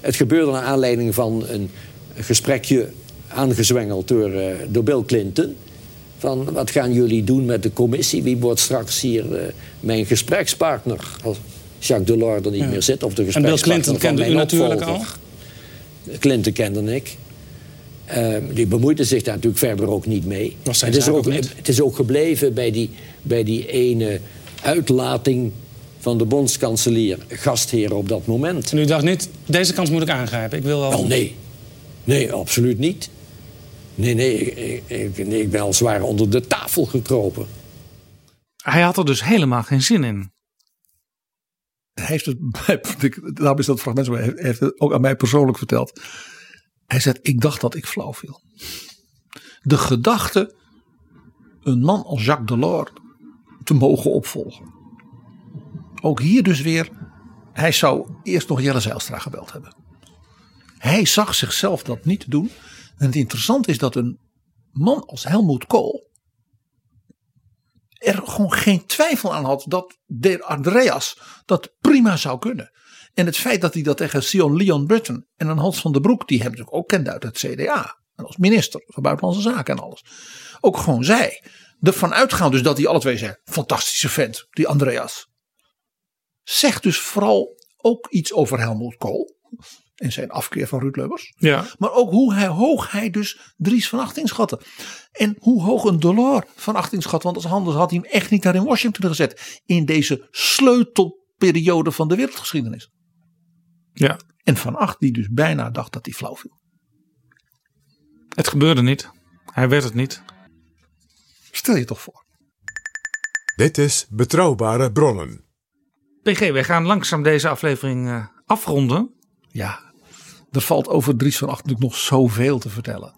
Het gebeurde naar aanleiding van een gesprekje aangezwengeld door, uh, door Bill Clinton. Van wat gaan jullie doen met de commissie? Wie wordt straks hier uh, mijn gesprekspartner? Als Jacques Delors er niet
Ja.
meer zit. Of de
En Bill
gesprekspartner
Clinton kende
mijn
u natuurlijk
opvolger. Clinton kende ik. Eh, die bemoeide zich daar natuurlijk verder ook niet mee. Het, is ook,
ook
het is ook gebleven bij die, bij die ene uitlating van de bondskanselier, gastheer op dat moment.
En u dacht niet, deze kans moet ik aangrijpen. Ik wil wel...
Wel, nee. Nee, absoluut niet. Nee, nee, ik, ik, nee, ik ben al zwaar onder de tafel gekropen.
Hij had er dus helemaal geen zin in.
Hij heeft het, daarom is dat fragment, hij heeft het ook aan mij persoonlijk verteld. Hij zegt, ik dacht dat ik flauw viel. De gedachte een man als Jacques Delors te mogen opvolgen. Ook hier dus weer, hij zou eerst nog Jelle Zijlstra gebeld hebben. Hij zag zichzelf dat niet doen. En het interessante is dat een man als Helmoet Kool er gewoon geen twijfel aan had dat de Andreas dat prima zou kunnen. En het feit dat hij dat tegen Sion Leon Britton en een Hans van der Broek, die hem natuurlijk ook kende uit het CDA, en als minister van Buitenlandse Zaken en alles, ook gewoon zei. Ervan uitgaan dus dat die alle twee zeggen, fantastische vent, die Andreas. Zegt dus vooral ook iets over Helmut Kool. En zijn afkeer van Ruud Lubbers.
Ja.
Maar ook hoe hij, hoog hij dus Dries van Acht inschatte. En hoe hoog een dollar van Acht inschat. Want als anders had hij hem echt niet daar in Washington gezet. In deze sleutelperiode van de wereldgeschiedenis.
Ja.
En van Acht die dus bijna dacht dat hij flauw viel.
Het gebeurde niet. Hij werd het niet.
Stel je toch voor.
Dit is Betrouwbare Bronnen.
PG, wij gaan langzaam deze aflevering uh, afronden.
Ja, er valt over Dries van Acht natuurlijk nog zoveel te vertellen.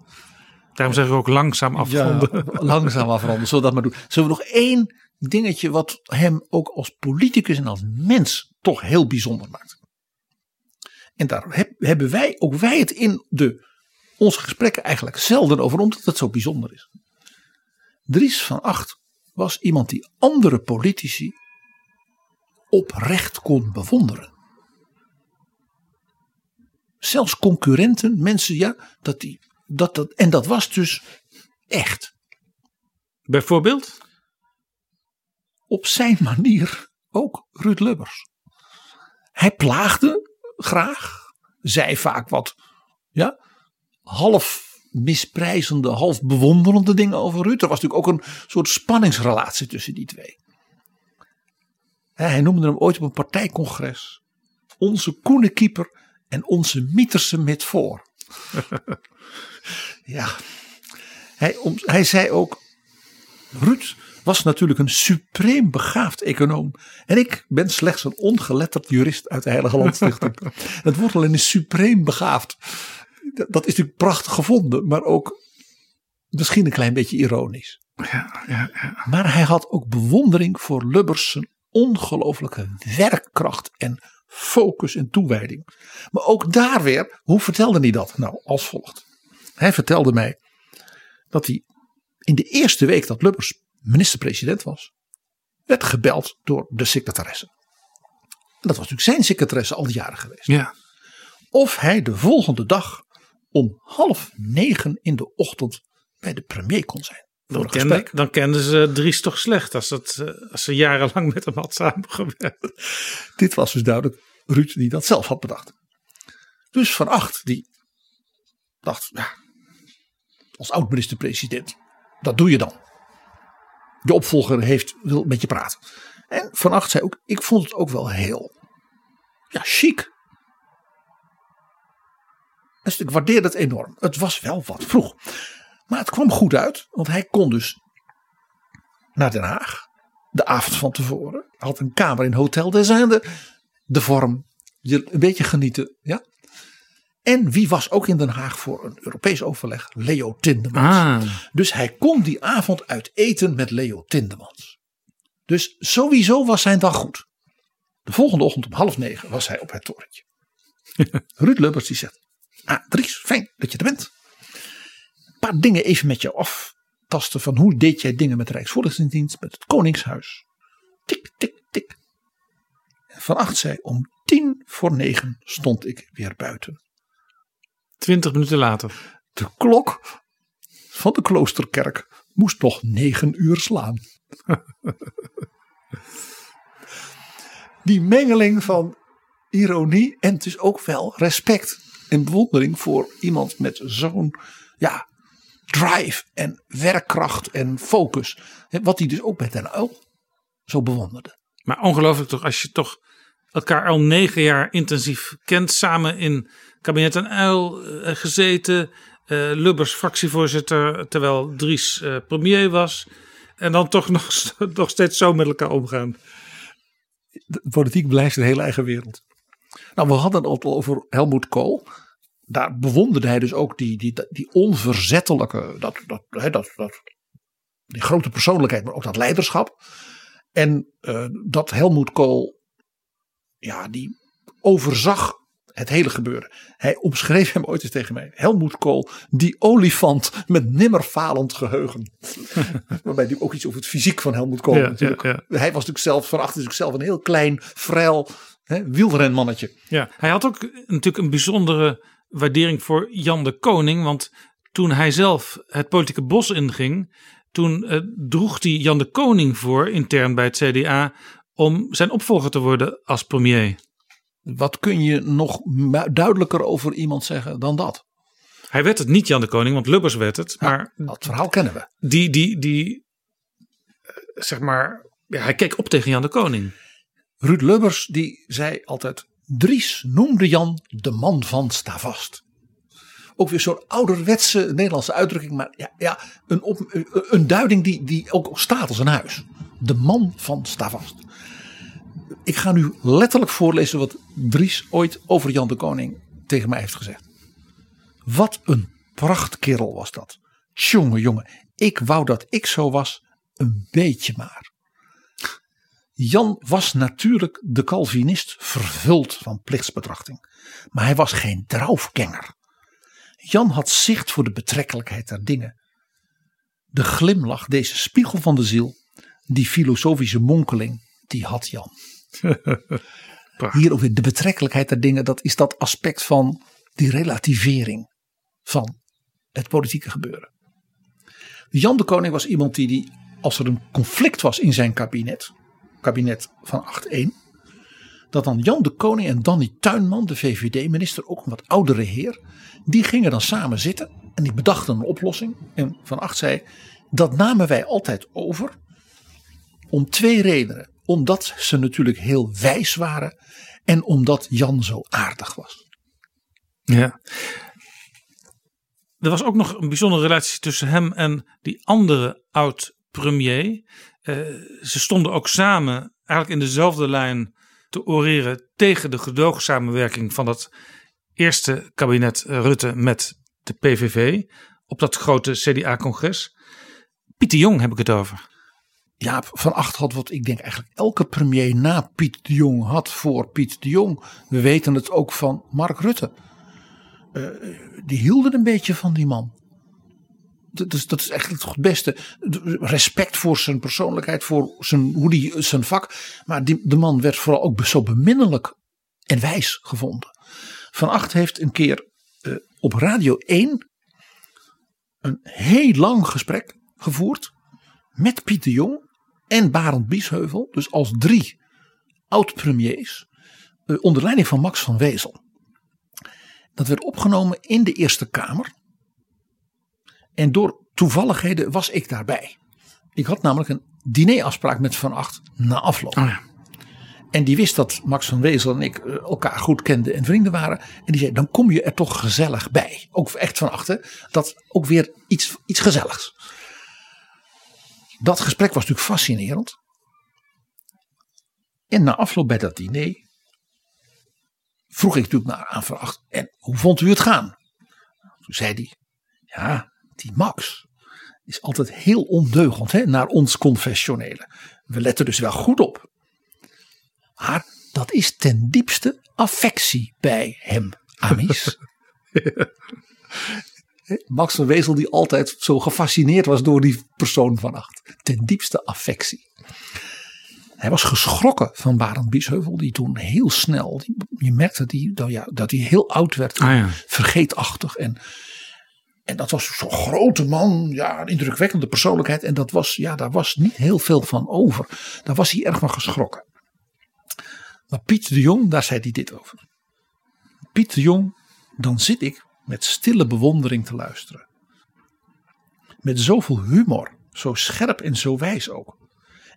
Daarom zeg ik ook langzaam afronden.
Ja, langzaam afronden, zullen we dat maar doen. Zullen we nog één dingetje wat hem ook als politicus en als mens toch heel bijzonder maakt. En daar heb, hebben wij, ook wij het in de, onze gesprekken eigenlijk zelden over, omdat het zo bijzonder is. Dries van Acht was iemand die andere politici oprecht kon bewonderen. Zelfs concurrenten, mensen, ja, dat die, dat, dat, en dat was dus echt.
Bijvoorbeeld?
Op zijn manier ook Ruud Lubbers. Hij plaagde graag, zei vaak wat, ja, half misprijzende, half bewonderende dingen over Ruud. Er was natuurlijk ook een soort spanningsrelatie tussen die twee. Hij noemde hem ooit op een partijcongres onze koenekieper en onze Mieterse met voor. ja, hij, hij zei ook, Ruud was natuurlijk een supreem begaafd econoom. En ik ben slechts een ongeletterd jurist uit de Heilige Landstichting. het woord alleen is supreem begaafd. Dat is natuurlijk prachtig gevonden, maar ook misschien een klein beetje ironisch.
Ja, ja, ja.
Maar hij had ook bewondering voor Lubbers zijn ongelooflijke werkkracht en focus en toewijding. Maar ook daar weer, hoe vertelde hij dat? Nou, als volgt. Hij vertelde mij dat hij in de eerste week dat Lubbers minister-president was, werd gebeld door de secretaresse. En dat was natuurlijk zijn secretaresse al die jaren geweest.
Ja.
Of hij de volgende dag om half negen in de ochtend bij de premier kon zijn.
Dan, kende, dan kenden ze Dries toch slecht als, dat, als ze jarenlang met hem had samengewerkt.
Dit was dus duidelijk Ruud die dat zelf had bedacht. Dus Van Acht die dacht, ja, als oud-minister-president, dat doe je dan. Je opvolger heeft, wil met je praten. En Van Acht zei ook, ik vond het ook wel heel, ja, chic. Dus ik waardeerde het enorm. Het was wel wat vroeg. Maar het kwam goed uit, want hij kon dus naar Den Haag. De avond van tevoren. Had een kamer in Hotel des Indes. De vorm, je een beetje genieten. Ja? En wie was ook in Den Haag voor een Europees overleg? Leo Tindemans.
Ah.
Dus hij kon die avond uit eten met Leo Tindemans. Dus sowieso was zijn dag goed. De volgende ochtend om half negen was hij op het torentje. Ruud Lubbers die zegt. Ah Dries, fijn dat je er bent. Paar dingen even met jou aftasten. Van hoe deed jij dingen met de Rijksvoorlichtingsdienst, met het Koningshuis. Tik, tik, tik. Van acht zei om tien voor negen stond ik weer buiten.
Twintig minuten later.
De klok van de kloosterkerk moest nog negen uur slaan. Die mengeling van ironie en dus ook wel respect en bewondering voor iemand met zo'n ja, drive en werkkracht en focus. Wat hij dus ook met Den Uil zo bewonderde.
Maar ongelooflijk toch, als je toch elkaar al negen jaar intensief kent, samen in kabinet en Uil uh, gezeten, uh, Lubbers fractievoorzitter, terwijl Dries uh, premier was. En dan toch nog, nog steeds zo met elkaar omgaan.
De politiek blijft een hele eigen wereld. Nou, we hadden het al over Helmoet Kool. Daar bewonderde hij dus ook die, die, die onverzettelijke, dat, dat, dat, dat, die grote persoonlijkheid, maar ook dat leiderschap. En uh, dat Helmoet Kool, ja, die overzag het hele gebeuren. Hij omschreef hem ooit eens tegen mij. Helmoet Kool, die olifant met nimmer falend geheugen. Waarbij hij ook iets over het fysiek van Helmoet Kool
Ja,
natuurlijk.
ja, ja.
Hij was natuurlijk zelf, van achter natuurlijk zelf een heel klein, vrij hè, wielrenmannetje.
Ja, hij had ook natuurlijk een bijzondere waardering voor Jan de Koning. Want toen hij zelf het politieke bos inging, toen eh, droeg hij Jan de Koning voor, intern bij het CDA, om zijn opvolger te worden als premier.
Wat kun je nog duidelijker over iemand zeggen dan dat?
Hij werd het niet Jan de Koning, want Lubbers werd het. Maar
dat verhaal kennen we.
Die, die, die eh, zeg maar, ja, hij keek op tegen Jan de Koning.
Ruud Lubbers die zei altijd, Dries noemde Jan de man van Stavast. Ook weer zo'n ouderwetse Nederlandse uitdrukking, maar ja, ja een, een duiding die, die ook staat als een huis. De man van Stavast. Ik ga nu letterlijk voorlezen wat Dries ooit over Jan de Koning tegen mij heeft gezegd. Wat een prachtkerel was dat. Tjonge jongen, ik wou dat ik zo was, een beetje maar. Jan was natuurlijk de Calvinist vervuld van plichtsbetrachting. Maar hij was geen draufganger. Jan had zicht voor de betrekkelijkheid der dingen. De glimlach, deze spiegel van de ziel, die filosofische monkeling, die had Jan. Hier ook weer de betrekkelijkheid der dingen, dat is dat aspect van die relativering van het politieke gebeuren. Jan de Koning was iemand die, die als er een conflict was in zijn kabinet, kabinet van 8-1, dat dan Jan de Koning en Danny Tuinman, de VVD-minister, ook een wat oudere heer, die gingen dan samen zitten en die bedachten een oplossing. En Van Acht zei, dat namen wij altijd over om twee redenen. Omdat ze natuurlijk heel wijs waren en omdat Jan zo aardig was.
Ja. Er was ook nog een bijzondere relatie tussen hem en die andere oud-premier. Uh, ze stonden ook samen, eigenlijk in dezelfde lijn, te oreren tegen de gedoogsamenwerking van dat eerste kabinet Rutte met de PVV op dat grote CDA-congres. Pieter Jong heb ik het over.
Ja, Van Acht had wat ik denk eigenlijk elke premier na Piet de Jong had voor Piet de Jong. We weten het ook van Mark Rutte. Uh, die hielden een beetje van die man. Is, dat is eigenlijk het beste. Respect voor zijn persoonlijkheid, voor zijn, hoe die, zijn vak. Maar die, de man werd vooral ook zo beminnelijk en wijs gevonden. Van Acht heeft een keer uh, op Radio 1 een heel lang gesprek gevoerd met Pieter Jong en Barend Biesheuvel. Dus als drie oud-premiers uh, onder leiding van Max van Wezel. Dat werd opgenomen in de Eerste Kamer. En door toevalligheden was ik daarbij. Ik had namelijk een dinerafspraak met Van Acht na afloop.
Oh ja.
En die wist dat Max van Wezel en ik elkaar goed kenden en vrienden waren. En die zei, dan kom je er toch gezellig bij. Ook echt van achter. Dat ook weer iets, iets gezelligs. Dat gesprek was natuurlijk fascinerend. En na afloop bij dat diner vroeg ik natuurlijk naar aan Van Acht. En hoe vond u het gaan? Toen zei hij, ja, die Max is altijd heel ondeugend hè, naar ons confessionele. We letten dus wel goed op. Maar dat is ten diepste affectie bij hem, Amis. Max van Wezel die altijd zo gefascineerd was door die persoon van acht. Ten diepste affectie. Hij was geschrokken van Barend Biesheuvel, die toen heel snel, je merkte dat, ja, dat hij heel oud werd,
Ah, ja.
vergeetachtig. En, en dat was zo'n grote man, ja, een indrukwekkende persoonlijkheid. En dat was, ja, daar was niet heel veel van over. Daar was hij erg van geschrokken. Maar Piet de Jong, daar zei hij dit over. Piet de Jong, dan zit ik met stille bewondering te luisteren. Met zoveel humor, zo scherp en zo wijs ook.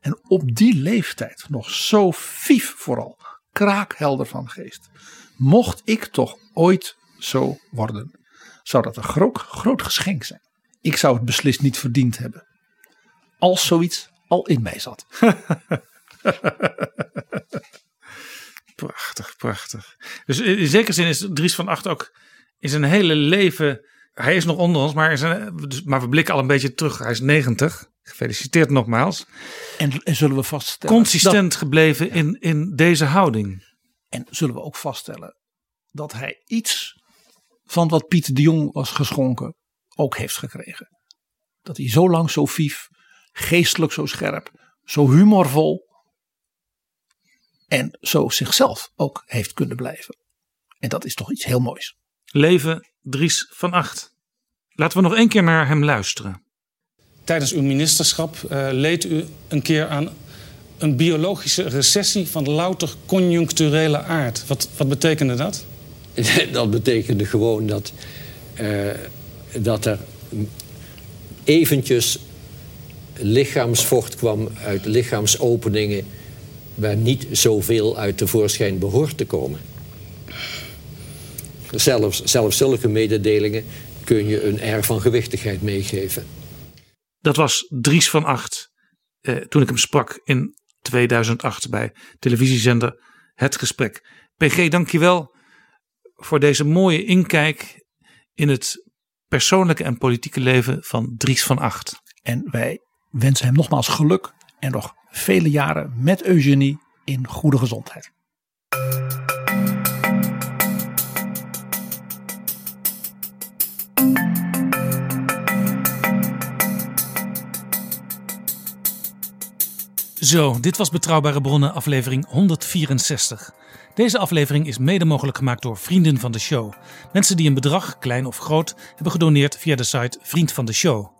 En op die leeftijd nog zo vief vooral, kraakhelder van geest. Mocht ik toch ooit zo worden, zou dat een groot, groot geschenk zijn. Ik zou het beslist niet verdiend hebben. Als zoiets al in mij zat.
Prachtig, prachtig. Dus in zekere zin is Dries van Acht ook in zijn hele leven. Hij is nog onder ons, maar, zijn, dus- maar we blikken al een beetje terug. Hij is 90. Gefeliciteerd nogmaals.
En, en zullen we vaststellen.
Consistent
dat-
gebleven in, in deze houding.
En zullen we ook vaststellen dat hij iets van wat Piet de Jong was geschonken ook heeft gekregen. Dat hij zo lang zo vief, geestelijk zo scherp, zo humorvol en zo zichzelf ook heeft kunnen blijven. En dat is toch iets heel moois.
Leven Dries van Acht. Laten we nog één keer naar hem luisteren.
Tijdens uw ministerschap eh, leed u een keer aan een biologische recessie van louter conjuncturele aard. Wat, wat betekende dat?
Dat betekende gewoon dat, uh, dat er eventjes lichaamsvocht kwam uit lichaamsopeningen waar niet zoveel uit tevoorschijn behoort te komen. Zelfs, zelfs zulke mededelingen kun je een air van gewichtigheid meegeven.
Dat was Dries van Acht eh, toen ik hem sprak in 2008 bij televisiezender Het Gesprek. PG, dankjewel voor deze mooie inkijk in het persoonlijke en politieke leven van Dries van Acht.
En wij wensen hem nogmaals geluk en nog vele jaren met Eugenie in goede gezondheid.
Zo, dit was Betrouwbare Bronnen, aflevering 164. Deze aflevering is mede mogelijk gemaakt door vrienden van de show. Mensen die een bedrag, klein of groot, hebben gedoneerd via de site Vriend van de Show.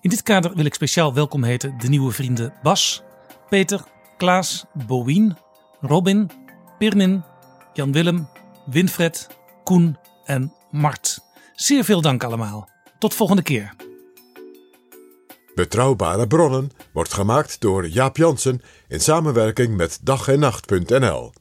In dit kader wil ik speciaal welkom heten de nieuwe vrienden Bas, Peter, Klaas, Bowien, Robin, Pirmin, Jan-Willem, Winfred, Koen en Mart. Zeer veel dank allemaal. Tot volgende keer.
Betrouwbare bronnen wordt gemaakt door Jaap Jansen in samenwerking met dag en nacht.nl.